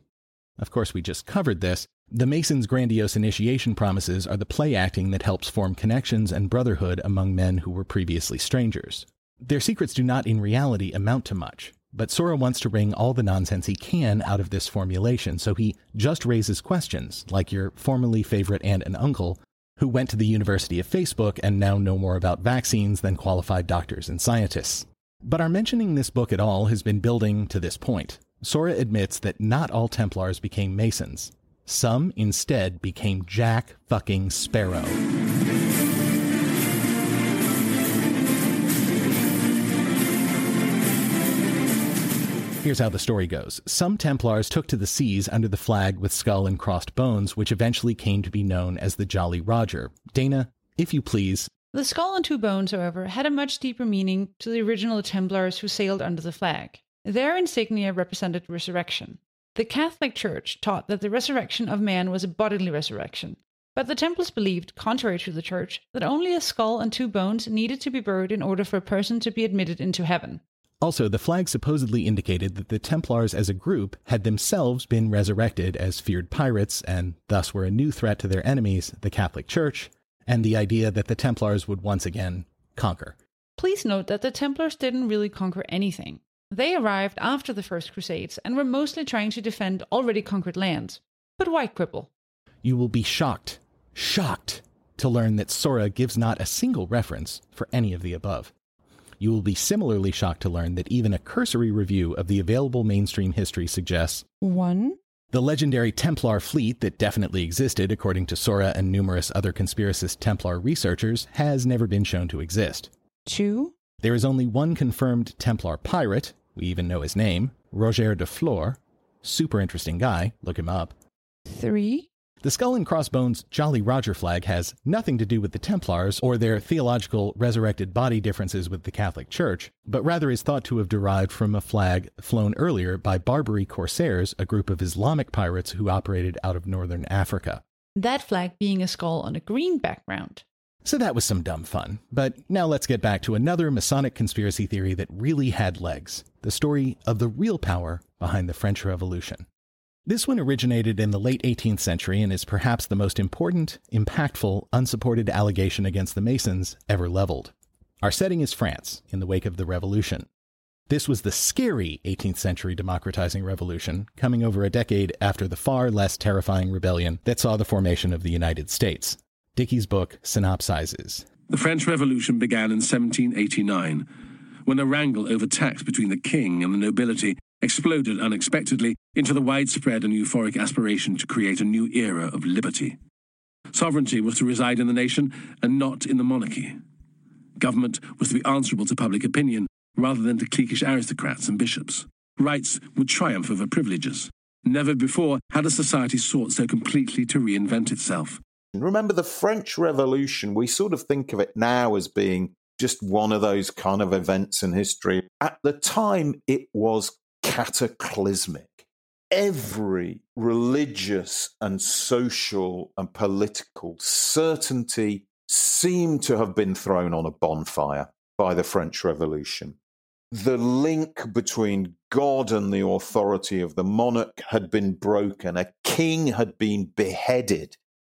Of course, we just covered this, The Masons' grandiose initiation promises are the play acting that helps form connections and brotherhood among men who were previously strangers. Their secrets do not in reality amount to much, but Sora wants to wring all the nonsense he can out of this formulation, so he just raises questions, like your formerly favorite aunt and uncle, who went to the University of Facebook and now know more about vaccines than qualified doctors and scientists. But our mentioning this book at all has been building to this point. Sora admits that not all Templars became Masons. Some instead became Jack fucking Sparrow. Here's how the story goes. Some Templars took to the seas under the flag with skull and crossed bones, which eventually came to be known as the Jolly Roger. Dana, if you please. The skull and two bones, however, had a much deeper meaning to the original Templars who sailed under the flag. Their insignia represented resurrection. The Catholic Church taught that the resurrection of man was a bodily resurrection, but the Templars believed, contrary to the Church, that only a skull and two bones needed to be buried in order for a person to be admitted into heaven. Also, the flag supposedly indicated that the Templars as a group had themselves been resurrected as feared pirates and thus were a new threat to their enemies, the Catholic Church, and the idea that the Templars would once again conquer. Please note that the Templars didn't really conquer anything. They arrived after the First Crusades and were mostly trying to defend already conquered lands. But why quibble? You will be shocked, shocked, to learn that Sora gives not a single reference for any of the above. You will be similarly shocked to learn that even a cursory review of the available mainstream history suggests 1. The legendary Templar fleet that definitely existed, according to Sora and numerous other conspiracist Templar researchers, has never been shown to exist. 2. There is only one confirmed Templar pirate, we even know his name, Roger de Flor. Super interesting guy, look him up. 3. The skull and crossbones Jolly Roger flag has nothing to do with the Templars or their theological resurrected body differences with the Catholic Church, but rather is thought to have derived from a flag flown earlier by Barbary Corsairs, a group of Islamic pirates who operated out of northern Africa. That flag being a skull on a green background. So that was some dumb fun. But now let's get back to another Masonic conspiracy theory that really had legs the story of the real power behind the French Revolution. This one originated in the late 18th century and is perhaps the most important, impactful, unsupported allegation against the Masons ever leveled. Our setting is France, in the wake of the Revolution. This was the scary 18th century democratizing revolution, coming over a decade after the far less terrifying rebellion that saw the formation of the United States. Dickie's book synopsizes. The French Revolution began in 1789, when a wrangle over tax between the king and the nobility exploded unexpectedly into the widespread and euphoric aspiration to create a new era of liberty. Sovereignty was to reside in the nation and not in the monarchy. Government was to be answerable to public opinion rather than to cliquish aristocrats and bishops. Rights would triumph over privileges. Never before had a society sought so completely to reinvent itself. Remember the French Revolution, we sort of think of it now as being just one of those kind of events in history. At the time, it was cataclysmic. Every religious and social and political certainty seemed to have been thrown on a bonfire by the French Revolution. The link between God and the authority of the monarch had been broken. A king had been beheaded.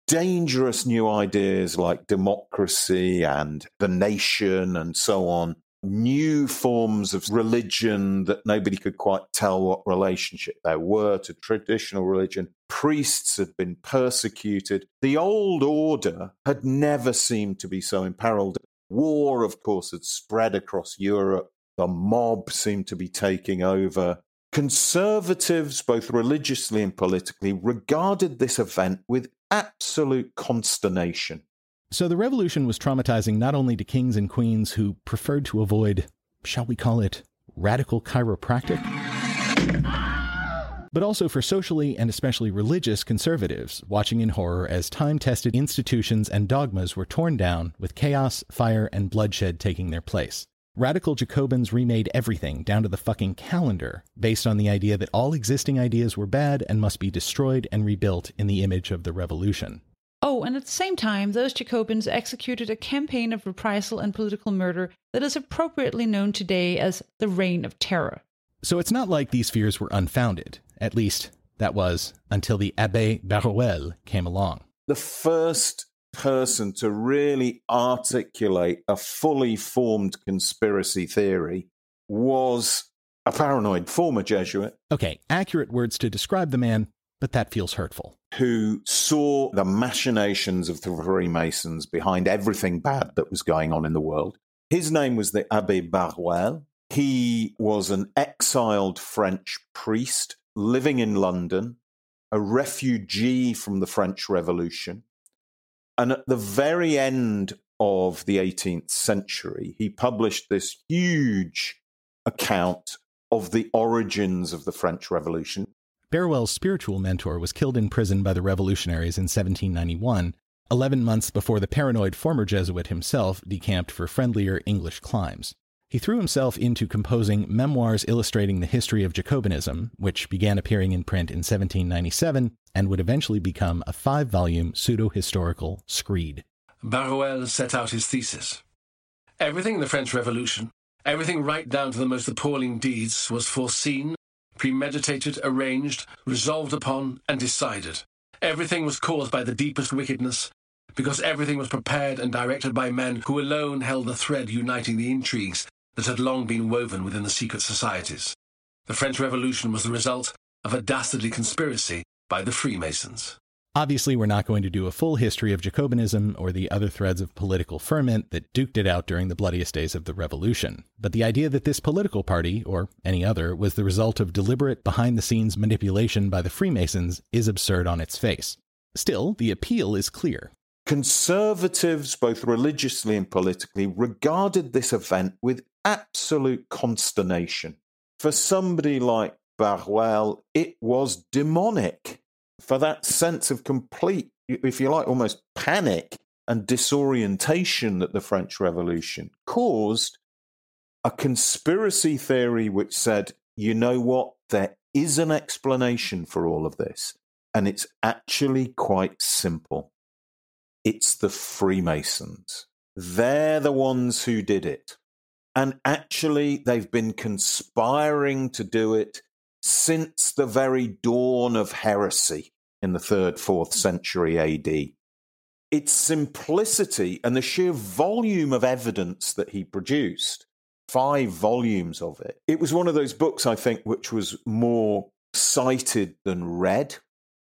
Dangerous new ideas like democracy and the nation and so on new forms of religion that nobody could quite tell what relationship there were to traditional religion. Priests had been persecuted. The old order had never seemed to be so imperiled. War, of course, had spread across Europe. The mob seemed to be taking over. Conservatives, both religiously and politically, regarded this event with absolute consternation. So the revolution was traumatizing not only to kings and queens who preferred to avoid, shall we call it, radical chiropractic, but also for socially and especially religious conservatives, watching in horror as time tested institutions and dogmas were torn down, with chaos, fire, and bloodshed taking their place. Radical Jacobins remade everything, down to the fucking calendar, based on the idea that all existing ideas were bad and must be destroyed and rebuilt in the image of the revolution. Oh, and at the same time, those Jacobins executed a campaign of reprisal and political murder that is appropriately known today as the Reign of Terror. So it's not like these fears were unfounded. At least, That was until the Abbe Barruel came along. The first person to really articulate a fully formed conspiracy theory was a paranoid former Jesuit. Okay, accurate words to describe the man, but that feels hurtful. Who saw the machinations of the Freemasons behind everything bad that was going on in the world. His name was the Abbe Barruel. He was an exiled French priest living in London, a refugee from the French Revolution. And at the very end of the 18th century, he published this huge account of the origins of the French Revolution. Barruel's spiritual mentor was killed in prison by the revolutionaries in 1791, 11 months before the paranoid former Jesuit himself decamped for friendlier English climes. He threw himself into composing memoirs illustrating the history of Jacobinism, which began appearing in print in 1797 and would eventually become a five volume pseudo historical screed. Barruel set out his thesis. Everything in the French Revolution, everything right down to the most appalling deeds, was foreseen, premeditated, arranged, resolved upon, and decided. Everything was caused by the deepest wickedness, because everything was prepared and directed by men who alone held the thread uniting the intrigues that had long been woven within the secret societies. The French Revolution was the result of a dastardly conspiracy by the Freemasons. Obviously, we're not going to do a full history of Jacobinism or the other threads of political ferment that duked it out during the bloodiest days of the Revolution. But the idea that this political party, or any other, was the result of deliberate behind the scenes manipulation by the Freemasons is absurd on its face. Still, the appeal is clear. Conservatives, both religiously and politically, regarded this event with absolute consternation. For somebody like Barruel, it was demonic. For that sense of complete, if you like, almost panic and disorientation that the French Revolution caused, a conspiracy theory which said, you know what, there is an explanation for all of this, and it's actually quite simple. It's the Freemasons. They're the ones who did it. And actually, they've been conspiring to do it since the very dawn of heresy in the third, fourth century AD. Its simplicity and the sheer volume of evidence that he produced, five volumes of it. It was one of those books, I think, which was more cited than read.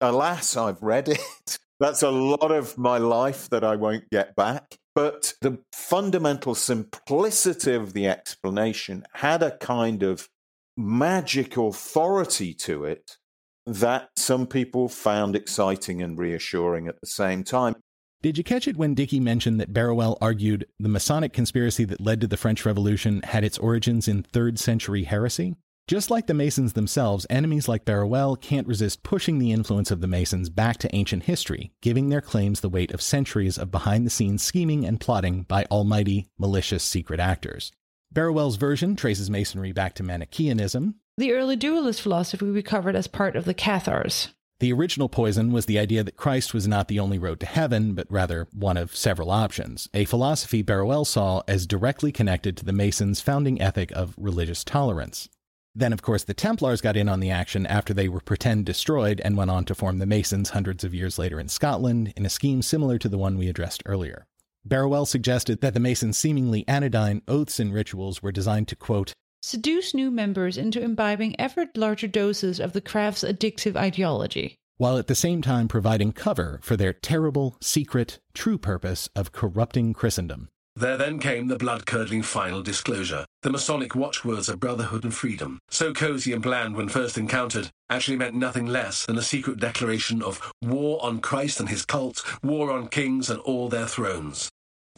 Alas, I've read it. That's a lot of my life that I won't get back. But the fundamental simplicity of the explanation had a kind of magic authority to it that some people found exciting and reassuring at the same time. Did you catch it when Dickie mentioned that Barruel argued the Masonic conspiracy that led to the French Revolution had its origins in 3rd century heresy? Just like the Masons themselves, enemies like Barruel can't resist pushing the influence of the Masons back to ancient history, giving their claims the weight of centuries of behind the scenes scheming and plotting by almighty, malicious secret actors. Barruel's version traces Masonry back to Manichaeanism. The early dualist philosophy we covered as part of the Cathars. The original poison was the idea that Christ was not the only road to heaven, but rather one of several options, a philosophy Barruel saw as directly connected to the Masons' founding ethic of religious tolerance. Then, of course, the Templars got in on the action after they were pretend destroyed and went on to form the Masons hundreds of years later in Scotland in a scheme similar to the one we addressed earlier. Barruel suggested that the Masons' seemingly anodyne oaths and rituals were designed to, quote, seduce new members into imbibing ever larger doses of the craft's addictive ideology, while at the same time providing cover for their terrible, secret, true purpose of corrupting Christendom. There then came the blood curdling final disclosure. The Masonic watchwords of brotherhood and freedom, so cozy and bland when first encountered, actually meant nothing less than a secret declaration of war on Christ and his cult, war on kings and all their thrones.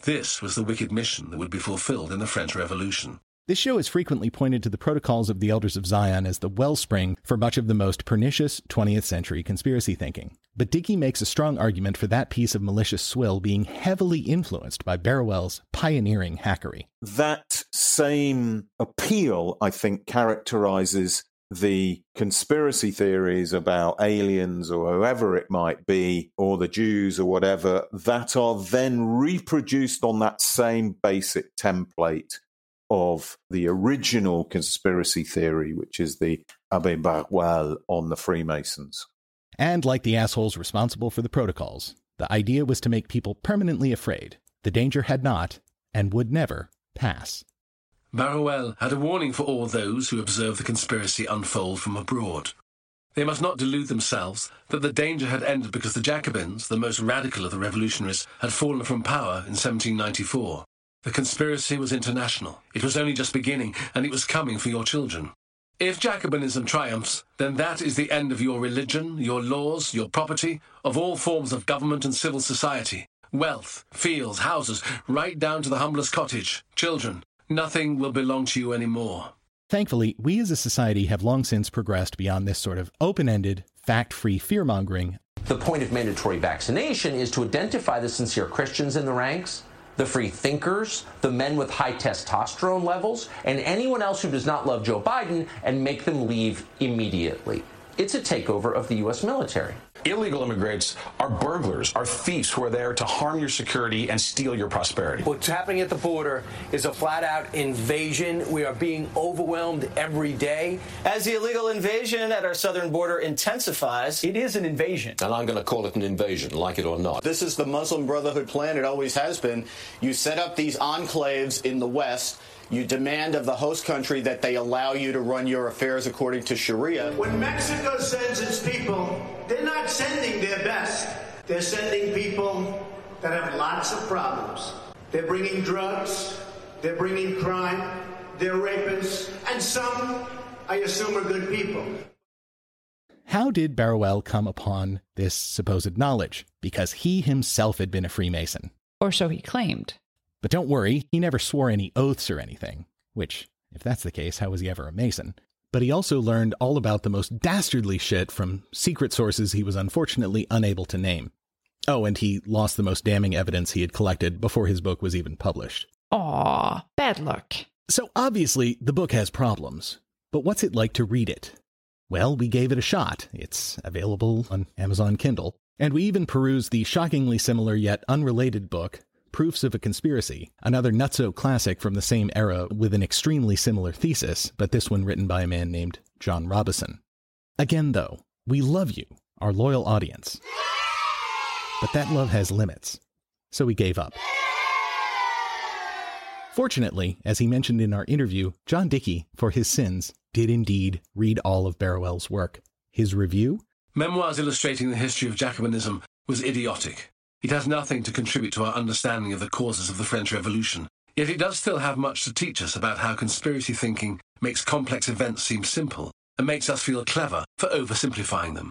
This was the wicked mission that would be fulfilled in the French Revolution. This show has frequently pointed to the protocols of the Elders of Zion as the wellspring for much of the most pernicious 20th century conspiracy thinking. But Dickie makes a strong argument for that piece of malicious swill being heavily influenced by Barruel's pioneering hackery. That same appeal, I think, characterizes the conspiracy theories about aliens or whoever it might be, or the Jews or whatever, that are then reproduced on that same basic template of the original conspiracy theory, which is the Abbe Barruel on the Freemasons. And like the assholes responsible for the protocols, the idea was to make people permanently afraid. The danger had not, and would never, pass. Barruel had a warning for all those who observed the conspiracy unfold from abroad. They must not delude themselves that the danger had ended because the Jacobins, the most radical of the revolutionaries, had fallen from power in 1794. The conspiracy was international. It was only just beginning, and it was coming for your children. If Jacobinism triumphs, then that is the end of your religion, your laws, your property, of all forms of government and civil society. Wealth, fields, houses, right down to the humblest cottage. Children, nothing will belong to you anymore. Thankfully, we as a society have long since progressed beyond this sort of open ended, fact free fear mongering. The point of mandatory vaccination is to identify the sincere Christians in the ranks, the free thinkers, the men with high testosterone levels, and anyone else who does not love Joe Biden and make them leave immediately. It's a takeover of the U.S. military. Illegal immigrants are burglars, are thieves who are there to harm your security and steal your prosperity. What's happening at the border is a flat out invasion. We are being overwhelmed every day. As the illegal invasion at our southern border intensifies, it is an invasion. And I'm going to call it an invasion, like it or not. This is the Muslim Brotherhood plan. It always has been. You set up these enclaves in the West. You demand of the host country that they allow you to run your affairs according to Sharia. When Mexico sends its people, they're not sending their best. They're sending people that have lots of problems. They're bringing drugs, they're bringing crime, they're rapists, and some, I assume, are good people. How did Barruel come upon this supposed knowledge? Because he himself had been a Freemason. Or so he claimed. But don't worry, he never swore any oaths or anything. Which, if that's the case, how was he ever a Mason? But he also learned all about the most dastardly shit from secret sources he was unfortunately unable to name. Oh, and he lost the most damning evidence he had collected before his book was even published. Aw, bad luck. So obviously, the book has problems. But what's it like to read it? Well, we gave it a shot. It's available on Amazon Kindle. And we even perused the shockingly similar yet unrelated book, Proofs of a Conspiracy, another nutso classic from the same era with an extremely similar thesis, but this one written by a man named John Robison. Again, though, we love you, our loyal audience. But that love has limits, so we gave up. Fortunately, as he mentioned in our interview, John Dickie, for his sins, did indeed read all of Barruel's work. His review? Memoirs illustrating the history of Jacobinism was idiotic. It has nothing to contribute to our understanding of the causes of the French Revolution. Yet it does still have much to teach us about how conspiracy thinking makes complex events seem simple and makes us feel clever for oversimplifying them.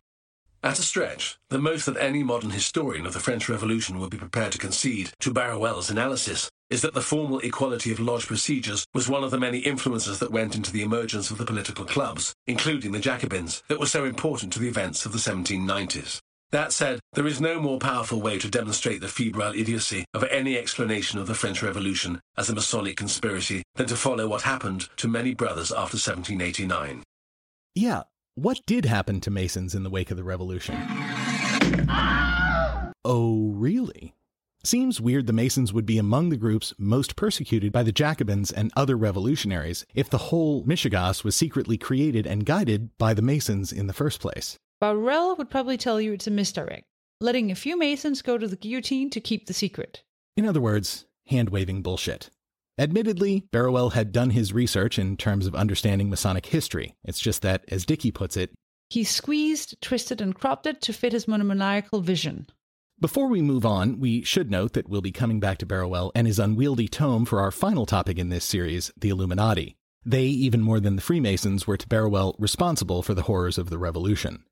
At a stretch, the most that any modern historian of the French Revolution would be prepared to concede to Barruel's analysis is that the formal equality of lodge procedures was one of the many influences that went into the emergence of the political clubs, including the Jacobins, that were so important to the events of the 1790s. That said, there is no more powerful way to demonstrate the febrile idiocy of any explanation of the French Revolution as a Masonic conspiracy than to follow what happened to many brothers after 1789. Yeah, what did happen to Masons in the wake of the revolution? Oh, really? Seems weird the Masons would be among the groups most persecuted by the Jacobins and other revolutionaries if the whole Michigas was secretly created and guided by the Masons in the first place. Barruel would probably tell you it's a misdirect, letting a few Masons go to the guillotine to keep the secret. In other words, hand waving bullshit. Admittedly, Barruel had done his research in terms of understanding Masonic history. It's just that, as Dickie puts it, he squeezed, twisted, and cropped it to fit his monomaniacal vision. Before we move on, we should note that we'll be coming back to Barruel and his unwieldy tome for our final topic in this series, the Illuminati. They, even more than the Freemasons, were to Barruel responsible for the horrors of the Revolution.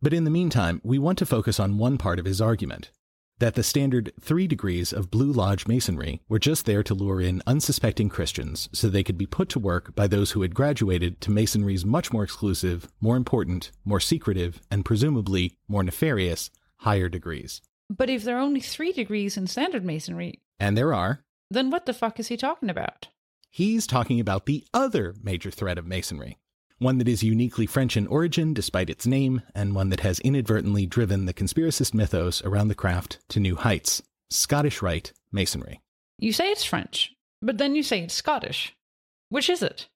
But in the meantime, we want to focus on one part of his argument that the standard three degrees of Blue Lodge Masonry were just there to lure in unsuspecting Christians so they could be put to work by those who had graduated to Masonry's much more exclusive, more important, more secretive, and presumably more nefarious higher degrees. But if there are only three degrees in standard Masonry, And there are. then what the fuck is he talking about? He's talking about the other major threat of Masonry, one that is uniquely French in origin despite its name, and one that has inadvertently driven the conspiracist mythos around the craft to new heights Scottish Rite Masonry. You say it's French, but then you say it's Scottish. Which is it?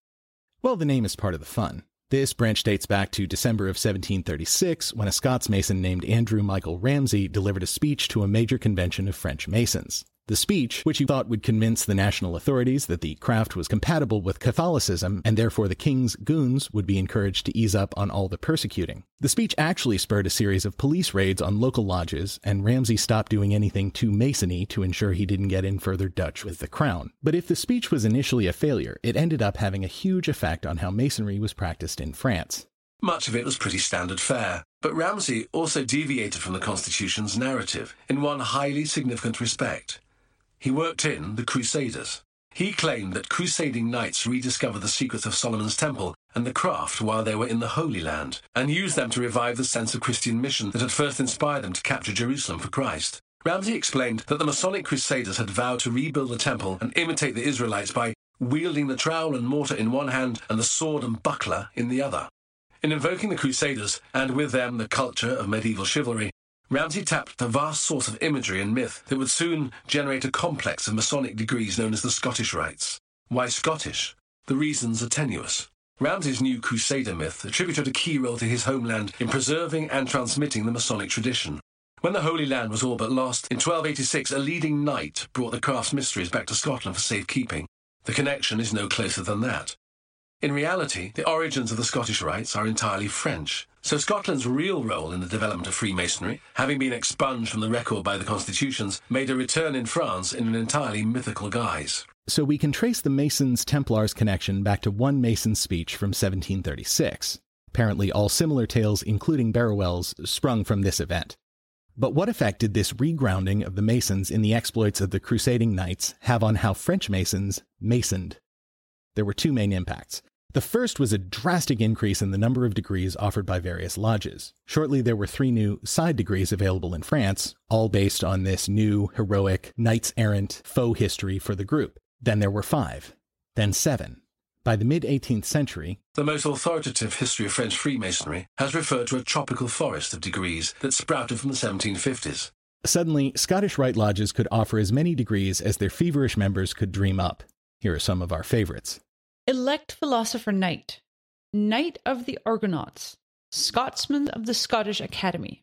Well, the name is part of the fun. This branch dates back to December of 1736 when a Scots Mason named Andrew Michael Ramsay delivered a speech to a major convention of French Masons. The speech, which he thought would convince the national authorities that the craft was compatible with Catholicism and therefore the king's goons would be encouraged to ease up on all the persecuting. The speech actually spurred a series of police raids on local lodges, and Ramsay stopped doing anything too Masony to ensure he didn't get in further Dutch with the crown. But if the speech was initially a failure, it ended up having a huge effect on how Masonry was practiced in France. Much of it was pretty standard fare, but Ramsay also deviated from the Constitution's narrative in one highly significant respect. He worked in the Crusaders. He claimed that crusading knights rediscovered the secrets of Solomon's temple and the craft while they were in the Holy Land, and used them to revive the sense of Christian mission that had first inspired them to capture Jerusalem for Christ. Ramsay explained that the Masonic Crusaders had vowed to rebuild the temple and imitate the Israelites by wielding the trowel and mortar in one hand and the sword and buckler in the other. In invoking the Crusaders, and with them the culture of medieval chivalry, Ramsay tapped a vast source of imagery and myth that would soon generate a complex of Masonic degrees known as the Scottish Rites. Why Scottish? The reasons are tenuous. Ramsay's new Crusader myth attributed a key role to his homeland in preserving and transmitting the Masonic tradition. When the Holy Land was all but lost, in 1286 a leading knight brought the craft's mysteries back to Scotland for safekeeping. The connection is no closer than that. In reality, the origins of the Scottish rites are entirely French, so Scotland's real role in the development of Freemasonry, having been expunged from the record by the constitutions, made a return in France in an entirely mythical guise. So we can trace the Masons Templars connection back to one Mason's speech from 1736. Apparently, all similar tales, including Barruel's, sprung from this event. But what effect did this regrounding of the Masons in the exploits of the crusading knights have on how French Masons masoned? There were two main impacts. The first was a drastic increase in the number of degrees offered by various lodges. Shortly, there were three new side degrees available in France, all based on this new, heroic, knights errant faux history for the group. Then there were five, then seven. By the mid 18th century, the most authoritative history of French Freemasonry has referred to a tropical forest of degrees that sprouted from the 1750s. Suddenly, Scottish Rite Lodges could offer as many degrees as their feverish members could dream up. Here are some of our favorites. Elect Philosopher Knight, Knight of the Argonauts, Scotsman of the Scottish Academy,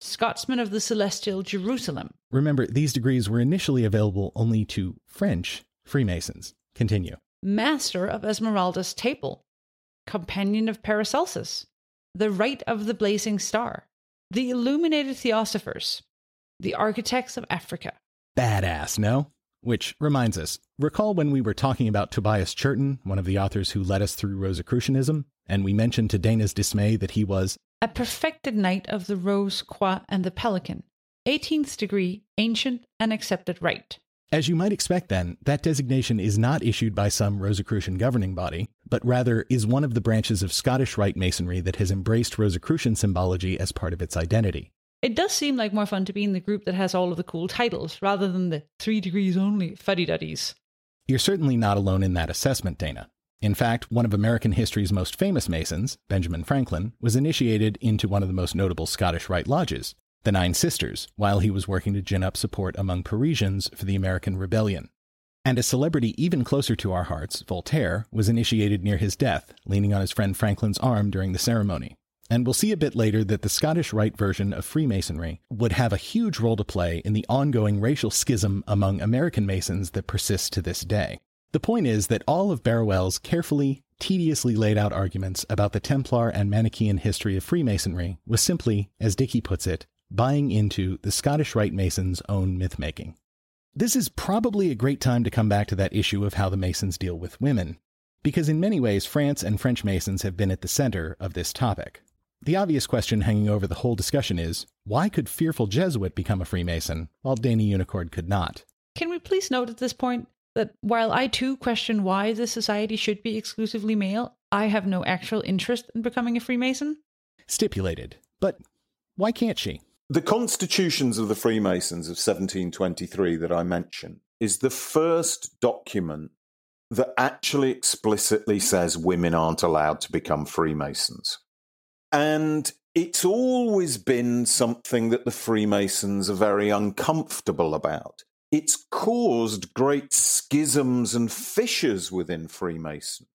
Scotsman of the Celestial Jerusalem. Remember, these degrees were initially available only to French Freemasons. Continue. Master of Esmeralda's Table, Companion of Paracelsus, the Rite of the Blazing Star, the Illuminated Theosophers, the Architects of Africa. Badass, no? Which reminds us, recall when we were talking about Tobias Churton, one of the authors who led us through Rosicrucianism, and we mentioned to Dana's dismay that he was a perfected knight of the Rose, Croix, and the Pelican, 18th degree, ancient and accepted rite. As you might expect, then, that designation is not issued by some Rosicrucian governing body, but rather is one of the branches of Scottish Rite Masonry that has embraced Rosicrucian symbology as part of its identity. It does seem like more fun to be in the group that has all of the cool titles rather than the three degrees only fuddy duddies. You're certainly not alone in that assessment, Dana. In fact, one of American history's most famous Masons, Benjamin Franklin, was initiated into one of the most notable Scottish Rite lodges, the Nine Sisters, while he was working to gin up support among Parisians for the American Rebellion. And a celebrity even closer to our hearts, Voltaire, was initiated near his death, leaning on his friend Franklin's arm during the ceremony. And we'll see a bit later that the Scottish Rite version of Freemasonry would have a huge role to play in the ongoing racial schism among American Masons that persists to this day. The point is that all of Barruel's carefully, tediously laid out arguments about the Templar and Manichaean history of Freemasonry was simply, as Dickie puts it, buying into the Scottish Rite Masons' own myth making. This is probably a great time to come back to that issue of how the Masons deal with women, because in many ways France and French Masons have been at the center of this topic. The obvious question hanging over the whole discussion is why could fearful Jesuit become a Freemason while Dana Unicorn could not? Can we please note at this point that while I too question why the society should be exclusively male, I have no actual interest in becoming a Freemason? Stipulated. But why can't she? The Constitutions of the Freemasons of 1723 that I mentioned is the first document that actually explicitly says women aren't allowed to become Freemasons. And it's always been something that the Freemasons are very uncomfortable about. it's caused great schisms and fissures within Freemasonry.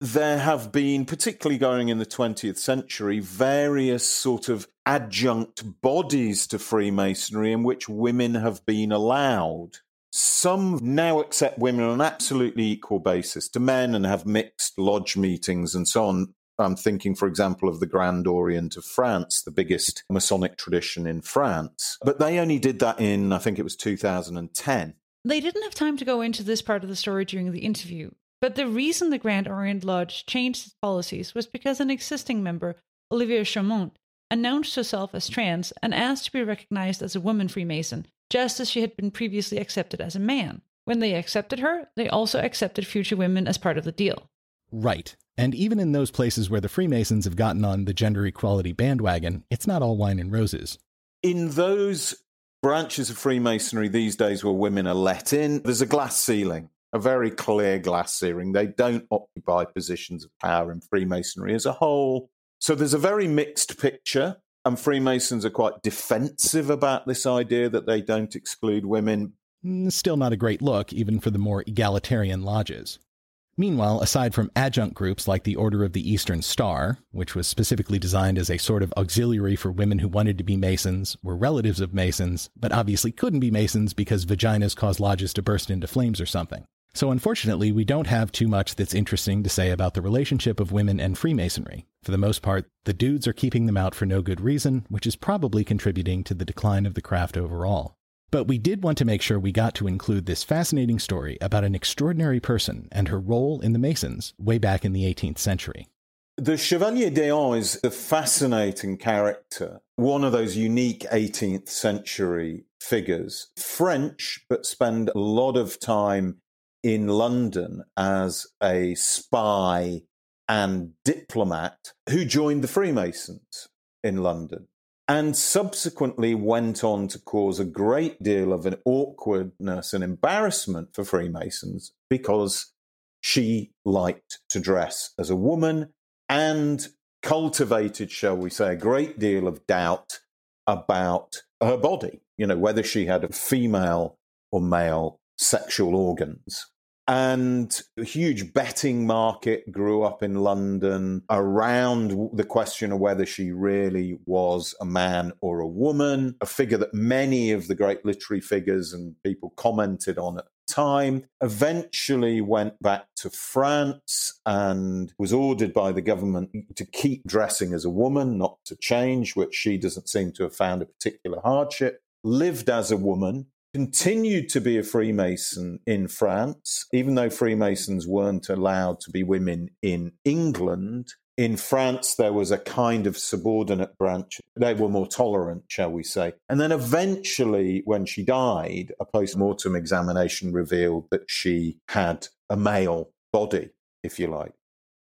There have been, particularly going in the 20th century, various sort of adjunct bodies to Freemasonry in which women have been allowed. Some now accept women on an absolutely equal basis to men and have mixed lodge meetings and so on. I'm thinking, for example, of the Grand Orient of France, the biggest Masonic tradition in France. But they only did that in, I think it was 2010. They didn't have time to go into this part of the story during the interview, but the reason the Grand Orient Lodge changed its policies was because an existing member, Olivia Chaumont, announced herself as trans and asked to be recognized as a woman Freemason, just as she had been previously accepted as a man. When they accepted her, they also accepted future women as part of the deal. Right. And even in those places where the Freemasons have gotten on the gender equality bandwagon, it's not all wine and roses. In those branches of Freemasonry these days where women are let in, there's a glass ceiling, a very clear glass ceiling. They don't occupy positions of power in Freemasonry as a whole. So there's a very mixed picture, and Freemasons are quite defensive about this idea that they don't exclude women. Mm, Still not a great look, even for the more egalitarian lodges. Meanwhile, aside from adjunct groups like the Order of the Eastern Star, which was specifically designed as a sort of auxiliary for women who wanted to be Masons, were relatives of Masons, but obviously couldn't be Masons because vaginas cause lodges to burst into flames or something. So unfortunately, we don't have too much that's interesting to say about the relationship of women and Freemasonry. For the most part, the dudes are keeping them out for no good reason, which is probably contributing to the decline of the craft overall. But we did want to make sure we got to include this fascinating story about an extraordinary person and her role in the Masons way back in the 18th century. The Chevalier d'Eon is a fascinating character, one of those unique 18th century figures. French, but spend a lot of time in London as a spy and diplomat who joined the Freemasons in London and subsequently went on to cause a great deal of an awkwardness and embarrassment for Freemasons because she liked to dress as a woman and cultivated, shall we say, a great deal of doubt about her body, you know, whether she had female or male sexual organs. And a huge betting market grew up in London around the question of whether she really was a man or a woman, a figure that many of the great literary figures and people commented on at the time. Eventually went back to France and was ordered by the government to keep dressing as a woman, not to change, which she doesn't seem to have found a particular hardship. Lived as a woman, continued to be a Freemason in France, even though Freemasons weren't allowed to be women in England. In France, there was a kind of subordinate branch. They were more tolerant, shall we say. And then eventually, when she died, a post mortem examination revealed that she had a male body, if you like.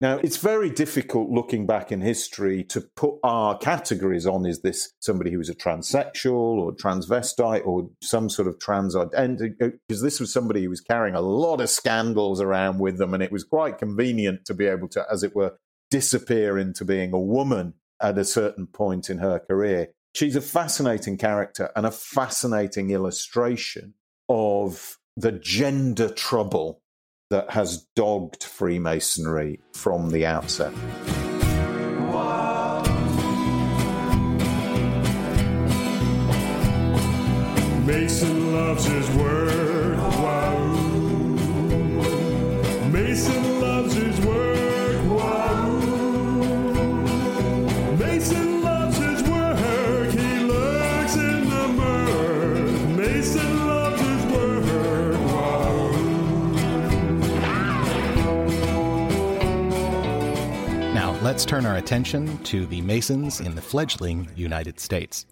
Now, it's very difficult looking back in history to put our categories on is this somebody who was a transsexual or transvestite or some sort of trans identity? Because this was somebody who was carrying a lot of scandals around with them, and it was quite convenient to be able to, as it were, disappear into being a woman at a certain point in her career. She's a fascinating character and a fascinating illustration of the gender trouble that has dogged Freemasonry from the outset. Mason loves his work. Turn our attention to the Masons in the fledgling United States.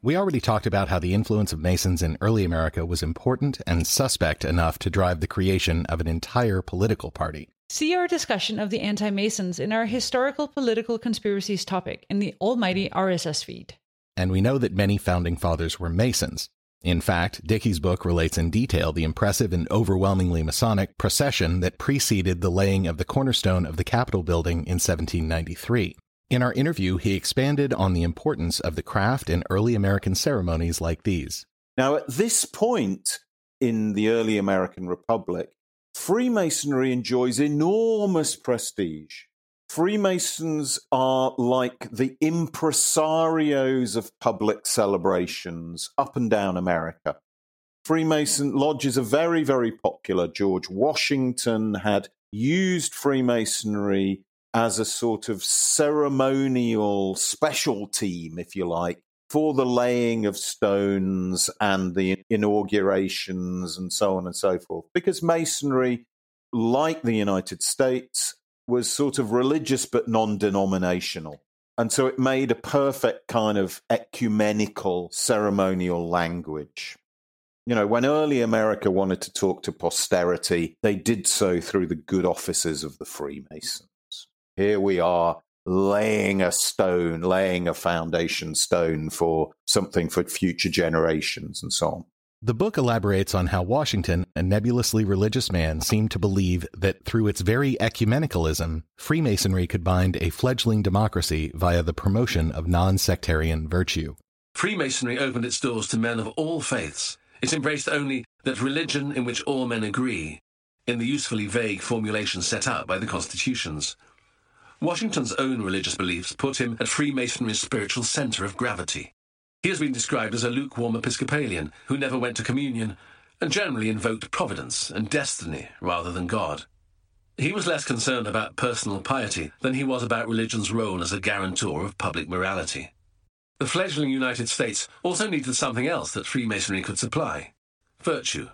We already talked about how the influence of Masons in early America was important and suspect enough to drive the creation of an entire political party. See our discussion of the anti Masons in our historical political conspiracies topic in the almighty RSS feed. And we know that many founding fathers were Masons. In fact, Dickie's book relates in detail the impressive and overwhelmingly Masonic procession that preceded the laying of the cornerstone of the Capitol building in 1793. In our interview, he expanded on the importance of the craft in early American ceremonies like these. Now, at this point, in the early American Republic, Freemasonry enjoys enormous prestige. Freemasons are like the impresarios of public celebrations up and down America. Freemason lodges are very, very popular. George Washington had used Freemasonry as a sort of ceremonial special team, if you like, for the laying of stones and the inaugurations and so on and so forth. Because Masonry, like the United States, was sort of religious but non denominational. And so it made a perfect kind of ecumenical ceremonial language. You know, when early America wanted to talk to posterity, they did so through the good offices of the Freemasons. Here we are laying a stone, laying a foundation stone for something for future generations and so on. The book elaborates on how Washington, a nebulously religious man, seemed to believe that through its very ecumenicalism, Freemasonry could bind a fledgling democracy via the promotion of non sectarian virtue. Freemasonry opened its doors to men of all faiths. It embraced only that religion in which all men agree, in the usefully vague formulation set out by the constitutions. Washington's own religious beliefs put him at Freemasonry's spiritual center of gravity. He has been described as a lukewarm Episcopalian who never went to communion and generally invoked providence and destiny rather than God. He was less concerned about personal piety than he was about religion's role as a guarantor of public morality. The fledgling United States also needed something else that Freemasonry could supply virtue.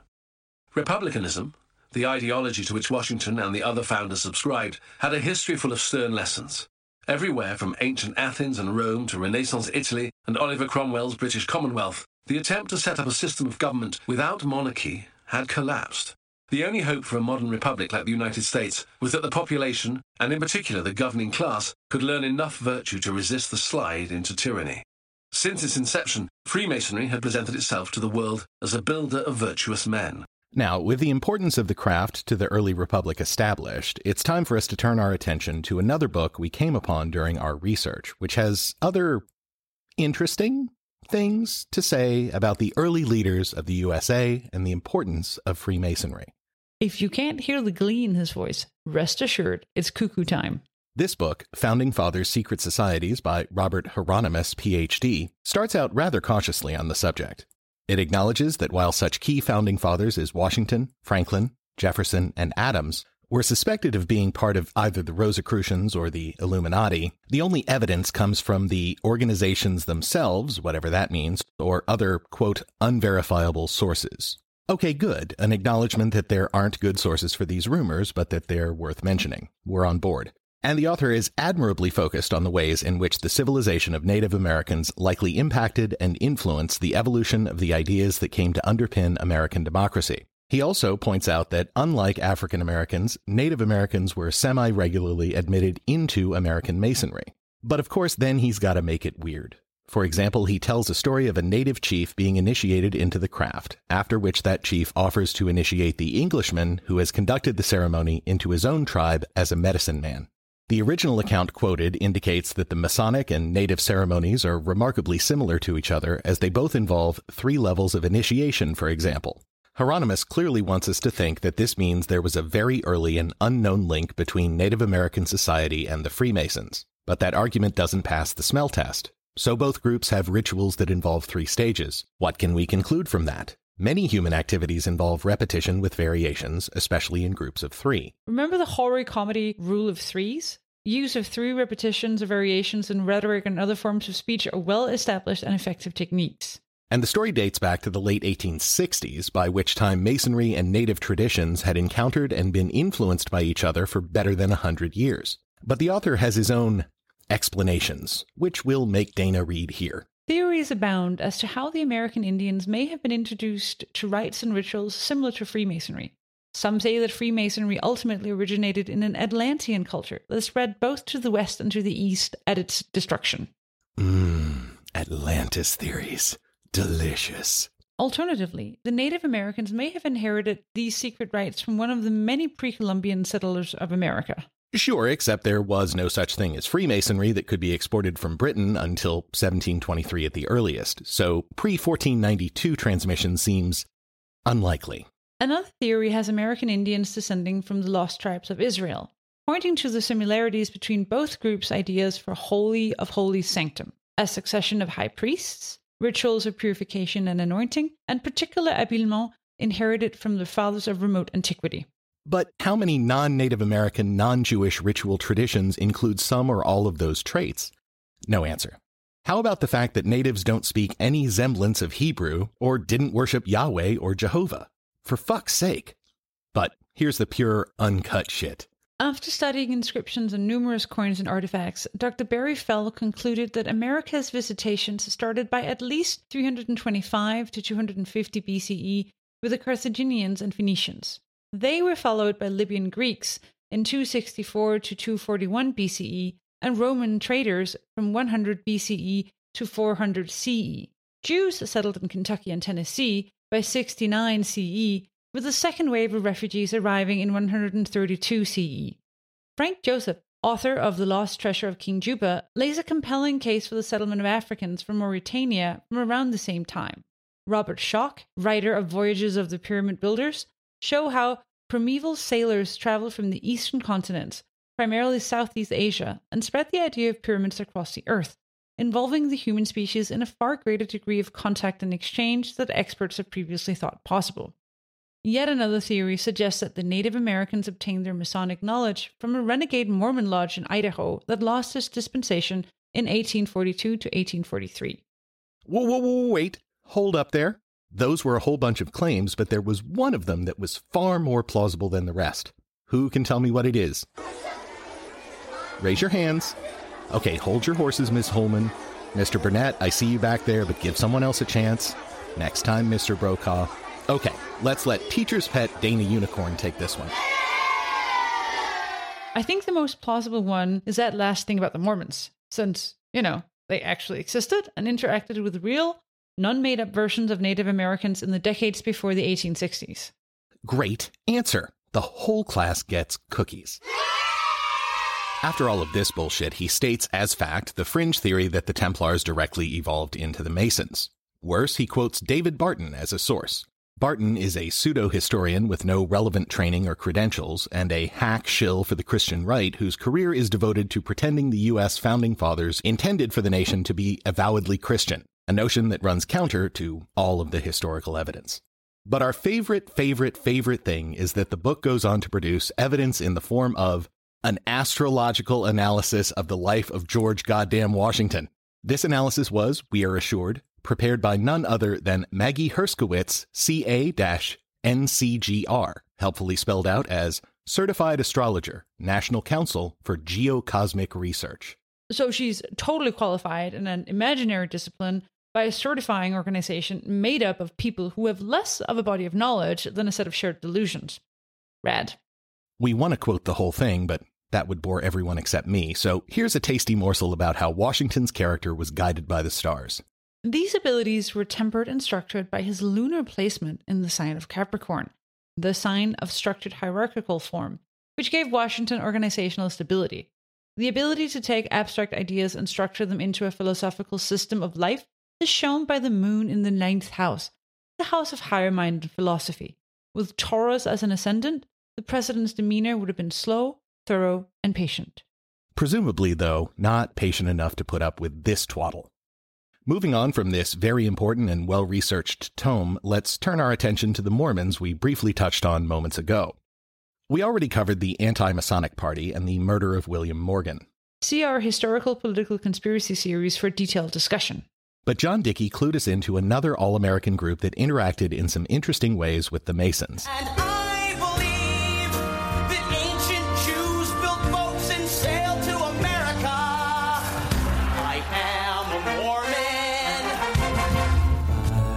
Republicanism, the ideology to which Washington and the other founders subscribed, had a history full of stern lessons. Everywhere from ancient Athens and Rome to Renaissance Italy and Oliver Cromwell's British Commonwealth, the attempt to set up a system of government without monarchy had collapsed. The only hope for a modern republic like the United States was that the population, and in particular the governing class, could learn enough virtue to resist the slide into tyranny. Since its inception, Freemasonry had presented itself to the world as a builder of virtuous men. Now, with the importance of the craft to the early republic established, it's time for us to turn our attention to another book we came upon during our research, which has other interesting things to say about the early leaders of the USA and the importance of Freemasonry. If you can't hear the glee in his voice, rest assured it's cuckoo time. This book, Founding Fathers' Secret Societies by Robert Hieronimus, PhD, starts out rather cautiously on the subject. It acknowledges that while such key founding fathers as Washington, Franklin, Jefferson, and Adams were suspected of being part of either the Rosicrucians or the Illuminati, the only evidence comes from the organizations themselves, whatever that means, or other, quote, unverifiable sources. Okay, good. An acknowledgement that there aren't good sources for these rumors, but that they're worth mentioning. We're on board. And the author is admirably focused on the ways in which the civilization of Native Americans likely impacted and influenced the evolution of the ideas that came to underpin American democracy. He also points out that, unlike African Americans, Native Americans were semi regularly admitted into American Masonry. But of course, then he's got to make it weird. For example, he tells a story of a native chief being initiated into the craft, after which that chief offers to initiate the Englishman who has conducted the ceremony into his own tribe as a medicine man. The original account quoted indicates that the Masonic and Native ceremonies are remarkably similar to each other as they both involve three levels of initiation, for example. Hieronimus clearly wants us to think that this means there was a very early and unknown link between Native American society and the Freemasons. But that argument doesn't pass the smell test. So both groups have rituals that involve three stages. What can we conclude from that? Many human activities involve repetition with variations, especially in groups of three. Remember the horror comedy rule of threes? Use of three repetitions or variations in rhetoric and other forms of speech are well established and effective techniques. And the story dates back to the late 1860s, by which time Masonry and native traditions had encountered and been influenced by each other for better than a hundred years. But the author has his own explanations, which we'll make Dana read here. Theories abound as to how the American Indians may have been introduced to rites and rituals similar to Freemasonry. Some say that Freemasonry ultimately originated in an Atlantean culture that spread both to the west and to the east at its destruction. Mmm, Atlantis theories. Delicious. Alternatively, the Native Americans may have inherited these secret rites from one of the many pre Columbian settlers of America. Sure, except there was no such thing as Freemasonry that could be exported from Britain until 1723 at the earliest, so pre 1492 transmission seems Unlikely. Another theory has American Indians descending from the lost tribes of Israel, pointing to the similarities between both groups' ideas for holy of holy sanctum, a succession of high priests, rituals of purification and anointing, and particular habillement inherited from the fathers of remote antiquity. But how many non Native American, non Jewish ritual traditions include some or all of those traits? No answer. How about the fact that natives don't speak any semblance of Hebrew or didn't worship Yahweh or Jehovah? For fuck's sake. But here's the pure, uncut shit. After studying inscriptions and numerous coins and artifacts, Dr. Barry Fell concluded that America's visitations started by at least 325 to 250 BCE with the Carthaginians and Phoenicians. They were followed by Libyan Greeks in 264 to 241 BCE and Roman traders from 100 BCE to 400 CE. Jews settled in Kentucky and Tennessee by 69 CE, with the second wave of refugees arriving in 132 CE. Frank Joseph, author of The Lost Treasure of King Juba, lays a compelling case for the settlement of Africans from Mauritania from around the same time. Robert Schoch, writer of Voyages of the Pyramid Builders, show how primeval sailors traveled from the eastern continents, primarily Southeast Asia, and spread the idea of pyramids across the earth, involving the human species in a far greater degree of contact and exchange than experts have previously thought possible. Yet another theory suggests that the Native Americans obtained their Masonic knowledge from a renegade Mormon lodge in Idaho that lost its dispensation in 1842 to 1843. Whoa, whoa, whoa, wait. Hold up there. Those were a whole bunch of claims, but there was one of them that was far more plausible than the rest. Who can tell me what it is? Raise your hands. Okay, hold your horses, Miss Holman. Mr. Burnett, I see you back there, but give someone else a chance. Next time, Mr. Brokaw. Okay, let's let teacher's pet Dana Unicorn take this one. I think the most plausible one is that last thing about the Mormons, since, you know, they actually existed and interacted with real, non made up versions of Native Americans in the decades before the 1860s. Great answer. The whole class gets cookies. After all of this bullshit, he states as fact the fringe theory that the Templars directly evolved into the Masons. Worse, he quotes David Barton as a source. Barton is a pseudo historian with no relevant training or credentials and a hack shill for the Christian right whose career is devoted to pretending the U.S. founding fathers intended for the nation to be avowedly Christian, a notion that runs counter to all of the historical evidence. But our favorite, favorite, favorite thing is that the book goes on to produce evidence in the form of an astrological analysis of the life of George Goddamn Washington. This analysis was, we are assured, prepared by none other than Maggie Herskowitz, CA NCGR, helpfully spelled out as Certified Astrologer, National Council for Geocosmic Research. So she's totally qualified in an imaginary discipline by a certifying organization made up of people who have less of a body of knowledge than a set of shared delusions. Rad. We want to quote the whole thing, but that would bore everyone except me, so here's a tasty morsel about how Washington's character was guided by the stars. These abilities were tempered and structured by his lunar placement in the sign of Capricorn, the sign of structured hierarchical form, which gave Washington organizational stability. The ability to take abstract ideas and structure them into a philosophical system of life is shown by the moon in the ninth house, the house of higher minded philosophy. With Taurus as an ascendant, the president's demeanor would have been slow, thorough, and patient. Presumably, though, not patient enough to put up with this twaddle. Moving on from this very important and well researched tome, let's turn our attention to the Mormons we briefly touched on moments ago. We already covered the anti Masonic Party and the murder of William Morgan. See our historical political conspiracy series for detailed discussion. But John Dickie clued us into another all American group that interacted in some interesting ways with the Masons.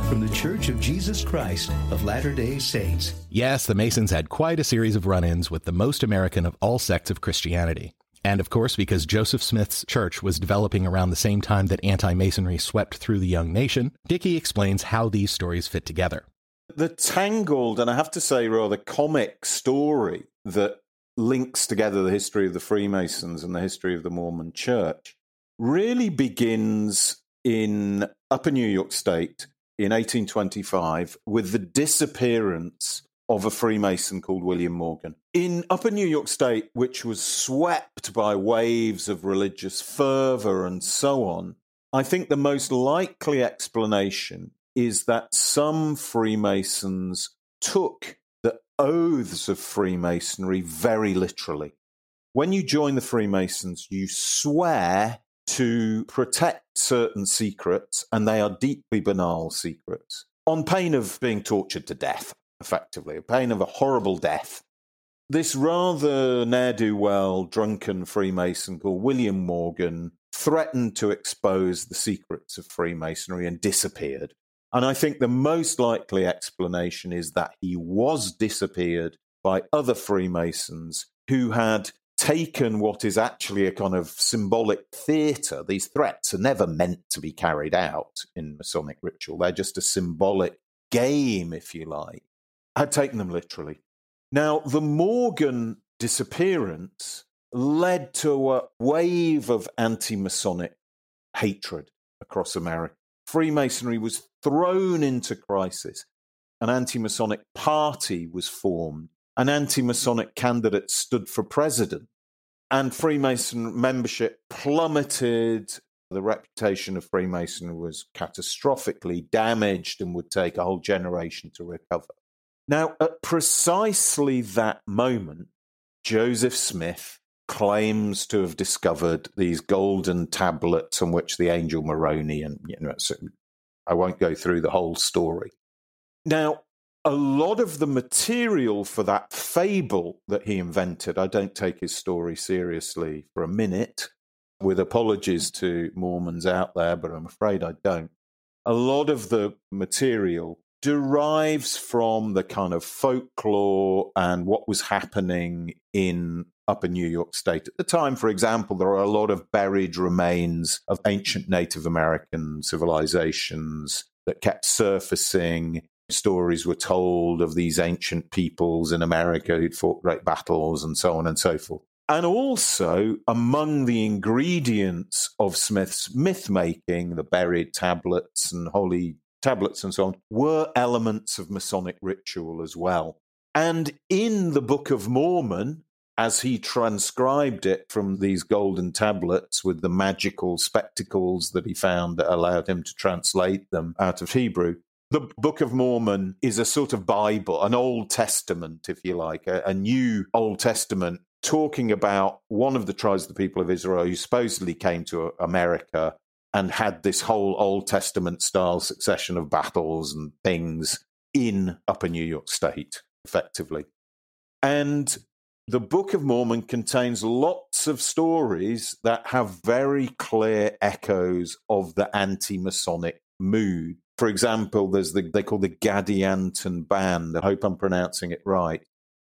From the Church of Jesus Christ of Latter day Saints. Yes, the Masons had quite a series of run ins with the most American of all sects of Christianity. And of course, because Joseph Smith's church was developing around the same time that anti Masonry swept through the young nation, Dickie explains how these stories fit together. The tangled, and I have to say, rather comic story that links together the history of the Freemasons and the history of the Mormon church really begins in Upper New York State in 1825 with the disappearance of a Freemason called William Morgan. In Upper New York State, which was swept by waves of religious fervor and so on, I think the most likely explanation is that some Freemasons took the oaths of Freemasonry very literally. When you join the Freemasons, you swear to protect certain secrets, and they are deeply banal secrets, on pain of being tortured to death, effectively, a pain of a horrible death. This rather ne'er do well, drunken Freemason called William Morgan threatened to expose the secrets of Freemasonry and disappeared. And I think the most likely explanation is that he was disappeared by other Freemasons who had taken what is actually a kind of symbolic theatre. These threats are never meant to be carried out in Masonic ritual, they're just a symbolic game, if you like. Had taken them literally. Now, the Morgan disappearance led to a wave of anti Masonic hatred across America. Freemasonry was thrown into crisis. An anti Masonic party was formed an anti Masonic candidate stood for president. And Freemason membership plummeted. The reputation of Freemasonry was catastrophically damaged and would take a whole generation to recover. Now, at precisely that moment, Joseph Smith claims to have discovered these golden tablets on which the angel Moroni and you know, so I won't go through the whole story. Now, a lot of the material for that fable that he invented, I don't take his story seriously for a minute, with apologies to Mormons out there, but I'm afraid I don't. A lot of the material derives from the kind of folklore and what was happening in upper New York State. At the time, for example, there are a lot of buried remains of ancient Native American civilizations that kept surfacing stories were told of these ancient peoples in America who'd fought great battles and so on and so forth. And also, among the ingredients of Smith's myth making, the buried tablets and holy tablets and so on, were elements of Masonic ritual as well. And in the Book of Mormon, as he transcribed it from these golden tablets with the magical spectacles that he found that allowed him to translate them out of Hebrew, the Book of Mormon is a sort of Bible, an Old Testament, if you like, a, a, new Old Testament talking about one of the tribes of the people of Israel who supposedly came to America and had this whole Old Testament style succession of battles and things in Upper New York State, effectively. And the Book of Mormon contains lots of stories that have very clear echoes of the anti Masonic mood for example, there's the they call the Gadianton band. I hope I'm pronouncing it right.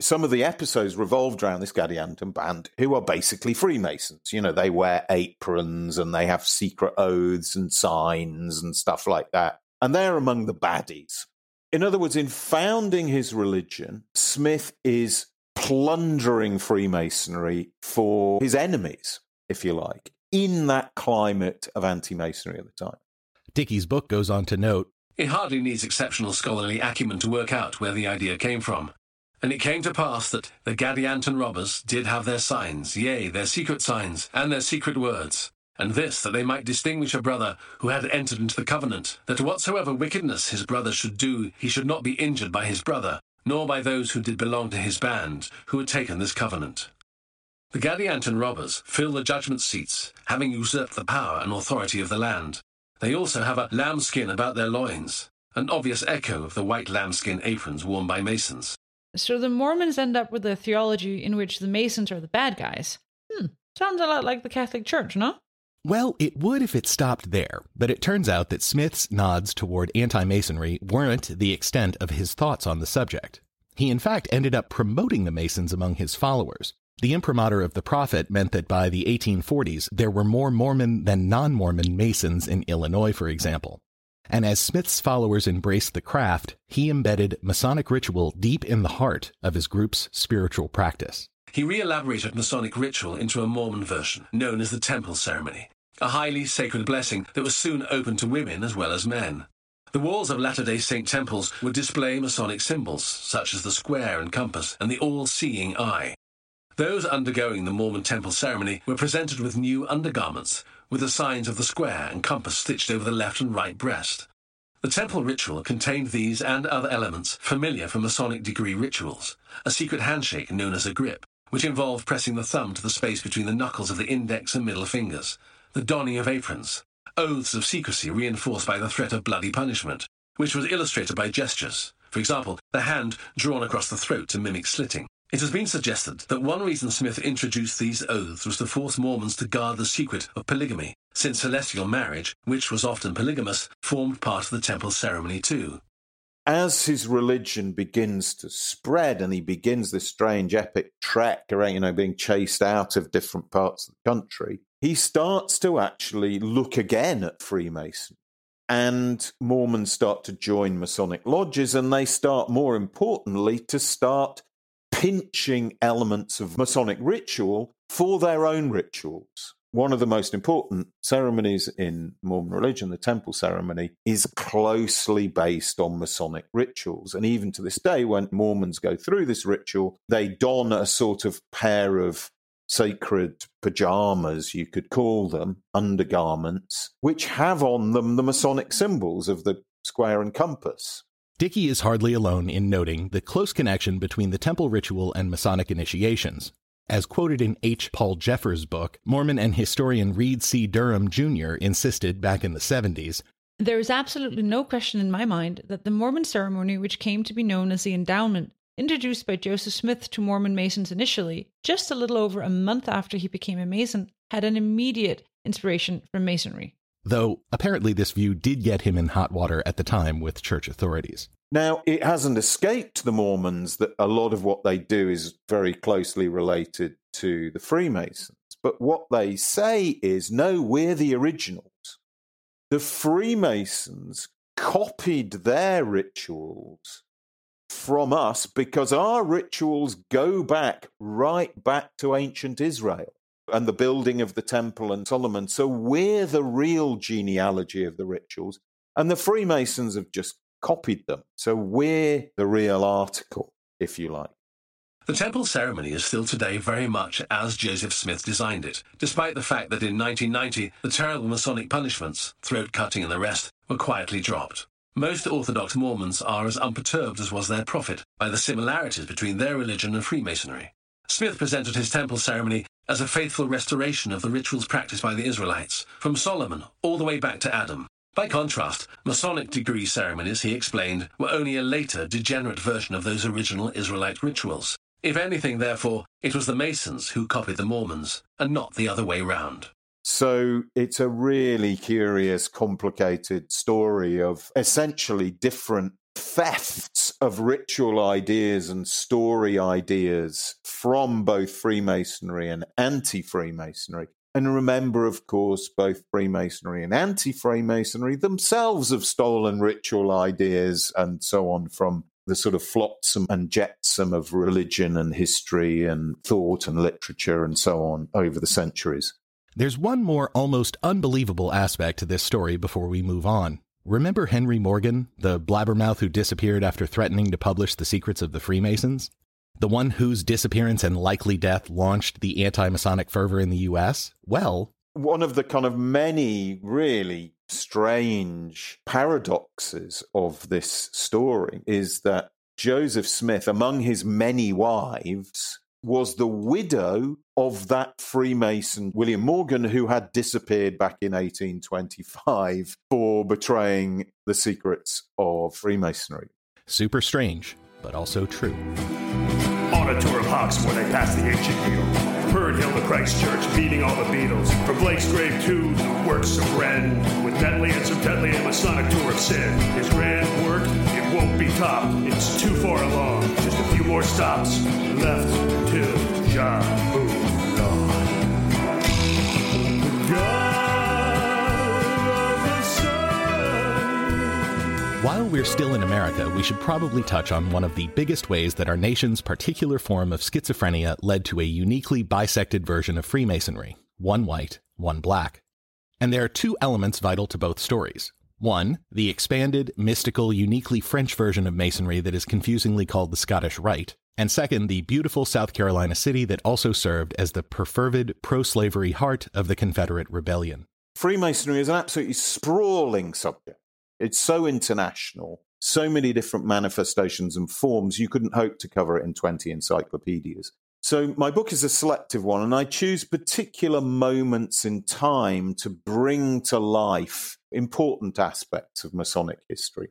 Some of the episodes revolved around this Gadianton band, who are basically Freemasons. You know, they wear aprons and they have secret oaths and signs and stuff like that. And they're among the baddies. In other words, in founding his religion, Smith is plundering Freemasonry for his enemies, if you like, in that climate of anti Masonry at the time. Dickie's book goes on to note It hardly needs exceptional scholarly acumen to work out where the idea came from. And it came to pass that the Gadianton robbers did have their signs, yea, their secret signs, and their secret words. And this, that they might distinguish a brother who had entered into the covenant, that whatsoever wickedness his brother should do, he should not be injured by his brother, nor by those who did belong to his band, who had taken this covenant. The Gadianton robbers fill the judgment seats, having usurped the power and authority of the land. They also have a lambskin about their loins, an obvious echo of the white lambskin aprons worn by Masons. So the Mormons end up with a theology in which the Masons are the bad guys. Hmm, sounds a lot like the Catholic Church, no? Well, it would if it stopped there, but it turns out that Smith's nods toward anti Masonry weren't the extent of his thoughts on the subject. He, in fact, ended up promoting the Masons among his followers. The imprimatur of the prophet meant that by the 1840s, there were more Mormon than non Mormon Masons in Illinois, for example. And as Smith's followers embraced the craft, he embedded Masonic ritual deep in the heart of his group's spiritual practice. He re elaborated Masonic ritual into a Mormon version, known as the Temple Ceremony, a highly sacred blessing that was soon open to women as well as men. The walls of Latter day Saint temples would display Masonic symbols, such as the square and compass and the all seeing eye. Those undergoing the Mormon temple ceremony were presented with new undergarments, with the signs of the square and compass stitched over the left and right breast. The temple ritual contained these and other elements familiar from Masonic degree rituals, a secret handshake known as a grip, which involved pressing the thumb to the space between the knuckles of the index and middle fingers, the donning of aprons, oaths of secrecy reinforced by the threat of bloody punishment, which was illustrated by gestures, for example, the hand drawn across the throat to mimic slitting. It has been suggested that one reason Smith introduced these oaths was to force Mormons to guard the secret of polygamy, since celestial marriage, which was often polygamous, formed part of the temple ceremony too. As his religion begins to spread and he begins this strange epic trek around, you know, being chased out of different parts of the country, he starts to actually look again at Freemasonry. And Mormons start to join Masonic lodges, and they start, more importantly, to start pinching elements of Masonic ritual for their own rituals. One of the most important ceremonies in Mormon religion, the temple ceremony, is closely based on Masonic rituals. And even to this day, when Mormons go through this ritual, they don a sort of pair of sacred pajamas, you could call them, undergarments, which have on them the Masonic symbols of the square and compass. Dickie is hardly alone in noting the close connection between the temple ritual and Masonic initiations. As quoted in H. Paul Jeffers' book, Mormon and historian Reed C. Durham Jr. insisted back in the 70s There is absolutely no question in my mind that the Mormon ceremony, which came to be known as the endowment, introduced by Joseph Smith to Mormon Masons initially, just a little over a month after he became a Mason, had an immediate inspiration from Masonry though apparently this view did get him in hot water at the time with church authorities. Now, it hasn't escaped the Mormons that a lot of what they do is very closely related to the Freemasons. But what they say is no, we're the originals. The Freemasons copied their rituals from us because our rituals go back right back to ancient Israel and the building of the temple and Solomon. So we're the real genealogy of the rituals. And the Freemasons have just copied them. So we're the real article, if you like. The temple ceremony is still today very much as Joseph Smith designed it, despite the fact that in 1990 the terrible Masonic punishments, throat cutting and the rest, were quietly dropped. Most Orthodox Mormons are as unperturbed as was their prophet by the similarities between their religion and Freemasonry. Smith presented his temple ceremony as a faithful restoration of the rituals practiced by the Israelites, from Solomon all the way back to Adam. By contrast, Masonic degree ceremonies, he explained, were only a later, degenerate version of those original Israelite rituals. If anything, therefore, it was the Masons who copied the Mormons, and not the other way round. So it's a really curious, complicated story of essentially different thefts of ritual ideas and story ideas from both Freemasonry and anti Freemasonry. And remember, of course, both Freemasonry and anti Freemasonry themselves have stolen ritual ideas and so on from the sort of flotsam and jetsam of religion and history and thought and literature and so on over the centuries. There's one more almost unbelievable aspect to this story before we move on. Remember Henry Morgan, the blabbermouth who disappeared after threatening to publish the secrets of the Freemasons? The one whose disappearance and likely death launched the anti Masonic fervor in the US? Well, one of the kind of many really strange paradoxes of this story is that Joseph Smith, among his many wives, was the widow of that Freemason William Morgan who had disappeared back in 1825 for betraying the secrets of Freemasonry. Super strange, but also true. On a tour of Hawks where they pass the ancient needle. Bird Hill to Christchurch, beating all the Beatles. From Blake's grave to the works of Wren. With Netley and some deadly and Masonic tour of sin. His grand work, it won't be topped. It's too far along. Just a few more stops. Left till John While we're still in America, we should probably touch on one of the biggest ways that our nation's particular form of schizophrenia led to a uniquely bisected version of Freemasonry one white, one black. And there are two elements vital to both stories. One, the expanded, mystical, uniquely French version of Masonry that is confusingly called the Scottish Rite. And second, the beautiful South Carolina city that also served as the perfervid pro slavery heart of the Confederate Rebellion. Freemasonry is an absolutely sprawling subject. It's so international, so many different manifestations and forms, you couldn't hope to cover it in 20 encyclopedias. So, my book is a selective one, and I choose particular moments in time to bring to life important aspects of Masonic history.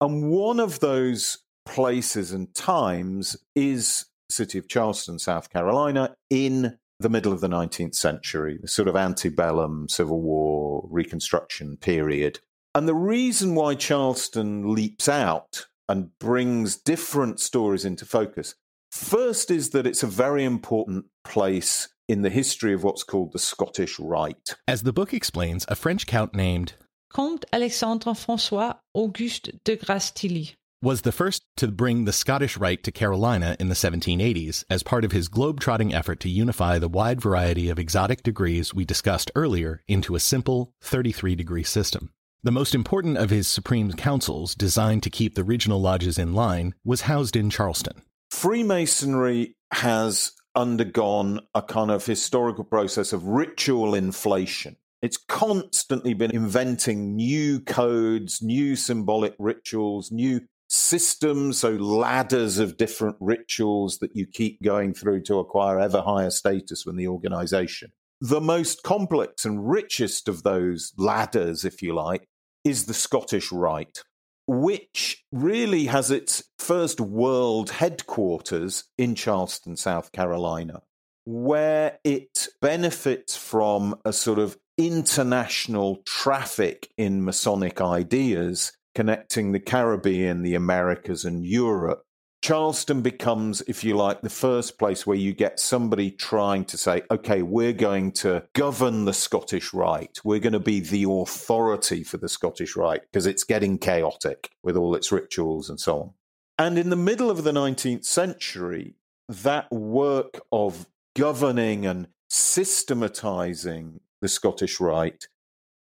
And one of those places and times is city of Charleston, South Carolina, in the middle of the 19th century, the sort of antebellum Civil War Reconstruction period. And the reason why Charleston leaps out and brings different stories into focus first is that it's a very important place in the history of what's called the Scottish Rite. As the book explains, a French count named Comte Alexandre Francois Auguste de Grasse-Tilly was the first to bring the Scottish Rite to Carolina in the 1780s as part of his globe-trotting effort to unify the wide variety of exotic degrees we discussed earlier into a simple 33-degree system. The most important of his Supreme Councils, designed to keep the regional lodges in line, was housed in Charleston. Freemasonry has undergone a kind of historical process of ritual inflation. It's constantly been inventing new codes, new symbolic rituals, new systems, so ladders of different rituals that you keep going through to acquire ever higher status within the organization. The most complex and richest of those ladders, if you like, is the Scottish Rite, which really has its first world headquarters in Charleston, South Carolina, where it benefits from a sort of international traffic in Masonic ideas connecting the Caribbean, the Americas, and Europe. Charleston becomes, if you like, the first place where you get somebody trying to say, okay, we're going to govern the Scottish right. We're going to be the authority for the Scottish right because it's getting chaotic with all its rituals and so on. And in the middle of the 19th century, that work of governing and systematizing the Scottish right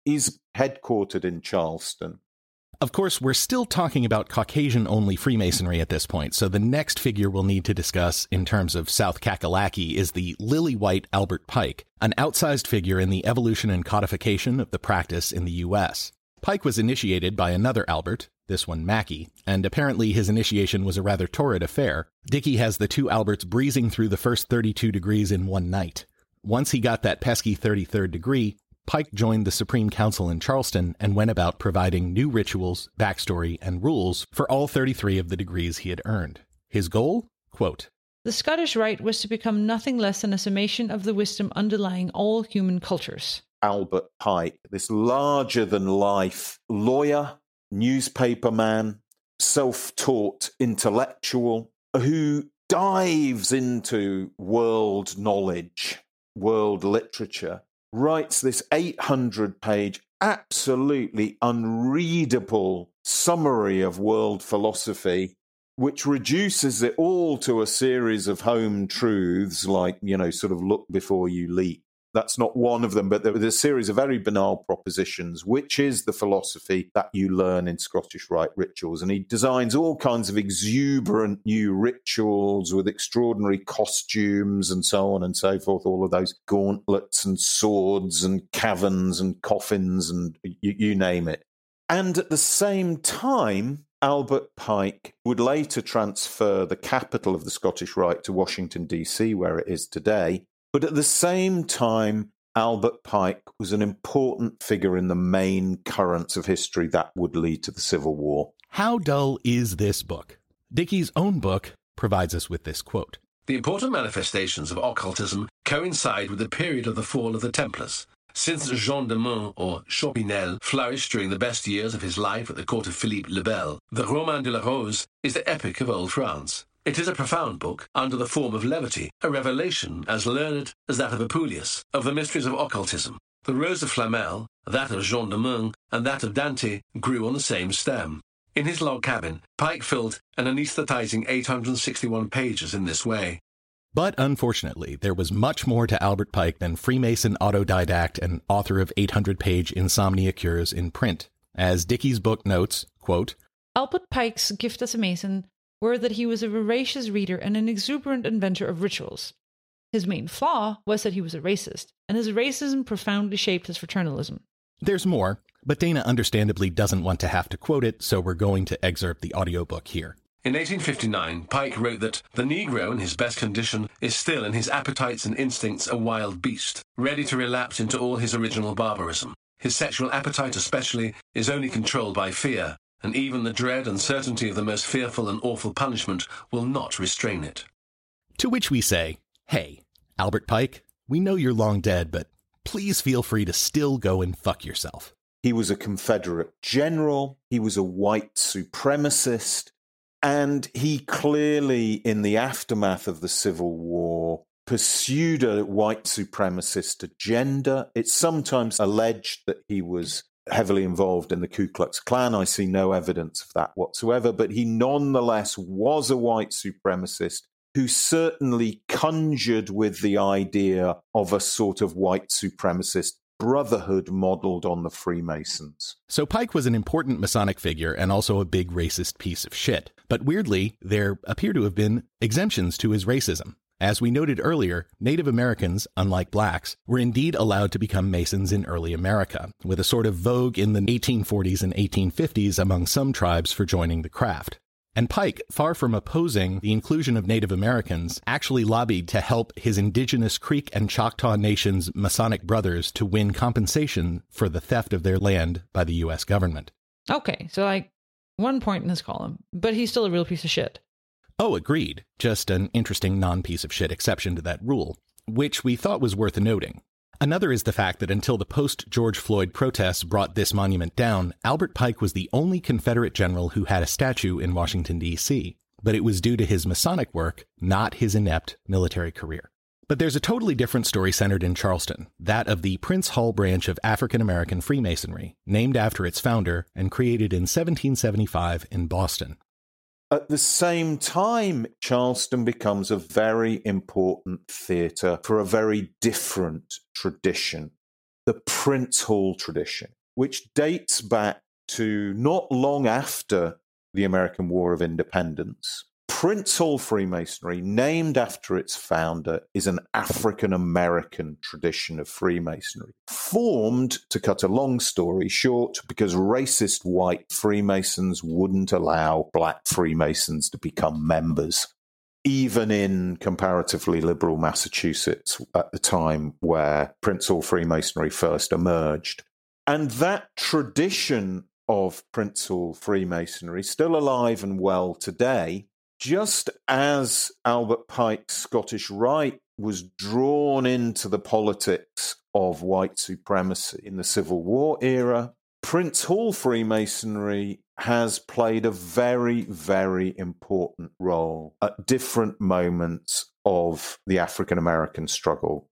is headquartered in Charleston. Of course, we're still talking about Caucasian only Freemasonry at this point, so the next figure we'll need to discuss in terms of South Kakalaki is the lily white Albert Pike, an outsized figure in the evolution and codification of the practice in the U.S. Pike was initiated by another Albert, this one Mackey, and apparently his initiation was a rather torrid affair. Dickie has the two Alberts breezing through the first 32 degrees in one night. Once he got that pesky 33rd degree, Pike joined the Supreme Council in Charleston and went about providing new rituals, backstory, and rules for all 33 of the degrees he had earned. His goal? Quote, the Scottish Rite was to become nothing less than a summation of the wisdom underlying all human cultures. Albert Pike, this larger than life lawyer, newspaperman, self taught intellectual who dives into world knowledge, world literature, writes this 800 page, absolutely unreadable summary of world philosophy, which reduces it all to a series of home truths like, you know, sort of look before you leap that's not one of them, but there's a series of very banal propositions, which is the philosophy that you learn in Scottish Rite rituals. And he designs all kinds of exuberant new rituals with extraordinary costumes and so on and so forth, all of those gauntlets and swords and caverns and coffins and you, you name it. And at the same time, Albert Pike would later transfer the capital of the Scottish Rite to Washington, D.C., where it is today. But at the same time, Albert Pike was an important figure in the main currents of history that would lead to the Civil War. How dull is this book? Dickie's own book provides us with this quote. The important manifestations of occultism coincide with the period of the fall of the Templars. Since Jean de Meun or Chopinel flourished during the best years of his life at the court of Philippe le Bel, the Roman de la Rose is the epic of old France. It is a profound book under the form of levity, a revelation as learned as that of Apuleius, of the mysteries of occultism. The rose of Flamel, that of Jean de Meun, and that of Dante grew on the same stem. In his log cabin, Pike filled an anesthetizing 861 pages in this way. But unfortunately, there was much more to Albert Pike than Freemason autodidact and author of 800 page Insomnia Cures in print. As Dickie's book notes, quote, Albert Pike's gift as a Mason were that he was a voracious reader and an exuberant inventor of rituals. His main flaw was that he was a racist, and his racism profoundly shaped his fraternalism. There's more, but Dana understandably doesn't want to have to quote it, so we're going to excerpt the audiobook here. In 1859, Pike wrote that the Negro in his best condition is still in his appetites and instincts a wild beast, ready to relapse into all his original barbarism. His sexual appetite especially is only controlled by fear, and even the dread and certainty of the most fearful and awful punishment will not restrain it. To which we say, hey, Albert Pike, we know you're long dead, but please feel free to still go and fuck yourself. He was a Confederate general. He was a white supremacist. And he clearly, in the aftermath of the Civil War, pursued a white supremacist agenda. It's sometimes alleged that he was heavily involved in the Ku Klux Klan. I see no evidence of that whatsoever, but he nonetheless was a white supremacist who certainly conjured with the idea of a sort of white supremacist brotherhood modeled on the Freemasons. So Pike was an important Masonic figure and also a big racist piece of shit. But weirdly, there appear to have been exemptions to his racism. As we noted earlier, Native Americans, unlike blacks, were indeed allowed to become Masons in early America, with a sort of vogue in the 1840s and 1850s among some tribes for joining the craft. And Pike, far from opposing the inclusion of Native Americans, actually lobbied to help his indigenous Creek and Choctaw nations' Masonic brothers to win compensation for the theft of their land by the U.S. government. Okay, so like one point in this column, but he's still a real piece of shit. Oh, agreed. Just an interesting non piece of shit exception to that rule, which we thought was worth noting. Another is the fact that until the post George Floyd protests brought this monument down, Albert Pike was the only Confederate general who had a statue in Washington, D.C., but it was due to his Masonic work, not his inept military career. But there's a totally different story centered in Charleston, that of the Prince Hall branch of African American Freemasonry, named after its founder and created in 1775 in Boston. At the same time, Charleston becomes a very important theatre for a very different tradition, the Prince Hall tradition, which dates back to not long after the American War of Independence. Prince Hall Freemasonry, named after its founder, is an African American tradition of Freemasonry. Formed, to cut a long story short, because racist white Freemasons wouldn't allow black Freemasons to become members. Even in comparatively liberal Massachusetts at the time where Prince Hall Freemasonry first emerged. And that tradition of Prince Hall Freemasonry, still alive and well today, just as Albert Pike's Scottish Rite was drawn into the politics of white supremacy in the Civil War era, Prince Hall Freemasonry has played a very, very important role at different moments of the African American struggle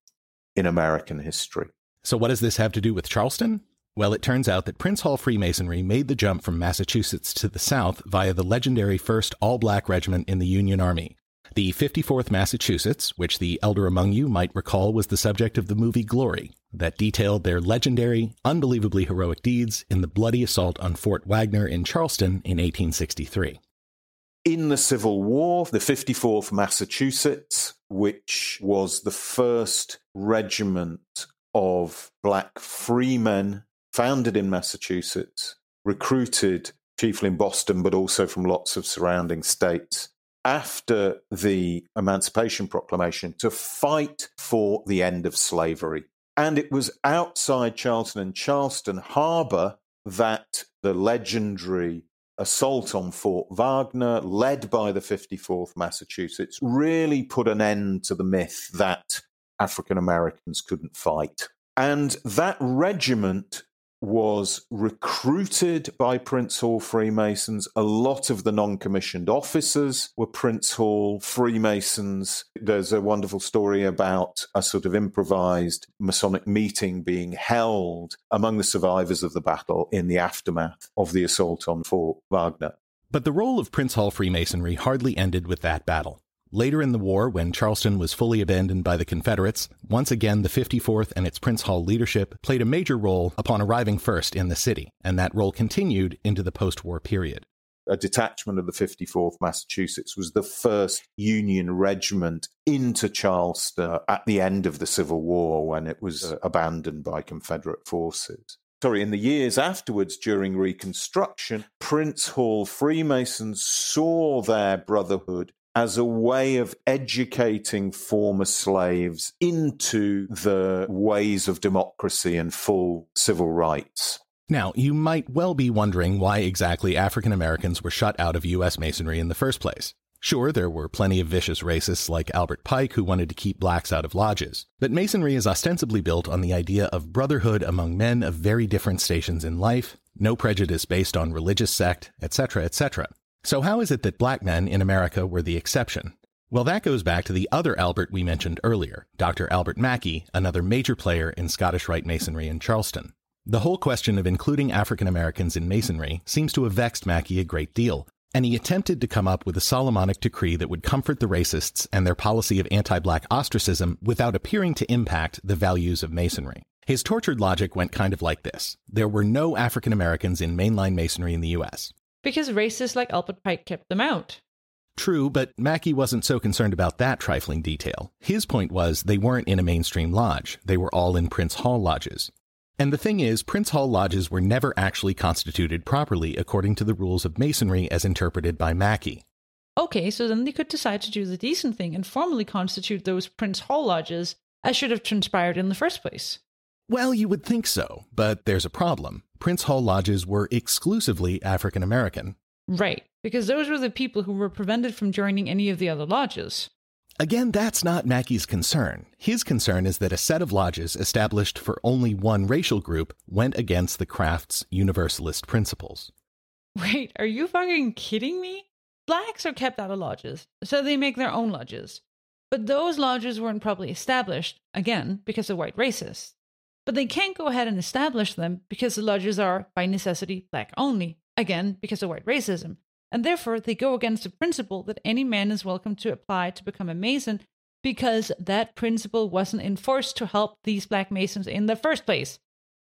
in American history. So, what does this have to do with Charleston? Well, it turns out that Prince Hall Freemasonry made the jump from Massachusetts to the South via the legendary 1st All Black Regiment in the Union Army. The 54th Massachusetts, which the elder among you might recall was the subject of the movie Glory, that detailed their legendary, unbelievably heroic deeds in the bloody assault on Fort Wagner in Charleston in 1863. In the Civil War, the 54th Massachusetts, which was the first regiment of black freemen founded in Massachusetts, recruited chiefly in Boston, but also from lots of surrounding states after the Emancipation Proclamation to fight for the end of slavery. And it was outside Charleston and Charleston Harbor that the legendary assault on Fort Wagner, led by the 54th Massachusetts, really put an end to the myth that African Americans couldn't fight. And that regiment was recruited by Prince Hall Freemasons. A lot of the non commissioned officers were Prince Hall Freemasons. There's a wonderful story about a sort of improvised Masonic meeting being held among the survivors of the battle in the aftermath of the assault on Fort Wagner. But the role of Prince Hall Freemasonry hardly ended with that battle. Later in the war, when Charleston was fully abandoned by the Confederates, once again the 54th and its Prince Hall leadership played a major role upon arriving first in the city, and that role continued into the post war period a detachment of the 54th Massachusetts was the first Union regiment into Charleston at the end of the Civil War when it was uh, abandoned by Confederate forces. Sorry, in the years afterwards during Reconstruction, Prince Hall Freemasons saw their brotherhood as a way of educating former slaves into the ways of democracy and full civil rights. Now, you might well be wondering why exactly African Americans were shut out of U.S. Masonry in the first place. Sure, there were plenty of vicious racists like Albert Pike who wanted to keep blacks out of lodges, but Masonry is ostensibly built on the idea of brotherhood among men of very different stations in life, no prejudice based on religious sect, etc., etc. So, how is it that black men in America were the exception? Well, that goes back to the other Albert we mentioned earlier, Dr. Albert Mackey, another major player in Scottish Rite Masonry in Charleston. The whole question of including African Americans in Masonry seems to have vexed Mackey a great deal, and he attempted to come up with a Solomonic decree that would comfort the racists and their policy of anti black ostracism without appearing to impact the values of Masonry. His tortured logic went kind of like this there were no African Americans in mainline Masonry in the U.S. Because racists like Albert Pike kept them out. True, but Mackey wasn't so concerned about that trifling detail. His point was they weren't in a mainstream lodge, they were all in Prince Hall lodges. And the thing is, Prince Hall lodges were never actually constituted properly according to the rules of Masonry as interpreted by Mackey. Okay, so then they could decide to do the decent thing and formally constitute those Prince Hall lodges as should have transpired in the first place. Well, you would think so, but there's a problem. Prince Hall lodges were exclusively African American. Right, because those were the people who were prevented from joining any of the other lodges. Again, that's not Mackey's concern. His concern is that a set of lodges established for only one racial group went against the craft's universalist principles. Wait, are you fucking kidding me? Blacks are kept out of lodges, so they make their own lodges. But those lodges weren't properly established, again, because of white racists. But they can't go ahead and establish them because the lodges are, by necessity, black only, again, because of white racism and therefore they go against the principle that any man is welcome to apply to become a Mason because that principle wasn't enforced to help these black Masons in the first place.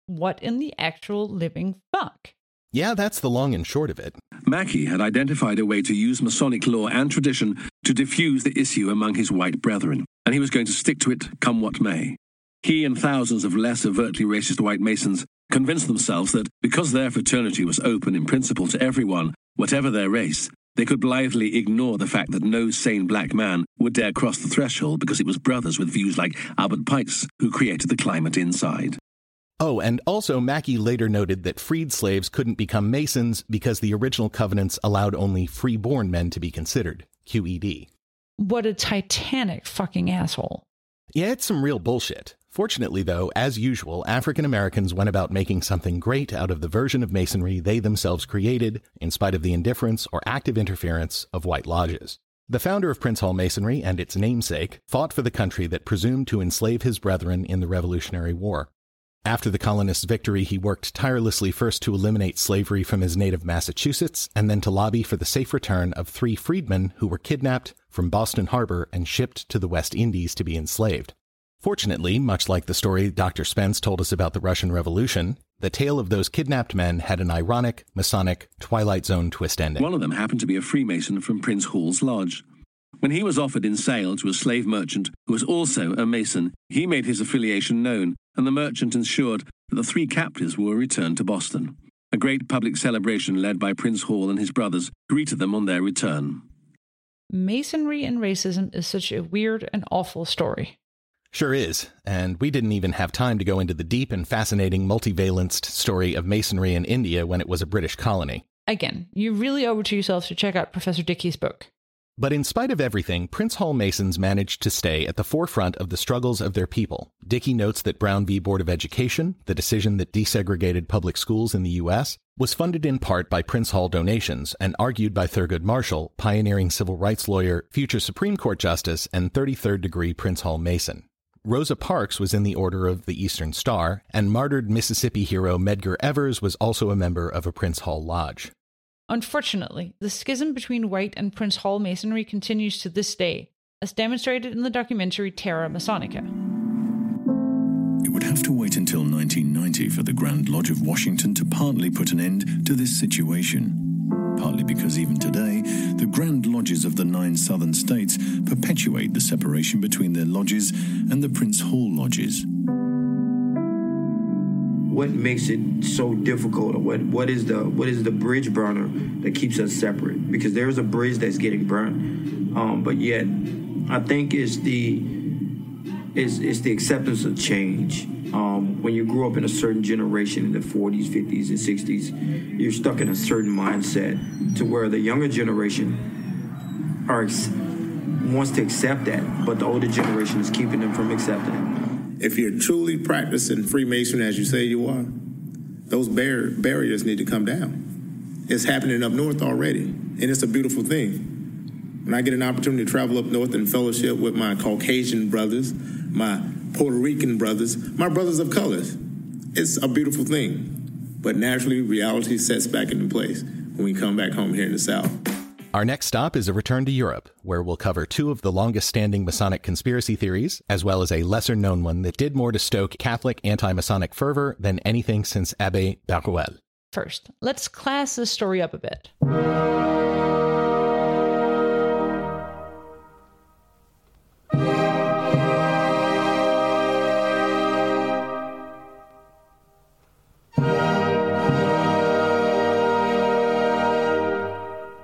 What in the actual living fuck? Yeah, that's the long and short of it. Mackey had identified a way to use Masonic law and tradition to diffuse the issue among his white brethren, and he was going to stick to it come what may. He and thousands of less overtly racist white Masons convinced themselves that because their fraternity was open in principle to everyone, whatever their race, they could blithely ignore the fact that no sane black man would dare cross the threshold because it was brothers with views like Albert Pike's who created the climate inside. Oh, and also Mackey later noted that freed slaves couldn't become Masons because the original covenants allowed only freeborn men to be considered. QED. What a titanic fucking asshole. Yeah, it's some real bullshit. Fortunately, though, as usual, African Americans went about making something great out of the version of Masonry they themselves created, in spite of the indifference or active interference of white lodges. The founder of Prince Hall Masonry and its namesake fought for the country that presumed to enslave his brethren in the Revolutionary War. After the colonists' victory, he worked tirelessly first to eliminate slavery from his native Massachusetts and then to lobby for the safe return of three freedmen who were kidnapped from Boston Harbor and shipped to the West Indies to be enslaved. Fortunately, much like the story Dr. Spence told us about the Russian Revolution, the tale of those kidnapped men had an ironic, Masonic, Twilight Zone twist ending. One of them happened to be a Freemason from Prince Hall's Lodge. When he was offered in sale to a slave merchant who was also a Mason, he made his affiliation known, and the merchant ensured that the three captives were returned to Boston. A great public celebration led by Prince Hall and his brothers greeted them on their return. Masonry and racism is such a weird and awful story. Sure is, and we didn't even have time to go into the deep and fascinating multivalenced story of Masonry in India when it was a British colony. Again, you really owe it to yourself to check out Professor Dickie's book. But in spite of everything, Prince Hall Masons managed to stay at the forefront of the struggles of their people. Dickey notes that Brown v. Board of Education, the decision that desegregated public schools in the U.S., was funded in part by Prince Hall donations and argued by Thurgood Marshall, pioneering civil rights lawyer, future Supreme Court Justice, and 33rd degree Prince Hall Mason. Rosa Parks was in the Order of the Eastern Star, and martyred Mississippi hero Medgar Evers was also a member of a Prince Hall Lodge. Unfortunately, the schism between White and Prince Hall Masonry continues to this day, as demonstrated in the documentary Terra Masonica. It would have to wait until 1990 for the Grand Lodge of Washington to partly put an end to this situation. Partly because even today, the Grand Lodges of the nine southern states perpetuate the separation between their lodges and the Prince Hall lodges. What makes it so difficult? What what is the what is the bridge burner that keeps us separate? Because there's a bridge that's getting burned, um, but yet I think it's the it's, it's the acceptance of change. Um, when you grew up in a certain generation in the 40s, 50s, and 60s, you're stuck in a certain mindset to where the younger generation are wants to accept that, but the older generation is keeping them from accepting it. If you're truly practicing Freemason as you say you are, those bar- barriers need to come down. It's happening up north already, and it's a beautiful thing. When I get an opportunity to travel up north and fellowship with my Caucasian brothers, my Puerto Rican brothers, my brothers of colors. It's a beautiful thing. But naturally, reality sets back into place when we come back home here in the South. Our next stop is a return to Europe, where we'll cover two of the longest standing Masonic conspiracy theories, as well as a lesser known one that did more to stoke Catholic anti Masonic fervor than anything since Abbe Barruel. First, let's class this story up a bit.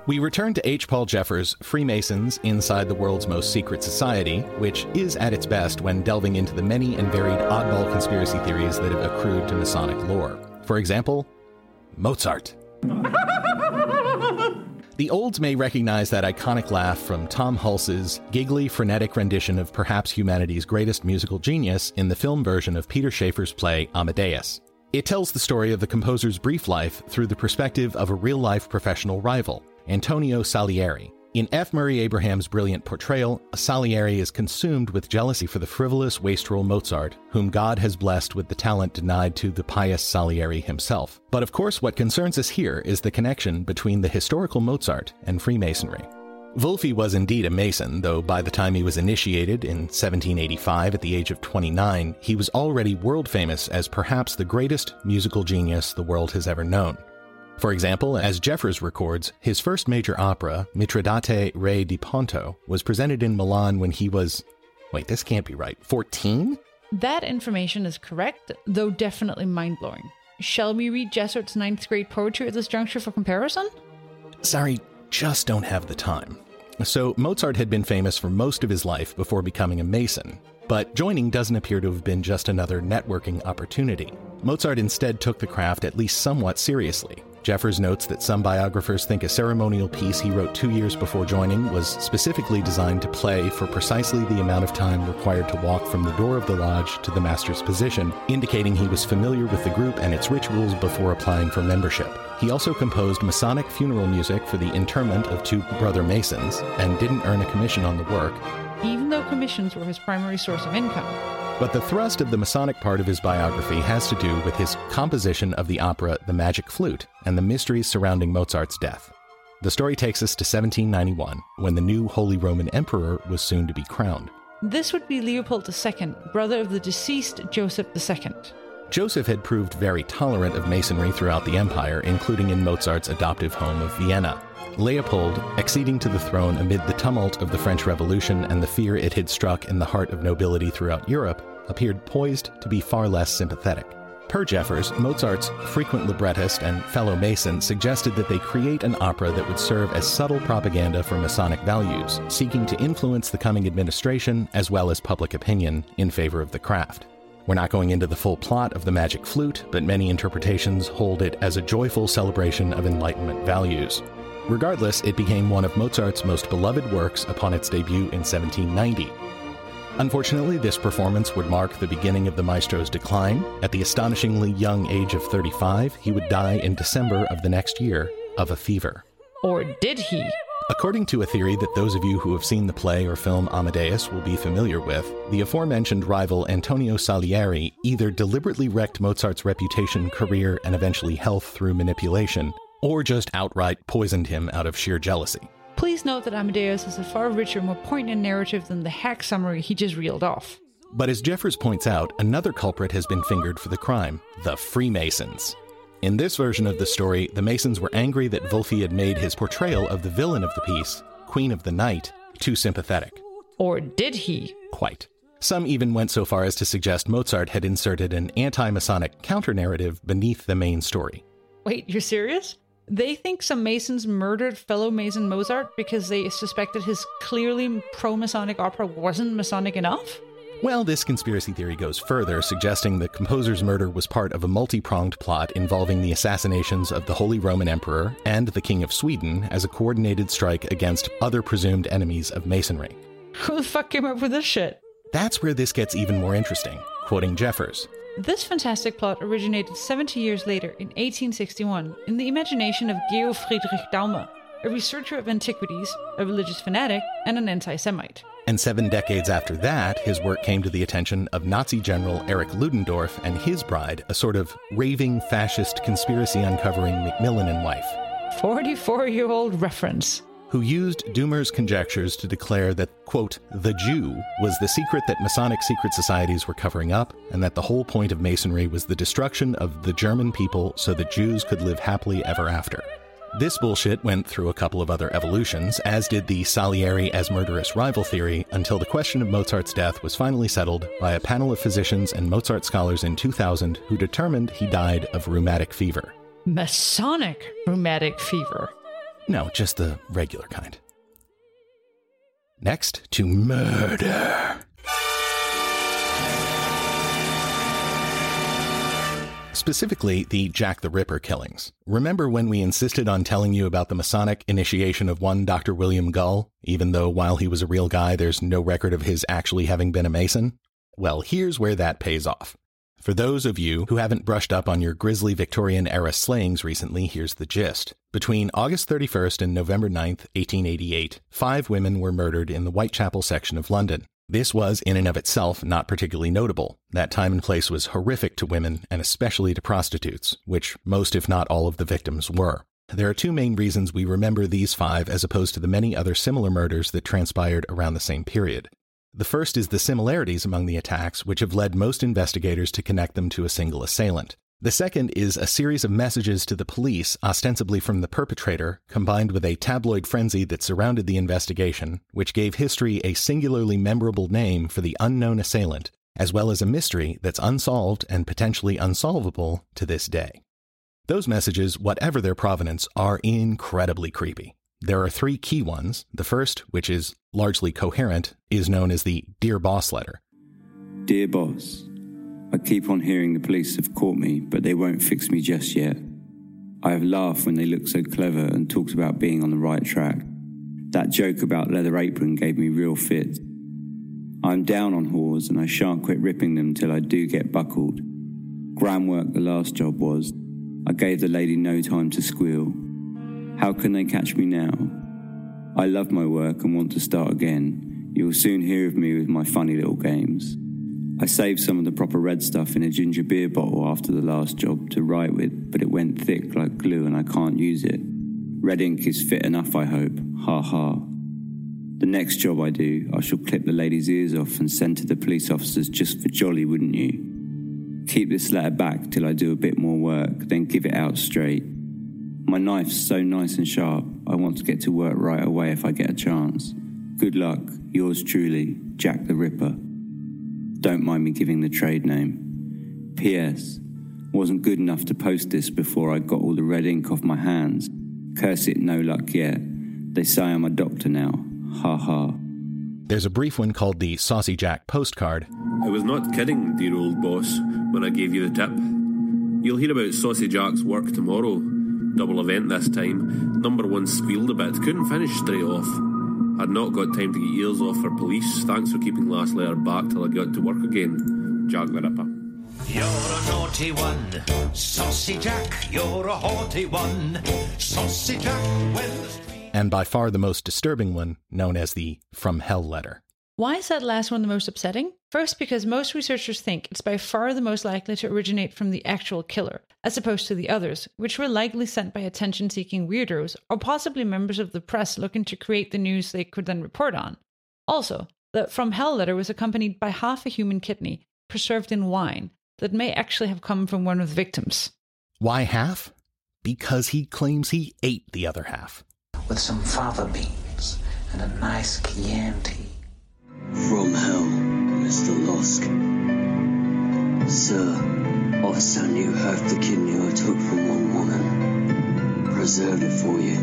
We return to H. Paul Jeffers' Freemasons Inside the World's Most Secret Society, which is at its best when delving into the many and varied oddball conspiracy theories that have accrued to Masonic lore. For example, Mozart. The olds may recognize that iconic laugh from Tom Hulce's giggly, frenetic rendition of perhaps humanity's greatest musical genius in the film version of Peter Shaffer's play Amadeus. It tells the story of the composer's brief life through the perspective of a real life professional rival, Antonio Salieri. In F. Murray Abraham's brilliant portrayal, Salieri is consumed with jealousy for the frivolous wastrel Mozart, whom God has blessed with the talent denied to the pious Salieri himself. But of course, what concerns us here is the connection between the historical Mozart and Freemasonry. Wolfi was indeed a Mason, though by the time he was initiated in 1785 at the age of 29, he was already world famous as perhaps the greatest musical genius the world has ever known. For example, as Jeffers records, his first major opera, Mitridate Re di Ponto, was presented in Milan when he was. Wait, this can't be right. 14? That information is correct, though definitely mind blowing. Shall we read Jesuit's ninth grade poetry at this juncture for comparison? Sorry, just don't have the time. So, Mozart had been famous for most of his life before becoming a Mason, but joining doesn't appear to have been just another networking opportunity. Mozart instead took the craft at least somewhat seriously, Jeffers notes that some biographers think a ceremonial piece he wrote two years before joining was specifically designed to play for precisely the amount of time required to walk from the door of the lodge to the master's position, indicating he was familiar with the group and its rituals before applying for membership. He also composed Masonic funeral music for the interment of two brother Masons and didn't earn a commission on the work, even though commissions were his primary source of income. But the thrust of the Masonic part of his biography has to do with his composition of the opera The Magic Flute and the mysteries surrounding Mozart's death. The story takes us to 1791, when the new Holy Roman Emperor was soon to be crowned. This would be Leopold II, brother of the deceased Joseph II. Joseph had proved very tolerant of Masonry throughout the empire, including in Mozart's adoptive home of Vienna. Leopold, acceding to the throne amid the tumult of the French Revolution and the fear it had struck in the heart of nobility throughout Europe, appeared poised to be far less sympathetic. Per Jeffers, Mozart's frequent librettist and fellow Mason suggested that they create an opera that would serve as subtle propaganda for Masonic values, seeking to influence the coming administration as well as public opinion in favor of the craft. We're not going into the full plot of the Magic Flute, but many interpretations hold it as a joyful celebration of Enlightenment values. Regardless, it became one of Mozart's most beloved works upon its debut in 1790. Unfortunately, this performance would mark the beginning of the maestro's decline. At the astonishingly young age of 35, he would die in December of the next year of a fever. Or did he? According to a theory that those of you who have seen the play or film Amadeus will be familiar with, the aforementioned rival Antonio Salieri either deliberately wrecked Mozart's reputation, career, and eventually health through manipulation, or just outright poisoned him out of sheer jealousy. Please note that Amadeus has a far richer, more poignant narrative than the hack summary he just reeled off. But as Jeffers points out, another culprit has been fingered for the crime the Freemasons. In this version of the story, the Masons were angry that Wolfe had made his portrayal of the villain of the piece, Queen of the Night, too sympathetic. Or did he? Quite. Some even went so far as to suggest Mozart had inserted an anti Masonic counter narrative beneath the main story. Wait, you're serious? They think some Masons murdered fellow Mason Mozart because they suspected his clearly pro Masonic opera wasn't Masonic enough? Well, this conspiracy theory goes further, suggesting the composer's murder was part of a multi pronged plot involving the assassinations of the Holy Roman Emperor and the King of Sweden as a coordinated strike against other presumed enemies of Masonry. Who the fuck came up with this shit? That's where this gets even more interesting, quoting Jeffers. This fantastic plot originated 70 years later, in 1861, in the imagination of Georg Friedrich Daumer, a researcher of antiquities, a religious fanatic, and an anti Semite. And seven decades after that, his work came to the attention of Nazi General Erich Ludendorff and his bride, a sort of raving fascist conspiracy uncovering McMillan and wife. 44 year old reference. Who used Daumer's conjectures to declare that, quote, the Jew was the secret that Masonic secret societies were covering up, and that the whole point of Masonry was the destruction of the German people so that Jews could live happily ever after. This bullshit went through a couple of other evolutions, as did the Salieri as murderous rival theory, until the question of Mozart's death was finally settled by a panel of physicians and Mozart scholars in 2000 who determined he died of rheumatic fever. Masonic rheumatic fever. No, just the regular kind. Next to murder. Specifically, the Jack the Ripper killings. Remember when we insisted on telling you about the Masonic initiation of one Dr. William Gull, even though while he was a real guy, there's no record of his actually having been a Mason? Well, here's where that pays off. For those of you who haven't brushed up on your grisly Victorian era slayings recently, here's the gist. Between August 31st and November 9th, 1888, five women were murdered in the Whitechapel section of London. This was, in and of itself, not particularly notable. That time and place was horrific to women, and especially to prostitutes, which most, if not all, of the victims were. There are two main reasons we remember these five as opposed to the many other similar murders that transpired around the same period. The first is the similarities among the attacks, which have led most investigators to connect them to a single assailant. The second is a series of messages to the police, ostensibly from the perpetrator, combined with a tabloid frenzy that surrounded the investigation, which gave history a singularly memorable name for the unknown assailant, as well as a mystery that's unsolved and potentially unsolvable to this day. Those messages, whatever their provenance, are incredibly creepy. There are three key ones. The first, which is largely coherent, is known as the Dear Boss letter. Dear Boss, I keep on hearing the police have caught me, but they won't fix me just yet. I have laughed when they looked so clever and talked about being on the right track. That joke about leather apron gave me real fit. I'm down on whores and I shan't quit ripping them till I do get buckled. Grand work the last job was. I gave the lady no time to squeal. How can they catch me now? I love my work and want to start again. You'll soon hear of me with my funny little games. I saved some of the proper red stuff in a ginger beer bottle after the last job to write with, but it went thick like glue and I can't use it. Red ink is fit enough, I hope. Ha ha. The next job I do, I shall clip the lady's ears off and send to the police officers just for jolly, wouldn't you? Keep this letter back till I do a bit more work, then give it out straight. My knife's so nice and sharp, I want to get to work right away if I get a chance. Good luck, yours truly, Jack the Ripper. Don't mind me giving the trade name. P.S. Wasn't good enough to post this before I got all the red ink off my hands. Curse it, no luck yet. They say I'm a doctor now. Ha ha. There's a brief one called the Saucy Jack postcard. I was not kidding, dear old boss, when I gave you the tip. You'll hear about Saucy Jack's work tomorrow. Double event this time. Number one squealed a bit, couldn't finish straight off. I'd not got time to get ears off for police. Thanks for keeping last letter back till I got to work again. Jack the Ripper. You're a naughty one, Saucy Jack. You're a haughty one, Saucy Jack. When the And by far the most disturbing one, known as the From Hell letter. Why is that last one the most upsetting? First, because most researchers think it's by far the most likely to originate from the actual killer, as opposed to the others, which were likely sent by attention seeking weirdos or possibly members of the press looking to create the news they could then report on. Also, the From Hell letter was accompanied by half a human kidney, preserved in wine, that may actually have come from one of the victims. Why half? Because he claims he ate the other half. With some fava beans and a nice Chianti. From hell, Mr. Lusk. Sir, I've sent you half the kidney I took from one woman. Preserved it for you.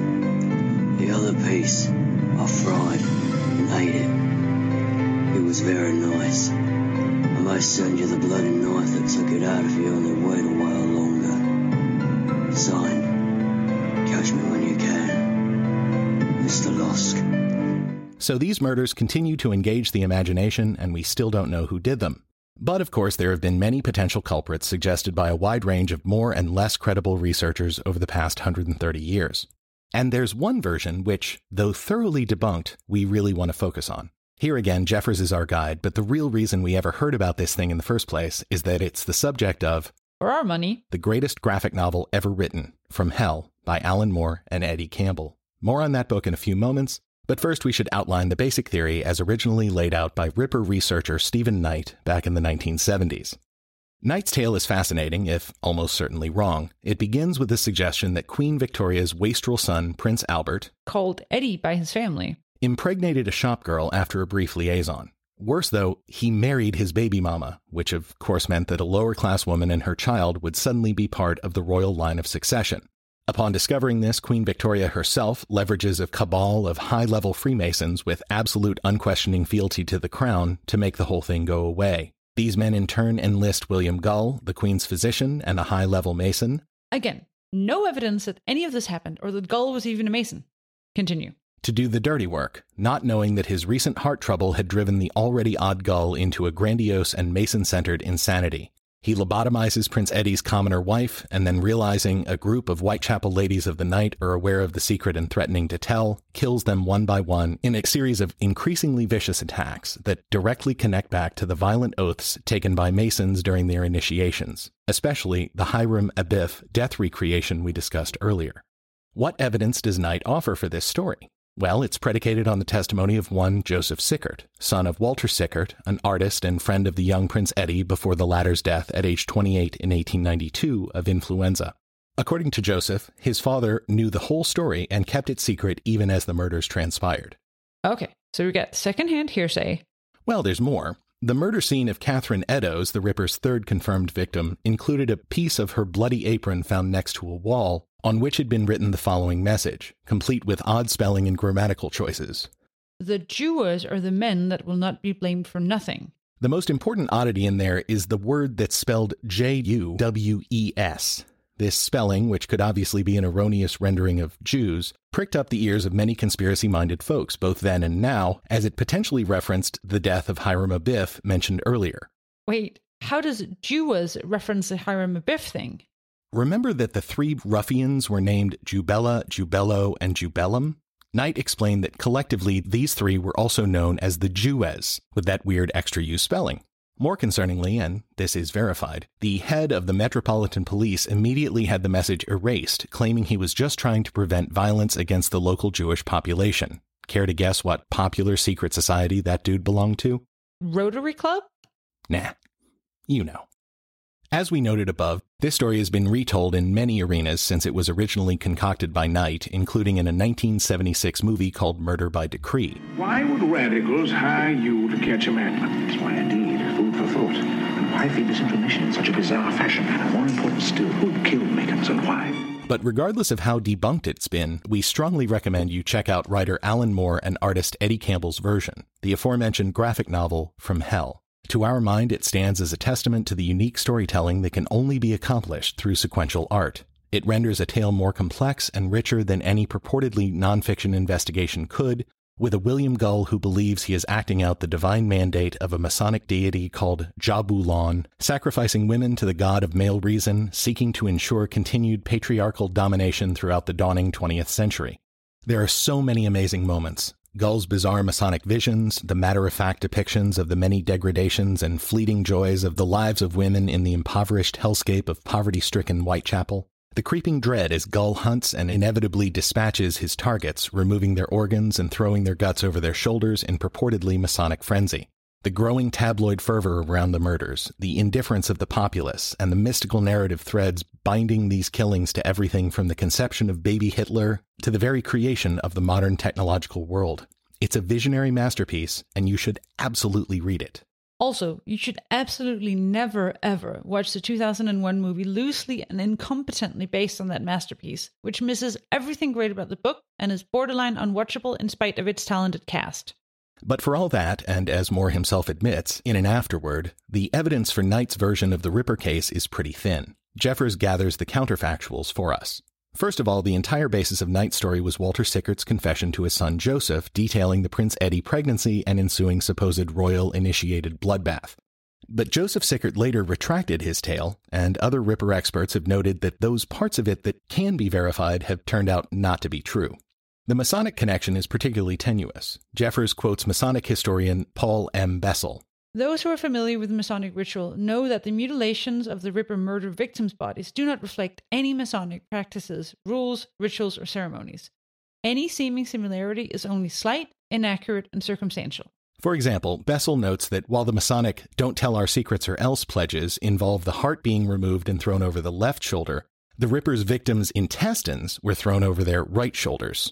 The other piece, I fried and ate it. It was very nice. I may send you the bloody knife that took it out if you only wait a while longer. Sign, catch me when you can. Mr. Lusk. So these murders continue to engage the imagination, and we still don't know who did them. But of course, there have been many potential culprits suggested by a wide range of more and less credible researchers over the past 130 years. And there's one version which, though thoroughly debunked, we really want to focus on. Here again, Jeffers is our guide, but the real reason we ever heard about this thing in the first place is that it's the subject of, for our money, the greatest graphic novel ever written, From Hell, by Alan Moore and Eddie Campbell. More on that book in a few moments, but first, we should outline the basic theory as originally laid out by Ripper researcher Stephen Knight back in the 1970s. Knight's tale is fascinating, if almost certainly wrong. It begins with the suggestion that Queen Victoria's wastrel son, Prince Albert, called Eddie by his family, impregnated a shopgirl after a brief liaison. Worse, though, he married his baby mama, which of course meant that a lower class woman and her child would suddenly be part of the royal line of succession. Upon discovering this, Queen Victoria herself leverages a cabal of high level Freemasons with absolute unquestioning fealty to the crown to make the whole thing go away. These men in turn enlist William Gull, the Queen's physician and a high level Mason. Again, no evidence that any of this happened or that Gull was even a Mason. Continue. To do the dirty work, not knowing that his recent heart trouble had driven the already odd Gull into a grandiose and Mason centered insanity. He lobotomizes Prince Eddie's commoner wife, and then realizing a group of Whitechapel ladies of the night are aware of the secret and threatening to tell, kills them one by one in a series of increasingly vicious attacks that directly connect back to the violent oaths taken by Masons during their initiations, especially the Hiram Abif death recreation we discussed earlier. What evidence does Knight offer for this story? Well, it's predicated on the testimony of one Joseph Sickert, son of Walter Sickert, an artist and friend of the young Prince Eddie before the latter's death at age 28 in 1892 of influenza. According to Joseph, his father knew the whole story and kept it secret even as the murders transpired. Okay, so we got secondhand hearsay. Well, there's more. The murder scene of Catherine Eddowes, the Ripper's third confirmed victim, included a piece of her bloody apron found next to a wall, on which had been written the following message, complete with odd spelling and grammatical choices. The Juwes are the men that will not be blamed for nothing. The most important oddity in there is the word that's spelled J U W E S. This spelling, which could obviously be an erroneous rendering of Jews, pricked up the ears of many conspiracy minded folks, both then and now, as it potentially referenced the death of Hiram Abif mentioned earlier. Wait, how does Juwes reference the Hiram Abif thing? Remember that the three ruffians were named Jubela, Jubelo, and Jubelum? Knight explained that collectively these three were also known as the Juwes, with that weird extra U spelling. More concerningly, and this is verified, the head of the Metropolitan Police immediately had the message erased, claiming he was just trying to prevent violence against the local Jewish population. Care to guess what popular secret society that dude belonged to? Rotary Club? Nah. You know. As we noted above, this story has been retold in many arenas since it was originally concocted by Knight, including in a 1976 movie called Murder by Decree. Why would radicals hire you to catch a madman? That's why indeed, food thought. And why feed this information in such a bizarre fashion? And more important still, who killed Mickens and why? But regardless of how debunked it's been, we strongly recommend you check out writer Alan Moore and artist Eddie Campbell's version, the aforementioned graphic novel From Hell. To our mind, it stands as a testament to the unique storytelling that can only be accomplished through sequential art. It renders a tale more complex and richer than any purportedly nonfiction investigation could, with a William Gull who believes he is acting out the divine mandate of a Masonic deity called Jahbulon, sacrificing women to the god of male reason, seeking to ensure continued patriarchal domination throughout the dawning 20th century. There are so many amazing moments, Gull's bizarre Masonic visions, the matter of fact depictions of the many degradations and fleeting joys of the lives of women in the impoverished hellscape of poverty stricken Whitechapel, the creeping dread as Gull hunts and inevitably dispatches his targets, removing their organs and throwing their guts over their shoulders in purportedly Masonic frenzy. The growing tabloid fervor around the murders, the indifference of the populace, and the mystical narrative threads binding these killings to everything from the conception of baby Hitler to the very creation of the modern technological world. It's a visionary masterpiece, and you should absolutely read it. Also, you should absolutely never ever watch the 2001 movie loosely and incompetently based on that masterpiece, which misses everything great about the book and is borderline unwatchable in spite of its talented cast. But for all that, and as Moore himself admits in an afterword, the evidence for Knight's version of the Ripper case is pretty thin. Jeffers gathers the counterfactuals for us. First of all, the entire basis of Knight's story was Walter Sickert's confession to his son Joseph, detailing the Prince Eddie pregnancy and ensuing supposed royal initiated bloodbath. But Joseph Sickert later retracted his tale, and other Ripper experts have noted that those parts of it that can be verified have turned out not to be true. The Masonic connection is particularly tenuous. Jeffers quotes Masonic historian Paul M. Bessel. Those who are familiar with Masonic ritual know that the mutilations of the Ripper murder victims' bodies do not reflect any Masonic practices, rules, rituals, or ceremonies. Any seeming similarity is only slight, inaccurate, and circumstantial. For example, Bessel notes that while the Masonic Don't Tell Our Secrets or Else pledges involve the heart being removed and thrown over the left shoulder, the Ripper's victims' intestines were thrown over their right shoulders.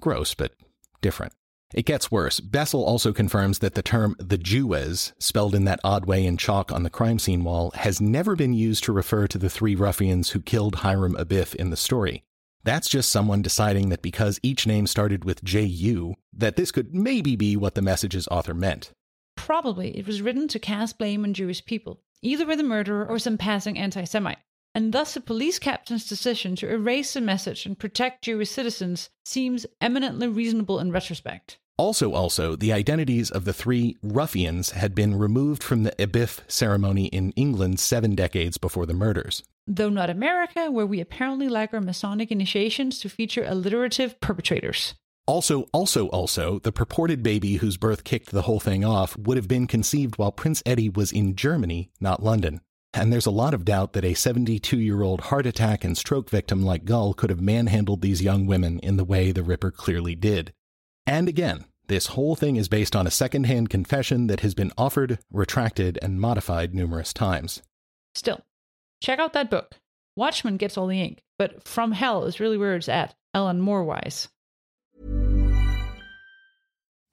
Gross, but different. It gets worse. Bessel also confirms that the term the Juwes, spelled in that odd way in chalk on the crime scene wall, has never been used to refer to the three ruffians who killed Hiram Abif in the story. That's just someone deciding that because each name started with J.U., that this could maybe be what the message's author meant. Probably it was written to cast blame on Jewish people, either with the murderer or some passing anti Semite and thus a police captain's decision to erase the message and protect Jewish citizens seems eminently reasonable in retrospect. Also, also, the identities of the three ruffians had been removed from the Abif ceremony in England seven decades before the murders. Though not America, where we apparently lack our Masonic initiations to feature alliterative perpetrators. Also, also, also, the purported baby whose birth kicked the whole thing off would have been conceived while Prince Eddie was in Germany, not London. And there's a lot of doubt that a 72 year old heart attack and stroke victim like Gull could have manhandled these young women in the way the Ripper clearly did. And again, this whole thing is based on a secondhand confession that has been offered, retracted, and modified numerous times. Still, check out that book. Watchmen gets all the ink, but From Hell is really where it's at, Alan Moore wise.